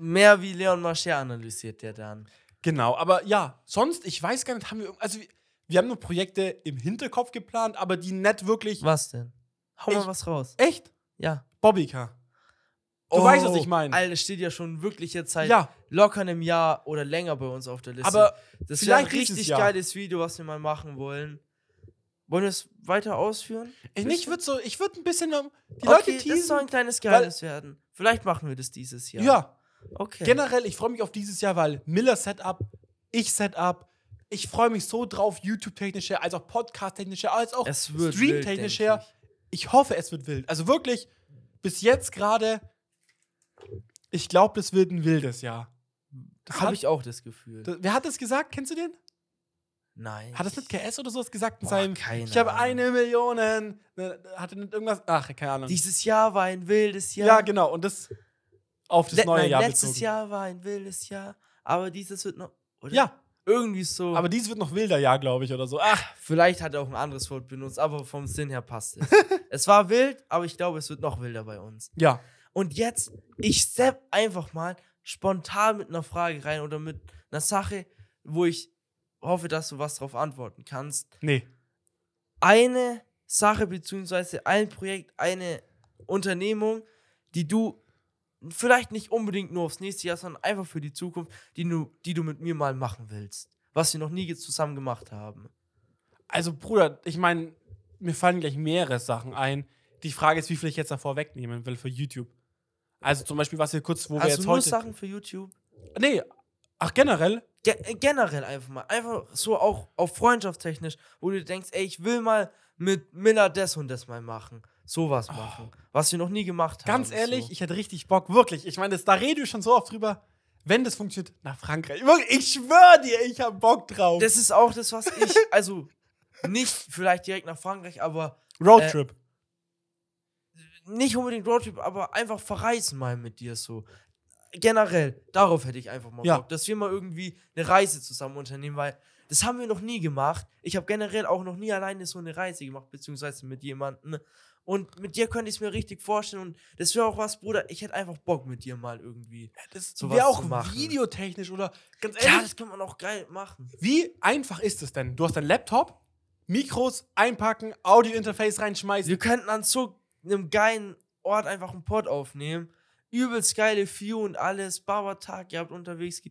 Mehr wie Leon Mascher analysiert der dann. Genau, aber ja, sonst, ich weiß gar nicht, haben wir, also wir, wir haben nur Projekte im Hinterkopf geplant, aber die nicht wirklich. Was denn? Hau mal Ich- was raus. Echt? Ja. Bobbycar. Du weißt, was ich meine. Oh, Alter, steht ja schon wirklich jetzt seit Ja, locker einem Jahr oder länger bei uns auf der Liste. aber das wäre ein richtig geiles Video, was wir mal machen wollen. Wollen wir es weiter ausführen? ich, ich würde so, ich würde ein bisschen die okay, Leute das soll ein teasen. kleines Geheimnis werden. Vielleicht machen wir das dieses Jahr. Ja, Okay. generell, ich freue mich auf dieses Jahr, weil Miller Setup, ich Setup, ich freue mich so drauf, YouTube-technisch her, als auch Podcast-technisch her, als auch Stream-technisch her. denk Ich hoffe, es wird wild. Also wirklich, bis jetzt gerade, ich glaube, das wird ein wildes Jahr. ich. hat- Habe ich auch das Gefühl. Das, wer hat das gesagt? Kennst du den? Nein. Hat das nicht KS oder sowas gesagt in Boah, seinem keine Ich habe eine Million. Ne, hatte nicht irgendwas? Ach, keine Ahnung. Dieses Jahr war ein wildes Jahr. ja, genau. Und das auf das Le neue nein, Jahr letztes bezogen. Jahr war ein wildes Jahr, aber dieses wird noch. Oder? Ja, Irgendwie so. Aber dies wird noch wilder, ja, glaube ich, oder so. Ach, Vielleicht hat er auch ein anderes Wort benutzt, aber vom Sinn her passt es. es war wild, aber ich glaube, es wird noch wilder bei uns. ja. Und jetzt, ich stepp einfach mal spontan mit einer Frage rein oder mit einer Sache, wo ich hoffe, dass du was drauf antworten kannst. Nee. Eine Sache beziehungsweise ein Projekt, eine Unternehmung, die du vielleicht nicht unbedingt nur aufs nächste Jahr, sondern einfach für die Zukunft, die du, die du mit mir mal machen willst. Was wir noch nie zusammen gemacht haben. Also, Bruder, ich meine, mir fallen gleich mehrere Sachen ein. Die Frage ist, wie viel ich jetzt davor wegnehmen will für YouTube. Also zum Beispiel, was wir kurz, wo wir Hast jetzt du heute. Sachen für YouTube? Nee, ach, generell. Ge äh, generell einfach mal. Einfach so auch auf freundschaftstechnisch, wo du denkst, ey, ich will mal mit Miller das und das mal machen. Sowas machen. Was wir noch nie gemacht haben. Oh. Ganz ehrlich, so. ich hätte richtig Bock, wirklich. Ich meine, das- da rede ich schon so oft drüber. Wenn das funktioniert, nach Frankreich. Ich schwöre dir, ich hab Bock drauf. Das ist auch das, was ich, also nicht vielleicht direkt nach Frankreich, aber Roadtrip. nicht unbedingt Roadtrip, aber einfach verreisen mal mit dir so. Generell, darauf hätte ich einfach mal Ja. Bock, dass wir mal irgendwie eine Reise zusammen unternehmen, weil das haben wir noch nie gemacht. Ich habe generell auch noch nie alleine so eine Reise gemacht, beziehungsweise mit jemandem. Und mit dir könnte ich es mir richtig vorstellen. Und das wäre auch was, Bruder. Ich hätte einfach Bock mit dir mal irgendwie. das sowas wäre auch videotechnisch oder ganz Ja, ehrlich. das kann man auch geil machen. wie einfach ist es denn? Du hast deinen Laptop, Mikros einpacken, Audio-Interface reinschmeißen. Wir könnten an so einem geilen Ort einfach einen Pod aufnehmen. Übelst geile View und alles. Barbertag, ihr habt unterwegs.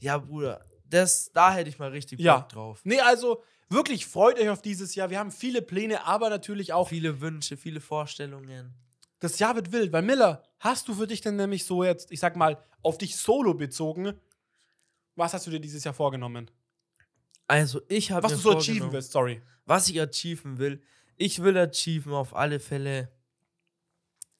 Ja, Bruder, das, da hätte ich mal richtig Bock Ja. drauf. Nee, also wirklich freut euch auf dieses Jahr. Wir haben viele Pläne, aber natürlich auch Viele Wünsche, viele Vorstellungen. das Jahr wird wild. Weil Miller, hast du für dich denn nämlich so jetzt, ich sag mal, auf dich solo bezogen, was hast du dir dieses Jahr vorgenommen? Also, ich habe Was du so achieven willst, sorry. was ich achieven will. Ich will achieven auf alle Fälle,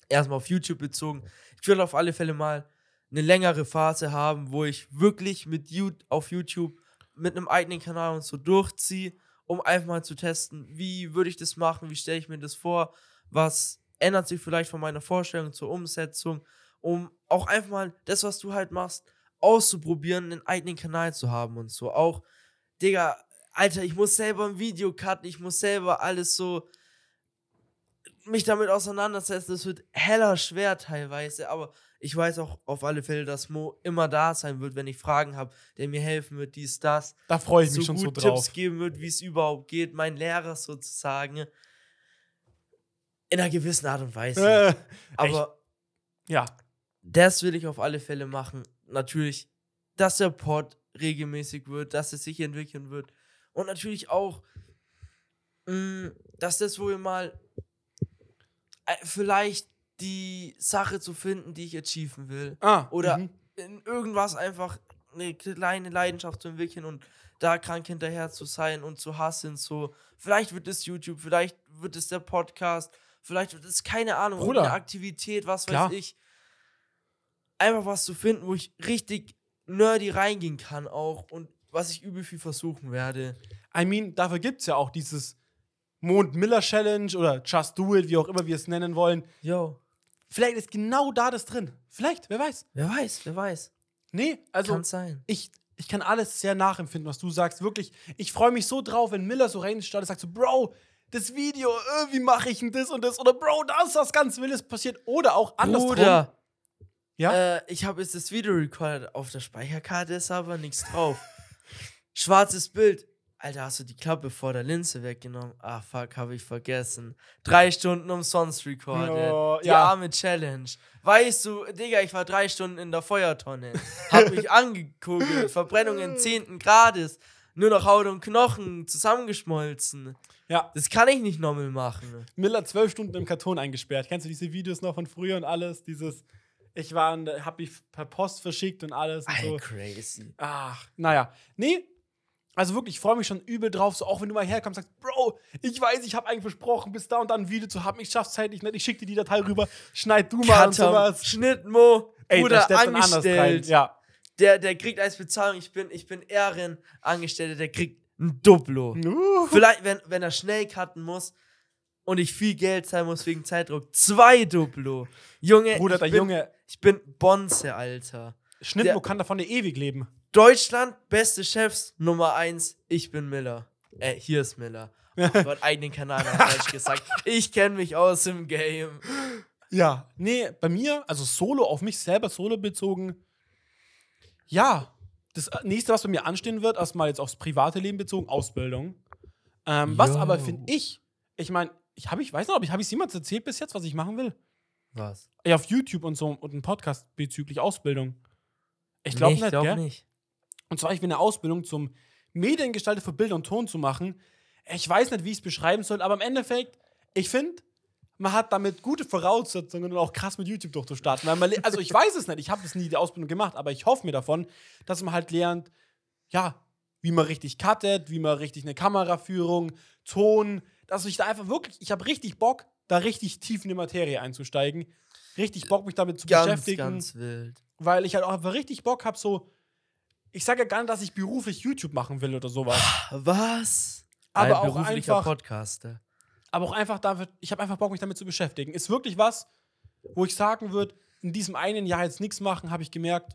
erstmal auf YouTube bezogen, ich will auf alle Fälle mal eine längere Phase haben, wo ich wirklich mit You auf YouTube mit einem eigenen Kanal und so durchziehe, um einfach mal zu testen, wie würde ich das machen, wie stelle ich mir das vor, was ändert sich vielleicht von meiner Vorstellung zur Umsetzung, um auch einfach mal das, was du halt machst, auszuprobieren, einen eigenen Kanal zu haben und so. Auch, Digga, Alter, ich muss selber ein Video cutten, ich muss selber alles so mich damit auseinandersetzen. Das wird heller schwer teilweise, aber ich weiß auch auf alle Fälle, dass Mo immer da sein wird, wenn ich Fragen habe, der mir helfen wird, dies, das, Da freue ich so mich schon so drauf. Tipps geben wird, wie es überhaupt geht, mein Lehrer sozusagen. In einer gewissen Art und Weise. Äh, aber ja, das will ich auf alle Fälle machen. Natürlich, dass der Pod regelmäßig wird, dass es sich entwickeln wird. Und natürlich auch, mh, dass das wohl mal vielleicht die Sache zu finden, die ich achieven will. ah, Oder mhm. in irgendwas einfach eine kleine Leidenschaft zu entwickeln und da krank hinterher zu sein und zu hassen. So, vielleicht wird es YouTube, vielleicht wird es der Podcast, vielleicht wird es keine Ahnung, Bruder. eine Aktivität, was Klar. weiß ich. Einfach was zu finden, wo ich richtig nerdy reingehen kann auch und was ich übel viel versuchen werde. I mean, dafür gibt es ja auch dieses Mond-Miller-Challenge oder Just Do It, wie auch immer wir es nennen wollen. Yo, Vielleicht ist genau da das drin. Vielleicht, wer weiß. wer weiß, wer weiß. Nee, also Kann sein. ich, ich kann alles sehr nachempfinden, was du sagst. Wirklich, ich freue mich so drauf, wenn Miller so reinstartet und sagt so, Bro, das Video, äh, wie mache ich denn das und das? Oder Bro, da ist was ganz Wildes passiert. Oder auch andersrum. Bruder, Ja? Äh, ich habe jetzt das Video recorded. Auf der Speicherkarte ist aber nichts drauf. Schwarzes Bild. Alter, hast du die Klappe vor der Linse weggenommen? Ah, fuck, habe ich vergessen. Drei Stunden umsonst recorded. Oh, die ja. arme Challenge. Weißt du, Digga, ich war drei Stunden in der Feuertonne. Hab mich angekugelt. Verbrennungen zehnten Grades. Nur noch Haut und Knochen zusammengeschmolzen. ja. Das kann ich nicht nochmal machen. Miller zwölf Stunden im Karton eingesperrt. Kennst du diese Videos noch von früher und alles? Dieses, ich war, in der- hab mich per Post verschickt und alles und so. crazy. Ach, naja. Nee, also wirklich, ich freue mich schon übel drauf, so auch wenn du mal herkommst und sagst, Bro, ich weiß, ich habe eigentlich versprochen, bis da und dann ein Video zu haben, ich schaff's zeitlich nicht, ich schicke dir die Datei rüber, schneid du mal und Cutter, sowas. Schnitt, Mo, Ey, anders rein. angestellt. Ja. Der, der kriegt als Bezahlung, ich bin, ich bin Ehrenangestellter, der kriegt ein Duplo. Uh. Vielleicht, wenn, wenn er schnell cutten muss und ich viel Geld zahlen muss wegen Zeitdruck, zwei Duplo. Junge, Bruder, ich der bin, Junge, ich bin Bonze, Alter. Schnittmo der- kann davon ja ewig leben. Deutschland, beste Chefs, Nummer eins, ich bin Miller. Äh, hier ist Miller. Oh Gott, eigenen Kanal hat falsch gesagt. Ich kenne mich aus im Game. Ja, nee, bei mir, also solo, auf mich selber solo bezogen, ja, das nächste, was bei mir anstehen wird, erstmal jetzt aufs private Leben bezogen, Ausbildung. Ähm, was aber finde ich, ich meine, ich habe, ich weiß noch, ob ich habe ich jemals erzählt bis jetzt, was ich machen will? Was? Ja, auf YouTube und so und einen Podcast bezüglich Ausbildung. Ich glaube nee, ich nicht, glaub nicht. Und zwar, ich will eine Ausbildung zum Mediengestalter für Bild und Ton zu machen. Ich weiß nicht, wie ich es beschreiben soll, aber im Endeffekt, ich finde, man hat damit gute Voraussetzungen und auch krass mit YouTube durchzustarten. Man, also ich weiß es nicht, ich habe das nie die Ausbildung gemacht, aber ich hoffe mir davon, dass man halt lernt, ja, wie man richtig cuttet, wie man richtig eine Kameraführung, Ton, dass ich da einfach wirklich, ich habe richtig Bock, da richtig tief in die Materie einzusteigen. Richtig Bock, mich damit zu Ganz, beschäftigen ganz wild. weil ich halt auch einfach richtig Bock habe, so. Ich sage ja gar nicht, dass ich beruflich YouTube machen will oder sowas. Was? Aber Ein auch beruflicher einfach- Podcaster. Aber auch einfach damit, ich habe einfach Bock, mich damit zu beschäftigen. Ist wirklich was, wo ich sagen würde, in diesem einen Jahr jetzt nichts machen, habe ich gemerkt,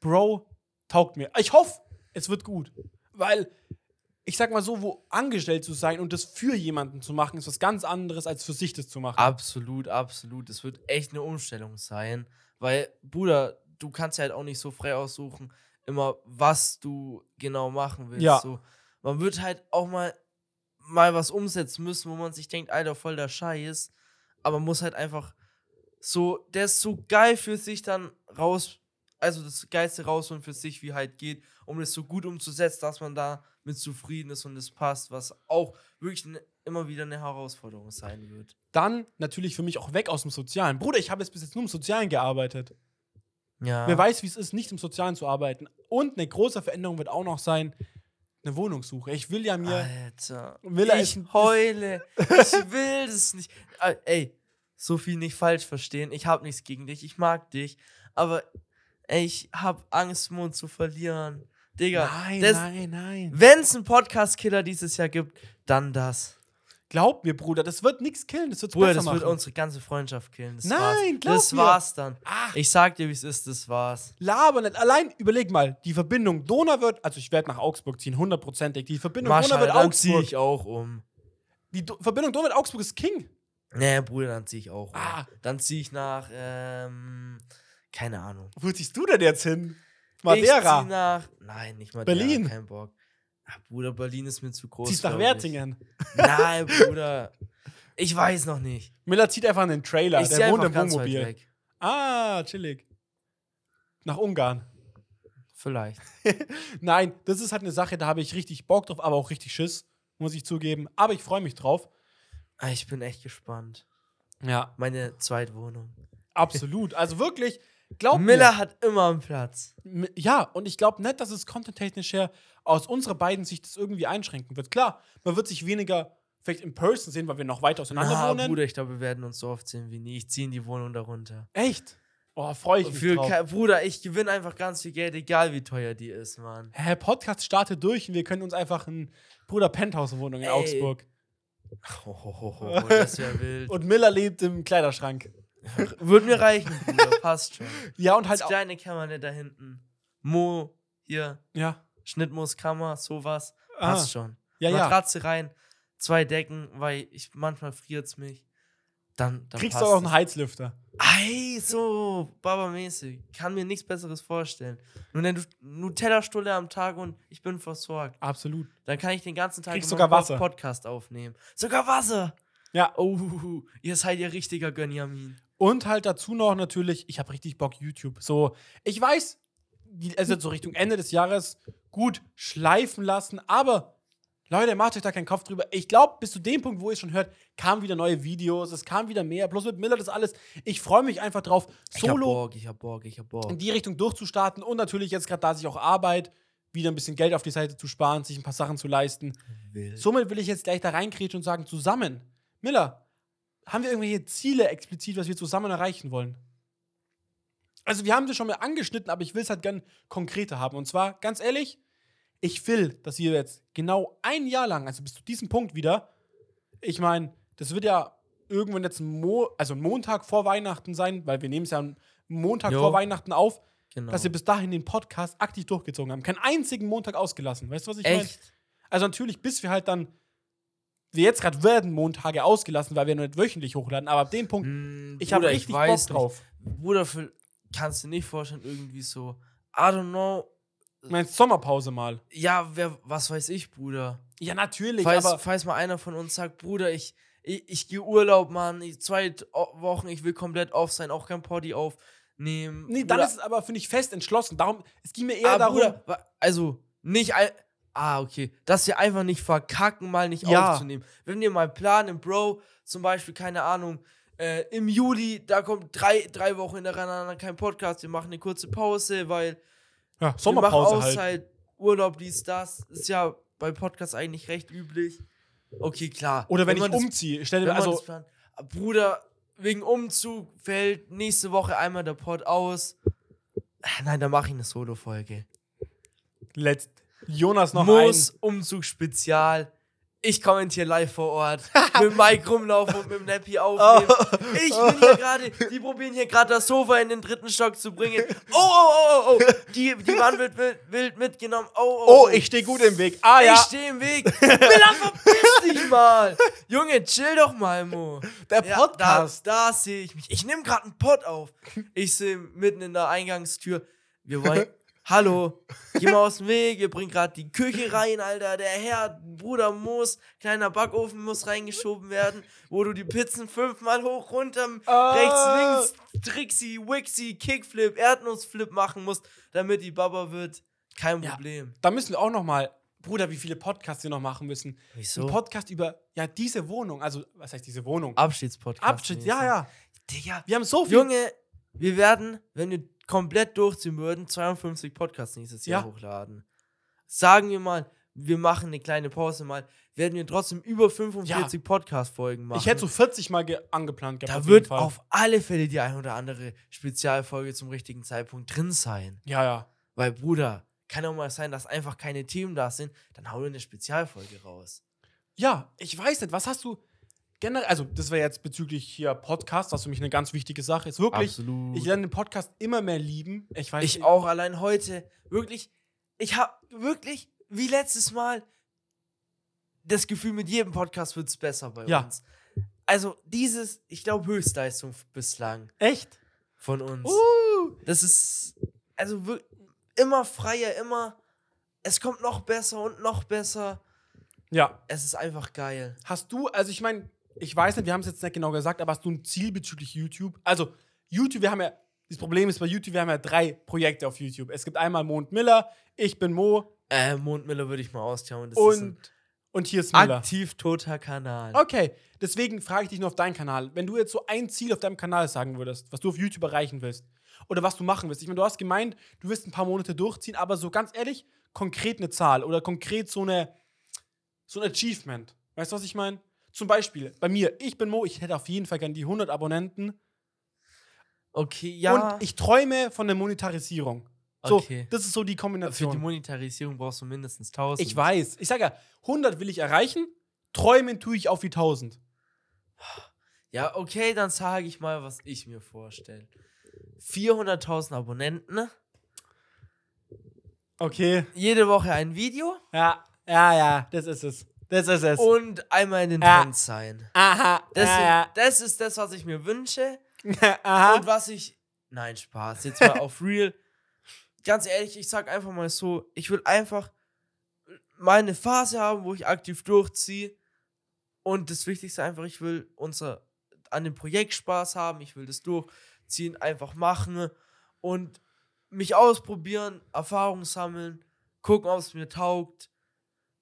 Bro, taugt mir. Ich hoffe, es wird gut. Weil, ich sag mal so, wo angestellt zu sein und das für jemanden zu machen, ist was ganz anderes, als für sich das zu machen. Absolut, absolut. Es wird echt eine Umstellung sein. Weil, Bruder, du kannst ja halt auch nicht so frei aussuchen, immer was du genau machen willst. Ja. So, man wird halt auch mal, mal was umsetzen müssen, wo man sich denkt, Alter, voll der Scheiß. Aber man muss halt einfach so, der ist so geil für sich dann raus, also das Geilste rausholen für sich, wie halt geht, um das so gut umzusetzen, dass man da mit zufrieden ist und es passt, was auch wirklich ne, immer wieder eine Herausforderung sein wird. Dann natürlich für mich auch weg aus dem Sozialen. Bruder, ich habe jetzt bis jetzt nur im Sozialen gearbeitet. Ja. Wer weiß, wie es ist, nicht im Sozialen zu arbeiten. Und eine große Veränderung wird auch noch sein, eine Wohnungssuche. Ich will ja mir. Alter. Will ich heule. ich will das nicht. Ah, Ey, so viel nicht falsch verstehen. Ich hab nichts gegen dich. Ich mag dich. Aber ey, ich hab Angst, Mund zu verlieren. Digga. nein, das, nein, nein. Wenn es einen Podcast-Killer dieses Jahr gibt, dann das. Glaub mir, Bruder, das wird nichts killen. Das wird Bruder, besser das machen. wird unsere ganze Freundschaft killen. Das Nein, war's. glaub Das mir. war's dann. Ah, Ich sag dir, wie es ist, das war's. laber nicht. Allein, überleg mal, die Verbindung Donau wird, also ich werde nach Augsburg ziehen, hundertprozentig. Die Verbindung Donau Marschall, wird dann zieh Augsburg. ich auch um. Die Do Verbindung Donau wird Augsburg ist King. Nee, Bruder, dann zieh ich auch um. Ah. Dann zieh ich nach, ähm, keine Ahnung. Wo ziehst du denn jetzt hin? Ich zieh Madeira. nach. Nein, nicht Madeira. Berlin. Kein Bock. Bruder, Berlin ist mir zu groß. Ziehst nach. Wertingen. Nein, Bruder. Ich weiß noch nicht. Miller zieht einfach einen Trailer. ich Der wohnt im Wohnmobil. Ah, chillig. Nach Ungarn. Vielleicht. Nein, das ist halt eine Sache, da habe ich richtig Bock drauf, aber auch richtig Schiss, muss ich zugeben. Aber ich freue mich drauf. Ah, Ich bin echt gespannt. Ja, Meine Zweitwohnung. absolut. Also wirklich, glaub Miller hat immer einen Platz. mir. Ja, und ich glaube nicht, dass es content-technisch her aus unserer beiden Sicht das irgendwie einschränken wird. Klar, man wird sich weniger vielleicht in Person sehen, weil wir noch weiter auseinander Na, wohnen. Bruder, ich glaube, wir werden uns so oft sehen wie nie. Ich ziehe in die Wohnung darunter. Echt? Oh, freue ich mich Für drauf. Bruder, ich gewinne einfach ganz viel Geld, egal wie teuer die ist, Mann. Hä, Podcast startet durch und wir können uns einfach ein Bruder Penthouse-Wohnung in Ey. Augsburg. Hohohoho, das wäre wild. Und Miller lebt im Kleiderschrank. Würde mir reichen, Bruder, passt schon. Ja, und Das halt auch. kleine Kämmerle da hinten. Mo, hier, Ja, Schnittmusskammer, sowas. Ah. Passt schon. ja, ja. Matratze rein, zwei Decken, weil ich manchmal friert's mich. Dann, dann Kriegst du auch einen es. Heizlüfter. Ei, so Baba-mäßig. Kann mir nichts Besseres vorstellen. Nur eine Nutella-Stulle am Tag und ich bin versorgt. Absolut. Dann kann ich den ganzen Tag Kriegst sogar Wasser. Podcast aufnehmen. Sogar Wasser. Ja. Oh, ihr seid ja richtiger Gönjamin. Und halt dazu noch natürlich, ich habe richtig Bock YouTube. So, ich weiß, also so Richtung Ende des Jahres gut schleifen lassen, aber Leute, macht euch da keinen Kopf drüber. Ich glaube, bis zu dem Punkt, wo ihr es schon hört, kamen wieder neue Videos, es kam wieder mehr. Bloß mit Miller das alles. Ich freue mich einfach drauf, Ich hab solo Bock, ich hab Bock, ich hab Bock. in die Richtung durchzustarten und natürlich jetzt gerade, da sich auch Arbeit, wieder ein bisschen Geld auf die Seite zu sparen, sich ein paar Sachen zu leisten. Wild. Somit will ich jetzt gleich da reinkrätschen und sagen, zusammen, Miller, haben wir irgendwelche Ziele explizit, was wir zusammen erreichen wollen? Also, wir haben das schon mal angeschnitten, aber ich will es halt gern konkreter haben. Und zwar, ganz ehrlich, ich will, dass wir jetzt genau ein Jahr lang, also bis zu diesem Punkt wieder, ich meine, das wird ja irgendwann jetzt ein Mo also Montag vor Weihnachten sein, weil wir nehmen es ja am Montag Jo. vor Weihnachten auf. Genau. dass wir bis dahin den Podcast aktiv durchgezogen haben. Keinen einzigen Montag ausgelassen. Weißt du, was ich meine? Also natürlich, bis wir halt dann, wir jetzt gerade werden Montage ausgelassen, weil wir noch nicht wöchentlich hochladen, aber ab dem Punkt, Hm, ich habe richtig weiß Bock drauf. Nicht. Bruder, für, kannst du nicht vorstellen, irgendwie so, I don't know. Meinst Sommerpause mal? Ja, wer, was weiß ich, Bruder. Ja, natürlich, Falls, aber falls mal einer von uns sagt, Bruder, ich, ich, ich gehe Urlaub, Mann, ich, zwei Wochen, ich will komplett off sein, auch kein Poddy aufnehmen. nee, dann Bruder, ist es aber, finde ich, fest entschlossen. Darum, es ging mir eher ah, darum, Bruder, also nicht, ah, okay, dass wir einfach nicht verkacken, mal nicht Ja. aufzunehmen. Wenn wir mal planen, Bro, zum Beispiel, keine Ahnung, äh, im Juli, da kommt drei, drei Wochen hintereinander kein Podcast, wir machen eine kurze Pause, weil ja, wir machen Sommerpause halt. Urlaub, dies, das, ist ja bei Podcasts eigentlich recht üblich. Okay, klar. Oder wenn, man ich das umziehe, stell Wenn dir man also, das. Ah, Bruder, wegen Umzug fällt nächste Woche einmal der Pod aus. Ah, Nein, da mache ich eine Solo-Folge. letzt, Jonas noch Muss ein. Umzug-Spezial. Ich kommentiere live vor Ort. mit Mike rumlaufen und mit dem Nappy aufnehmen. Ich bin hier gerade, die probieren hier gerade das Sofa in den dritten Stock zu bringen. Oh, oh, oh, oh, oh. Die, die Mann wird wild, wild mitgenommen. Oh, oh, Oh, ich stehe gut im Weg. Ah ja, Ich stehe im Weg. Miller, verpiss dich mal. Junge, chill doch mal, Mo. der Ja, Podcast. da da sehe ich mich. Ich nehme gerade einen Pott auf. Ich sehe mitten in der Eingangstür. Wir wollen. Hallo, geh mal aus dem Weg. Ihr bringt gerade die Küche rein, Alter. Der Herd, Bruder muss, kleiner Backofen muss reingeschoben werden, wo du die Pizzen fünfmal hoch, runter, Ah. rechts, links, Trixie, Wixie, Kickflip, Erdnussflip machen musst, damit die Baba wird. Kein Ja. Problem. Da müssen wir auch noch mal, Bruder, wie viele Podcasts wir noch machen müssen. Wieso? Ein Podcast über, ja, diese Wohnung. Also, was heißt diese Wohnung? Abschiedspodcast. Abschied, ja, ja. Digga, Wir haben so viel. Junge, wir werden, wenn wir komplett durchziehen würden, 52 Podcasts nächstes Jahr Ja. hochladen. Sagen wir mal, wir machen eine kleine Pause mal, werden wir trotzdem über 45 Podcast-Folgen machen. ich hätte so 40 Mal ge angeplant gehabt. da auf wird Fall. auf alle Fälle die ein oder andere Spezialfolge zum richtigen Zeitpunkt drin sein. Ja, ja. Weil, Bruder, kann auch mal sein, dass einfach keine Themen da sind, dann hauen wir eine Spezialfolge raus. Ja, ich weiß nicht, was hast du generell, also das wäre jetzt bezüglich hier Podcast, was für mich eine ganz wichtige Sache ist. Wirklich, Absolut. ich lerne den Podcast immer mehr lieben. Ich weiß Ich nicht- auch allein heute. Wirklich, ich habe wirklich, wie letztes Mal, das Gefühl, mit jedem Podcast wird es besser bei Ja. uns. Also dieses, ich glaube, Höchstleistung bislang Echt? von uns. Uh. Das ist, also immer freier, immer, es kommt noch besser und noch besser. Ja. Es ist einfach geil. Hast du, also ich meine, ich weiß nicht, wir haben es jetzt nicht genau gesagt, aber hast du ein Ziel bezüglich YouTube? Also, YouTube, wir haben ja, das Problem ist bei YouTube, wir haben ja drei Projekte auf YouTube. Es gibt einmal Mond Miller, ich bin Mo Äh, Mondmiller würde ich mal ausschauen. Das ist und, und hier ist Miller. aktiv toter Kanal. Okay, deswegen frage ich dich nur auf deinen Kanal. Wenn du jetzt so ein Ziel auf deinem Kanal sagen würdest, was du auf YouTube erreichen willst oder was du machen willst. Ich meine, du hast gemeint, du wirst ein paar Monate durchziehen, aber so ganz ehrlich, konkret eine Zahl oder konkret so eine so ein Achievement. Weißt du, was ich meine? Zum Beispiel bei mir, ich bin Mo, ich hätte auf jeden Fall gern die 100 Abonnenten Okay, ja. und ich träume von der Monetarisierung. So, Okay. das ist so die Für die Kombination. Monetarisierung brauchst du mindestens 1000. Ich weiß. Ich sage ja, 100 will ich erreichen, träumen tue ich auf die 1000. Ja, okay, dann sage ich mal, was ich mir vorstelle. 400.000 Abonnenten, Okay. jede Woche ein Video Ja, ja, ja, das ist es. Das ist es. und einmal in den Ja. Trends sein. Aha. Das, ja, das ist das, was ich mir wünsche. ja. Aha. Und was ich. Nein, Spaß. Jetzt mal auf real. Ganz ehrlich, ich sag einfach mal so, ich will einfach mal eine Phase haben, wo ich aktiv durchziehe. Und das Wichtigste einfach, ich will unser an dem Projekt Spaß haben, ich will das durchziehen, einfach machen und mich ausprobieren, Erfahrung sammeln, gucken, ob es mir taugt.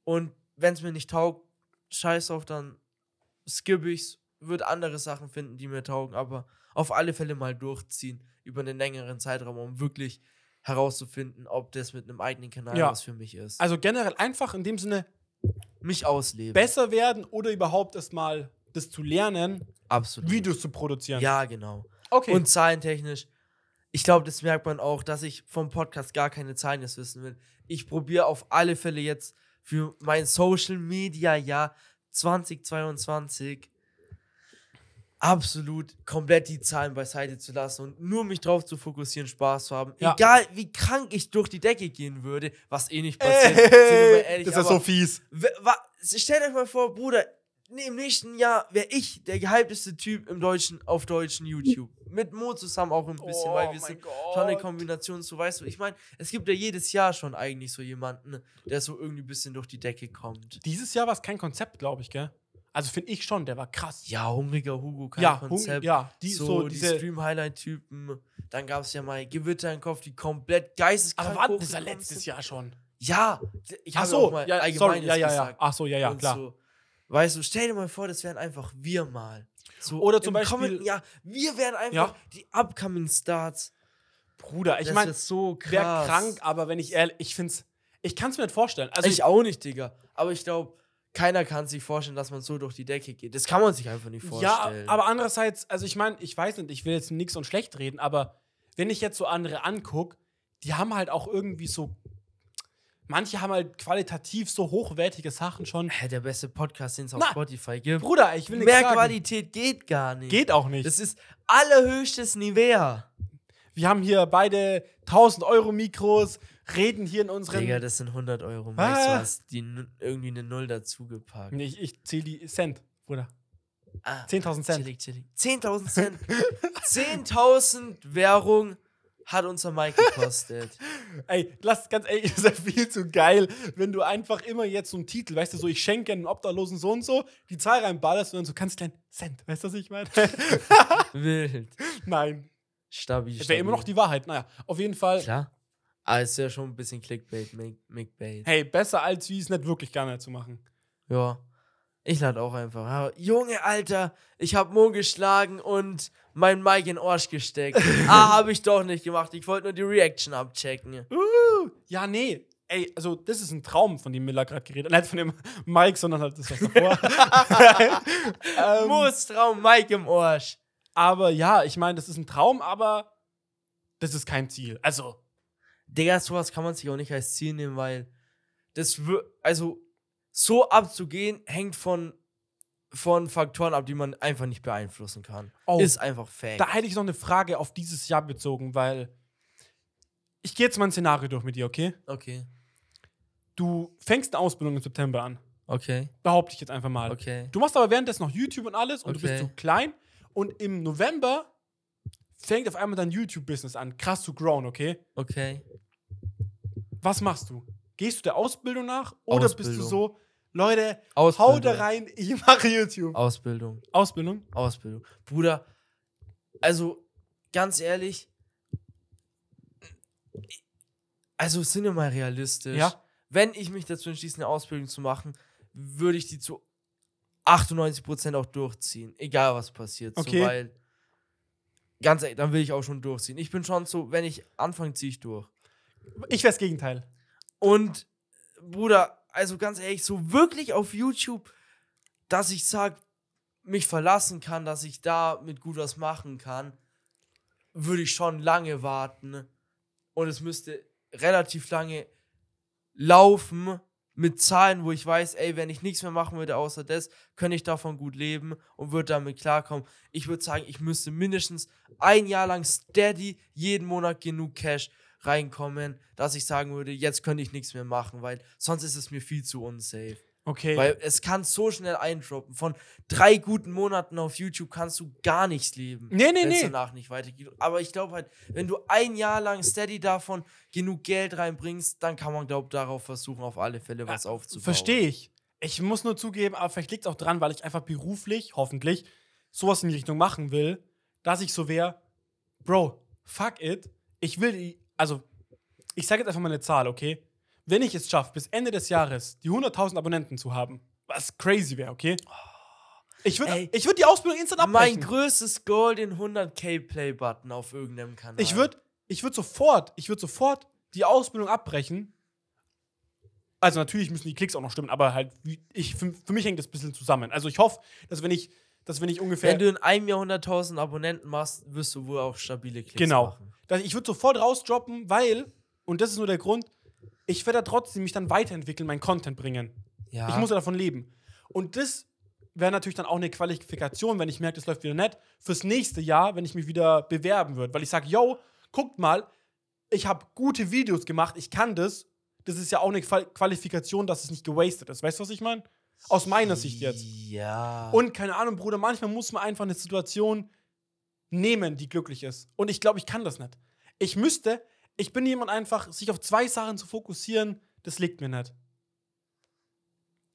Und wenn es mir nicht taugt, scheiß drauf, dann skippe ich's, würde andere Sachen finden, die mir taugen, aber auf alle Fälle mal durchziehen über einen längeren Zeitraum, um wirklich herauszufinden, ob das mit einem eigenen Kanal Ja. was für mich ist. Also generell einfach in dem Sinne mich ausleben. besser werden oder überhaupt erstmal das zu lernen, Absolut. Videos zu produzieren. Ja, genau. Okay. Und zahlentechnisch, ich glaube, das merkt man auch, dass ich vom Podcast gar keine Zahlen jetzt wissen will. Ich probiere auf alle Fälle jetzt für mein Social Media Jahr 2022 absolut komplett die Zahlen beiseite zu lassen und nur mich drauf zu fokussieren, Spaß zu haben. Ja. Egal, wie krank ich durch die Decke gehen würde, was eh nicht passiert. Ey, ehrlich, das ist aber so fies. Stellt euch mal vor, Bruder, nee, im nächsten Jahr wäre ich der gehypteste Typ im deutschen, auf deutschen YouTube. Mit Mo zusammen auch ein bisschen, Oh weil wir sind schon eine Kombination zu, weißt du, ich meine, es gibt ja jedes Jahr schon eigentlich so jemanden, der so irgendwie ein bisschen durch die Decke kommt. Dieses Jahr war es kein Konzept, glaube ich, gell? Also finde ich schon, der war krass. Ja, hungriger Hugo, kein ja, Konzept. ja, die so, so, die diese. Stream-Highlight-Typen. Dann gab es ja mal Gewitter im Kopf, die komplett geisteskrank aber war das ja hochgekommen letztes. Jahr schon. Ja, ich habe so, auch mal ja, allgemeines sorry, ja, ja, ja. Ach so, ja, ja, Und klar. So, weißt du, stell dir mal vor, das wären einfach wir mal. So Oder zum Beispiel- kommenden Jahr, wir wären einfach Ja. die upcoming Stars. Bruder, ich meine, so wäre krank, aber wenn ich ehrlich, ich finde es, ich kann es mir nicht vorstellen. Also ich auch nicht, Digga. Aber ich glaube, keiner kann sich vorstellen, dass man so durch die Decke geht. Das kann man sich einfach nicht Ja, vorstellen. aber andererseits, also ich meine, ich weiß nicht, ich will jetzt nichts und schlecht reden, aber wenn ich jetzt so andere angucke, die haben halt auch irgendwie so, manche haben halt qualitativ so hochwertige Sachen schon. Der beste Podcast, den es auf Na, Spotify gibt. Bruder, ich will nichts Mehr sagen. Qualität geht gar nicht. Geht auch nicht. Das ist allerhöchstes Nivea. Wir haben hier beide 1000 Euro Mikros, reden hier in unseren. Digga, das sind 100 Euro. Ah. Du hast die irgendwie eine Null dazugepackt. nee, ich, ich zähle die Cent, Bruder. Ah, 10.000 Cent. chillig, chillig. 10.000 Cent. 10.000 Währung hat unser Mike gekostet. Ey, lass ganz ehrlich, das ist ja viel zu geil, wenn du einfach immer jetzt so einen Titel, weißt du, so ich schenke einen Obdachlosen so und so, die Zahl reinballerst und dann so ganz klein Cent. Weißt du, was ich meine? Wild. Nein. Stabil. Das wäre immer noch die Wahrheit. Naja, auf jeden Fall. Klar. Aber es ist ja schon ein bisschen Clickbait, Makebait. Hey, besser als wie es nicht wirklich gerne zu machen. Ja. Ich lade auch einfach. Junge, Alter, ich hab Mo geschlagen und mein Mike in den Arsch gesteckt. ah, habe ich doch nicht gemacht. Ich wollte nur die Reaction abchecken. Uh, ja, nee. Ey, also das ist ein Traum, von dem Miller gerade geredet hat. Nicht von dem Mike, sondern halt das, was davor. ähm, Mo's Traum, Mike im Arsch. aber ja, ich meine, das ist ein Traum, aber das ist kein Ziel. Also, Digga, sowas kann man sich auch nicht als Ziel nehmen, weil das wür- also so abzugehen hängt von von Faktoren ab, die man einfach nicht beeinflussen kann. Oh. Ist einfach Fact. da hätte ich noch eine Frage auf dieses Jahr bezogen, weil ich gehe jetzt mal ein Szenario durch mit dir, okay? okay. Du fängst eine Ausbildung im September an. Okay. Behaupte ich jetzt einfach mal. Okay. Du machst aber währenddessen noch YouTube und alles und du bist Okay. so klein. Und im November fängt auf einmal dein YouTube-Business an, krass zu grown, okay? Okay. Was machst du? Gehst du der Ausbildung nach oder bist du Ausbildung. so, Leute, Ausbildung. hau da rein, ich mache YouTube? Ausbildung. Ausbildung? Ausbildung. Bruder, also ganz ehrlich, also sind wir mal realistisch. Ja. Wenn ich mich dazu entschließe, eine Ausbildung zu machen, würde ich die zu 98% auch durchziehen. Egal was passiert. Okay. So, weil, ganz ehrlich, dann will ich auch schon durchziehen. Ich bin schon so, wenn ich anfange, ziehe ich durch. Ich wäre das Gegenteil. Und Bruder, also ganz ehrlich, so wirklich auf YouTube, dass ich sag, mich verlassen kann, dass ich da mit gut was machen kann, würde ich schon lange warten. Und es müsste relativ lange laufen mit Zahlen, wo ich weiß, ey, wenn ich nichts mehr machen würde außer das, könnte ich davon gut leben und würde damit klarkommen. Ich würde sagen, ich müsste mindestens ein Jahr lang steady jeden Monat genug Cash reinkommen, dass ich sagen würde, jetzt könnte ich nichts mehr machen, weil sonst ist es mir viel zu unsafe. Okay. Weil es kann so schnell eindroppen. Von drei guten Monaten auf YouTube kannst du gar nichts leben. Nee, nee, wenn's nee. danach nicht weitergeht. Aber ich glaube halt, wenn du ein Jahr lang steady davon genug Geld reinbringst, dann kann man, glaube ich, darauf versuchen, auf alle Fälle was aufzubauen. Verstehe ich. Ich muss nur zugeben, aber vielleicht liegt es auch dran, weil ich einfach beruflich, hoffentlich, sowas in die Richtung machen will, dass ich so wäre, Bro, fuck it. Ich will die, also, ich sage jetzt einfach mal eine Zahl, okay? Wenn ich es schaffe, bis Ende des Jahres die 100.000 Abonnenten zu haben, was crazy wäre, okay? Ich würde ich würd die Ausbildung instant Mein abbrechen. größtes Goal, den 100k Play-Button auf irgendeinem Kanal. Ich würde ich würd sofort, ich würde sofort die Ausbildung abbrechen. Also natürlich müssen die Klicks auch noch stimmen, aber halt, ich, für, für mich hängt das ein bisschen zusammen. Also ich hoffe, dass wenn ich, dass wenn ich ungefähr. Wenn du in einem Jahr 100.000 Abonnenten machst, wirst du wohl auch stabile Klicks genau. machen. Dass ich würde sofort rausdroppen, weil, und das ist nur der Grund, ich werde da trotzdem mich dann weiterentwickeln, meinen Content bringen. Ja. Ich muss ja davon leben. Und das wäre natürlich dann auch eine Qualifikation, wenn ich merke, das läuft wieder nett, fürs nächste Jahr, wenn ich mich wieder bewerben würde. Weil ich sage, yo, guckt mal, ich habe gute Videos gemacht, ich kann das. Das ist ja auch eine Qual Qualifikation, dass es nicht gewastet ist. Weißt du, was ich meine? Aus meiner Sicht jetzt. Ja. Und keine Ahnung, Bruder, manchmal muss man einfach eine Situation nehmen, die glücklich ist. Und ich glaube, ich kann das nicht. Ich müsste, ich bin jemand einfach, sich auf zwei Sachen zu fokussieren, das liegt mir nicht.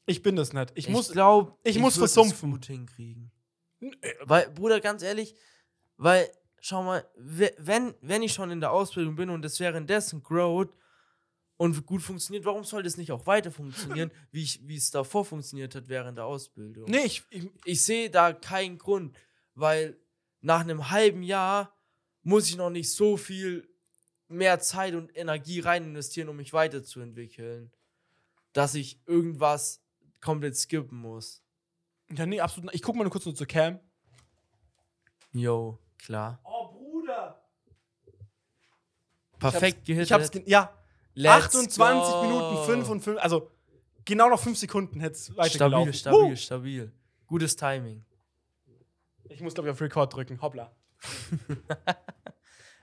Ich bin das nicht. Ich, muss, glaube, ich muss würd das versumpfen. gut hinkriegen. Weil, Bruder, ganz ehrlich, weil, schau mal, we- wenn, wenn ich schon in der Ausbildung bin und es währenddessen growt und gut funktioniert, warum soll das nicht auch weiter funktionieren, wie, ich, wie es davor funktioniert hat während der Ausbildung? nee, ich, ich, Ich sehe da keinen Grund, weil nach einem halben Jahr muss ich noch nicht so viel mehr Zeit und Energie rein investieren, um mich weiterzuentwickeln, dass ich irgendwas komplett skippen muss. ja, nee, absolut. Ich guck mal nur kurz nur zur Cam. Jo, klar. Oh, Bruder. Perfekt Ich hab's, gehittet. ge- ja, Let's 28 go. Minuten 5 und 5, also genau noch 5 Sekunden hätte es weitergelaufen. Stabil, stabil, Huh. stabil. Gutes Timing. Ich muss, glaube ich, auf Record drücken. Hoppla.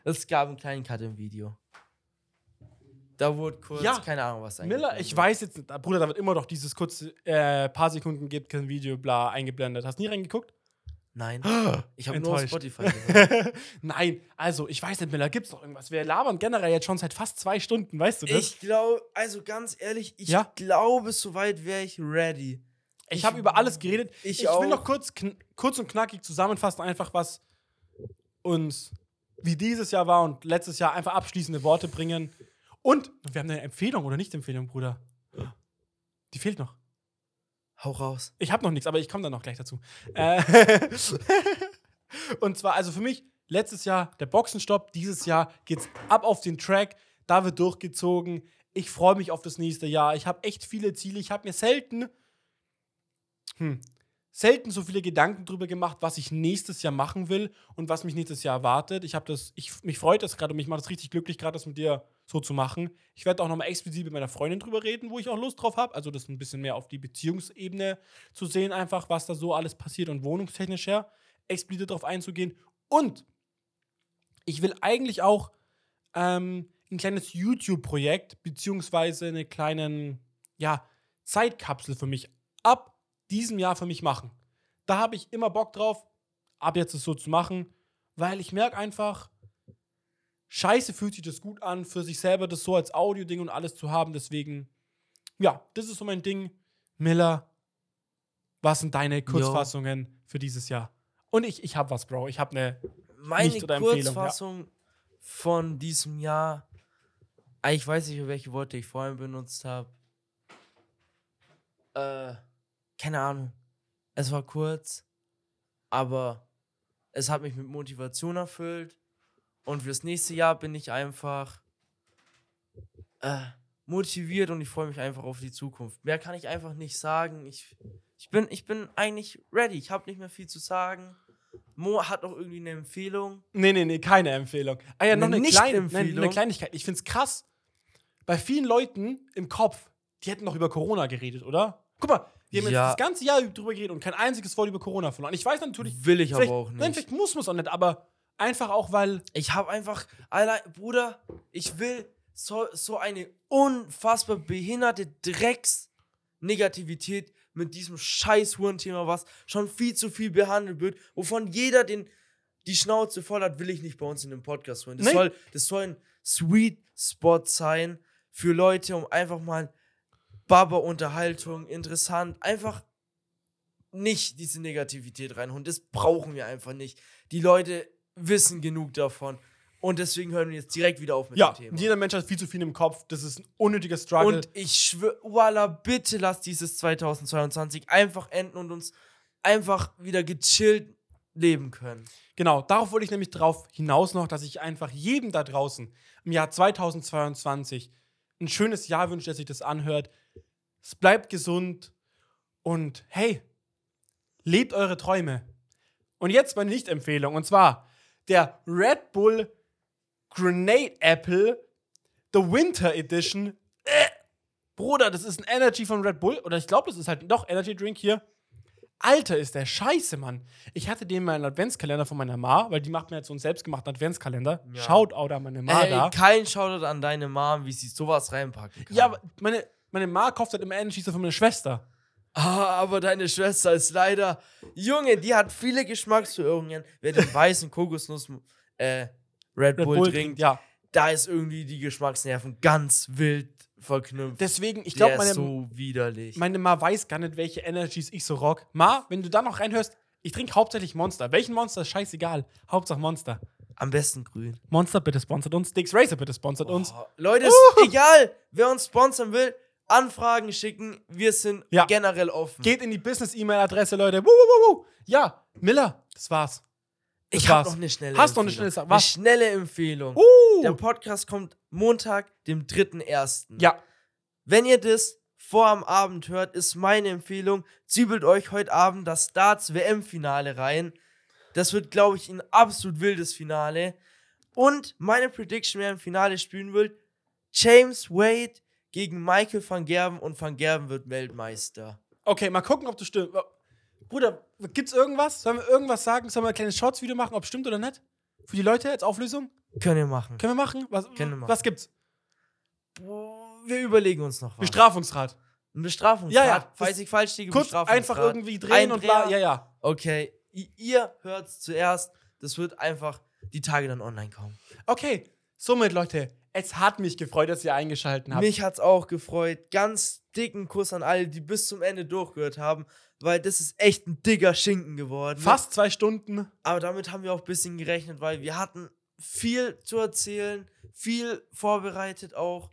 Es gab einen kleinen Cut im Video. Da wurde kurz, Ja. keine Ahnung, was Miller, eingeblendet. ich weiß jetzt, nicht, Bruder, da wird immer noch dieses kurze äh, paar Sekunden gibt kein Video, bla, eingeblendet. Hast du nie reingeguckt? Nein, ich habe nur auf. Spotify. Nein, also ich weiß nicht, Miller, gibt's noch irgendwas? Wir labern generell jetzt schon seit fast zwei Stunden, weißt du das? Ich glaube, also ganz ehrlich, ich Ja? glaube, soweit wäre ich ready. Ich habe über alles geredet. Ich will auch. noch kurz, kurz und knackig zusammenfassen, einfach was uns wie dieses Jahr war und letztes Jahr einfach abschließende Worte bringen. Und wir haben eine Empfehlung oder nicht Empfehlung, Bruder. Die fehlt noch. Hau raus. Ich habe noch nichts, aber ich komme dann noch gleich dazu. Äh, und zwar, also für mich, letztes Jahr der Boxenstopp, dieses Jahr geht's ab auf den Track, da wird durchgezogen. Ich freue mich auf das nächste Jahr. Ich habe echt viele Ziele. Ich habe mir selten, hm, selten so viele Gedanken drüber gemacht, was ich nächstes Jahr machen will und was mich nächstes Jahr erwartet. Ich habe das, ich, mich freut das gerade und mich macht das richtig glücklich, gerade das mit dir so zu machen. Ich werde auch nochmal explizit mit meiner Freundin drüber reden, wo ich auch Lust drauf habe. Also das ein bisschen mehr auf die Beziehungsebene zu sehen, einfach, was da so alles passiert und wohnungstechnisch her, explizit darauf einzugehen. Und ich will eigentlich auch ähm, ein kleines YouTube-Projekt, beziehungsweise eine kleinen, ja, Zeitkapsel für mich ab diesem Jahr für mich machen. Da habe ich immer Bock drauf, ab jetzt es so zu machen, weil ich merke einfach, scheiße fühlt sich das gut an, für sich selber das so als Audio-Ding und alles zu haben. Deswegen, ja, das ist so mein Ding. Miller, was sind deine Kurzfassungen für dieses Jahr? Und ich, ich habe was, Bro. Ich habe eine. Meine Nicht oder Empfehlung, ja. Kurzfassung von diesem Jahr. Ah, Ich weiß nicht, welche Worte ich vorhin benutzt habe. Äh, keine Ahnung. Es war kurz, aber es hat mich mit Motivation erfüllt. Und fürs nächste Jahr bin ich einfach äh, motiviert und ich freue mich einfach auf die Zukunft. Mehr kann ich einfach nicht sagen. Ich, ich, bin, ich bin eigentlich ready. Ich habe nicht mehr viel zu sagen. Mo hat noch irgendwie eine Empfehlung. Nee, nee, nee, keine Empfehlung. Ah ja, noch Eine eine, kleine, nein, eine Kleinigkeit. Ich find's krass. Bei vielen Leuten im Kopf, die hätten noch über Corona geredet, oder? Guck mal, wir haben Ja. jetzt das ganze Jahr drüber geredet und kein einziges Wort über Corona verloren. Ich weiß natürlich, Will ich aber auch Nein, nicht. vielleicht muss man es auch nicht, aber einfach auch, weil. Ich habe einfach, Alter, Bruder, ich will so, so eine unfassbar behinderte Drecks-Negativität mit diesem scheiß Hurenthema, was schon viel zu viel behandelt wird, wovon jeder den, die Schnauze voll hat, will ich nicht bei uns in dem Podcast hören. Das, Nee. soll, das soll ein Sweet Spot sein für Leute, um einfach mal Baba-Unterhaltung, interessant, einfach nicht diese Negativität reinholen. Das brauchen wir einfach nicht. Die Leute wissen genug davon. Und deswegen hören wir jetzt direkt wieder auf mit Ja, dem Thema. jeder Mensch hat viel zu viel im Kopf. Das ist ein unnötiger Struggle. Und ich schwöre, voila, bitte lass dieses 2022 einfach enden und uns einfach wieder gechillt leben können. Genau, darauf wollte ich nämlich drauf hinaus noch, dass ich einfach jedem da draußen im Jahr 2022 ein schönes Jahr wünsche, dass sich das anhört. Es bleibt gesund und hey, lebt eure Träume. Und jetzt meine Nicht-Empfehlung und zwar der Red Bull Grenade Apple The Winter Edition. Äh, Bruder, das ist ein Energy von Red Bull oder ich glaube, das ist halt doch Energy Drink hier. Alter, ist der scheiße, Mann. Ich hatte den mal einen Adventskalender von meiner Ma, weil die macht mir jetzt so einen selbstgemachten Adventskalender. Ja. Shoutout an meine Ma Ey, da. kein Shoutout an deine Mom, wie sie sowas reinpacken kann. Ja, aber meine, meine Ma kauft halt immer Energy so für meine Schwester. Ah, aber deine Schwester ist leider. Junge, die hat viele Geschmacksverirrungen. Wer den weißen Kokosnuss äh, Red, Red Bull, Bull trinkt, ja. da ist irgendwie die Geschmacksnerven ganz wild verknüpft. Deswegen, ich glaube, meine, so widerlich. meine Ma weiß gar nicht, welche Energies ich so rock. Ma, wenn du da noch reinhörst, ich trinke hauptsächlich Monster. Welchen Monster ist scheißegal. Hauptsache Monster. Am besten grün. Monster bitte sponsert uns. Dix Racer bitte sponsert uns. Oh, Leute, ist egal, wer uns sponsern will, Anfragen schicken. Wir sind Ja. generell offen. Geht in die Business-E-Mail-Adresse, Leute. Wuh, wuh, wuh. Ja, Miller, das war's. ich das habe war's. noch eine schnelle Hast du noch eine Empfehlung. schnelle? Eine schnelle Empfehlung. Uh. Der Podcast kommt Montag, dem 3.1. Ja, Wenn ihr das vor am Abend hört, ist meine Empfehlung, zübelt euch heute Abend das Darts WM-Finale rein. Das wird, glaube ich, ein absolut wildes Finale. Und meine Prediction, wer im Finale spielen will, James Wade gegen Michael van Gerben und van Gerben wird Weltmeister. okay, mal gucken, ob das stimmt. Bruder, gibt's irgendwas? Sollen wir irgendwas sagen? Sollen wir ein kleines Shorts-Video machen, ob es stimmt oder nicht? Für die Leute als Auflösung? Können wir machen. Können wir machen? Was, Können wir machen. was gibt's? Wir überlegen uns noch was. Bestrafungsrat. Ein Bestrafungsrat. Ja, ja, Falls ich falsch liege, Kurz Bestrafungsrat. einfach irgendwie drehen Ein und bla. Ja, ja. Okay, ihr hört's zuerst. Das wird einfach die Tage dann online kommen. Okay, somit, Leute, es hat mich gefreut, dass ihr eingeschaltet habt. Mich hat's auch gefreut. Ganz dicken Kuss an alle, die bis zum Ende durchgehört haben, weil das ist echt ein dicker Schinken geworden. Fast zwei Stunden. Aber damit haben wir auch ein bisschen gerechnet, weil wir hatten viel zu erzählen, viel vorbereitet auch.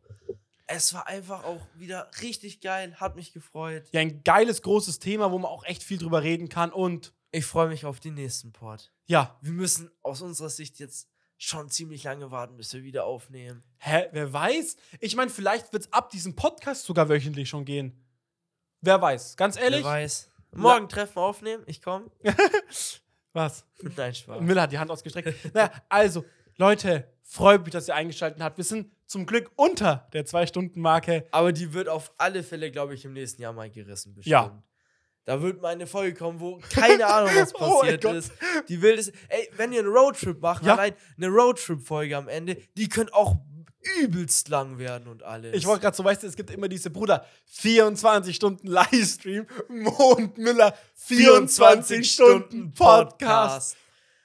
Es war einfach auch wieder richtig geil, hat mich gefreut. Ja, ein geiles, großes Thema, wo man auch echt viel drüber reden kann. Und Ich freue mich auf den nächsten Port. ja, Wir müssen aus unserer Sicht jetzt schon ziemlich lange warten, bis wir wieder aufnehmen. hä, wer weiß? Ich meine, vielleicht wird es ab diesem Podcast sogar wöchentlich schon gehen. Wer weiß? Ganz ehrlich? Wer weiß. Morgen Treffen aufnehmen, ich komme. Was? Nein, Spaß. Miller hat die Hand ausgestreckt. naja, also, Leute, freut mich, dass ihr eingeschaltet habt. Wir sind zum Glück unter der Zwei-Stunden-Marke. Aber die wird auf alle Fälle, glaube ich, im nächsten Jahr mal gerissen. Bestimmt. Ja. Da wird mal eine Folge kommen, wo keine Ahnung, was Oh passiert Gott. ist. Die wildes. Ey, wenn ihr einen Roadtrip machen, Ja. allein eine Roadtrip-Folge am Ende, die könnte auch übelst lang werden und alles. Ich wollte gerade so, weißt du, es gibt immer diese Bruder, 24 Stunden Livestream, Mo und Miller, 24 Stunden Podcast.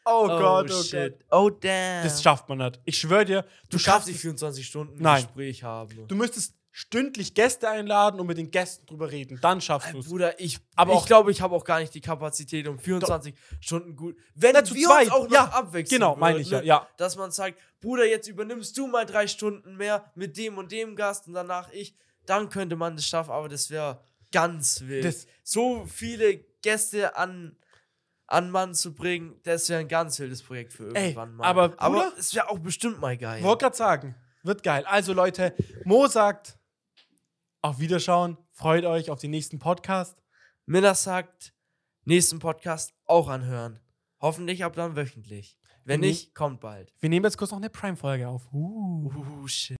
Oh, Oh, Gott, oh shit. Gott. Oh, damn. Das schafft man nicht. Ich schwöre dir, du du schaffst nicht es. 24 Stunden Nein. Gespräch haben. Du müsstest stündlich Gäste einladen und mit den Gästen drüber reden. Dann schaffst du es. Bruder, ich, Aber ich glaube, ich habe auch gar nicht die Kapazität, um 24 Stunden gut. Wenn Na, zu wir zweit, uns auch noch ja, abwechseln. genau, meine ich ja, ne? ja. Dass man sagt, Bruder, jetzt übernimmst du mal drei Stunden mehr mit dem und dem Gast und danach ich. Dann könnte man das schaffen, aber das wäre ganz wild. Das- so viele Gäste an, an Mann zu bringen, das wäre ein ganz wildes Projekt für Ey, irgendwann mal. aber, aber es wäre auch bestimmt mal geil. Wollte gerade sagen, wird geil. Also Leute, Mo sagt, auf Wiederschauen, freut euch auf den nächsten Podcast. Miller sagt, nächsten Podcast auch anhören. Hoffentlich ab dann wöchentlich. Wenn nicht, kommt bald. Wir nehmen jetzt kurz noch eine Prime-Folge auf. Uh. Uh, shit.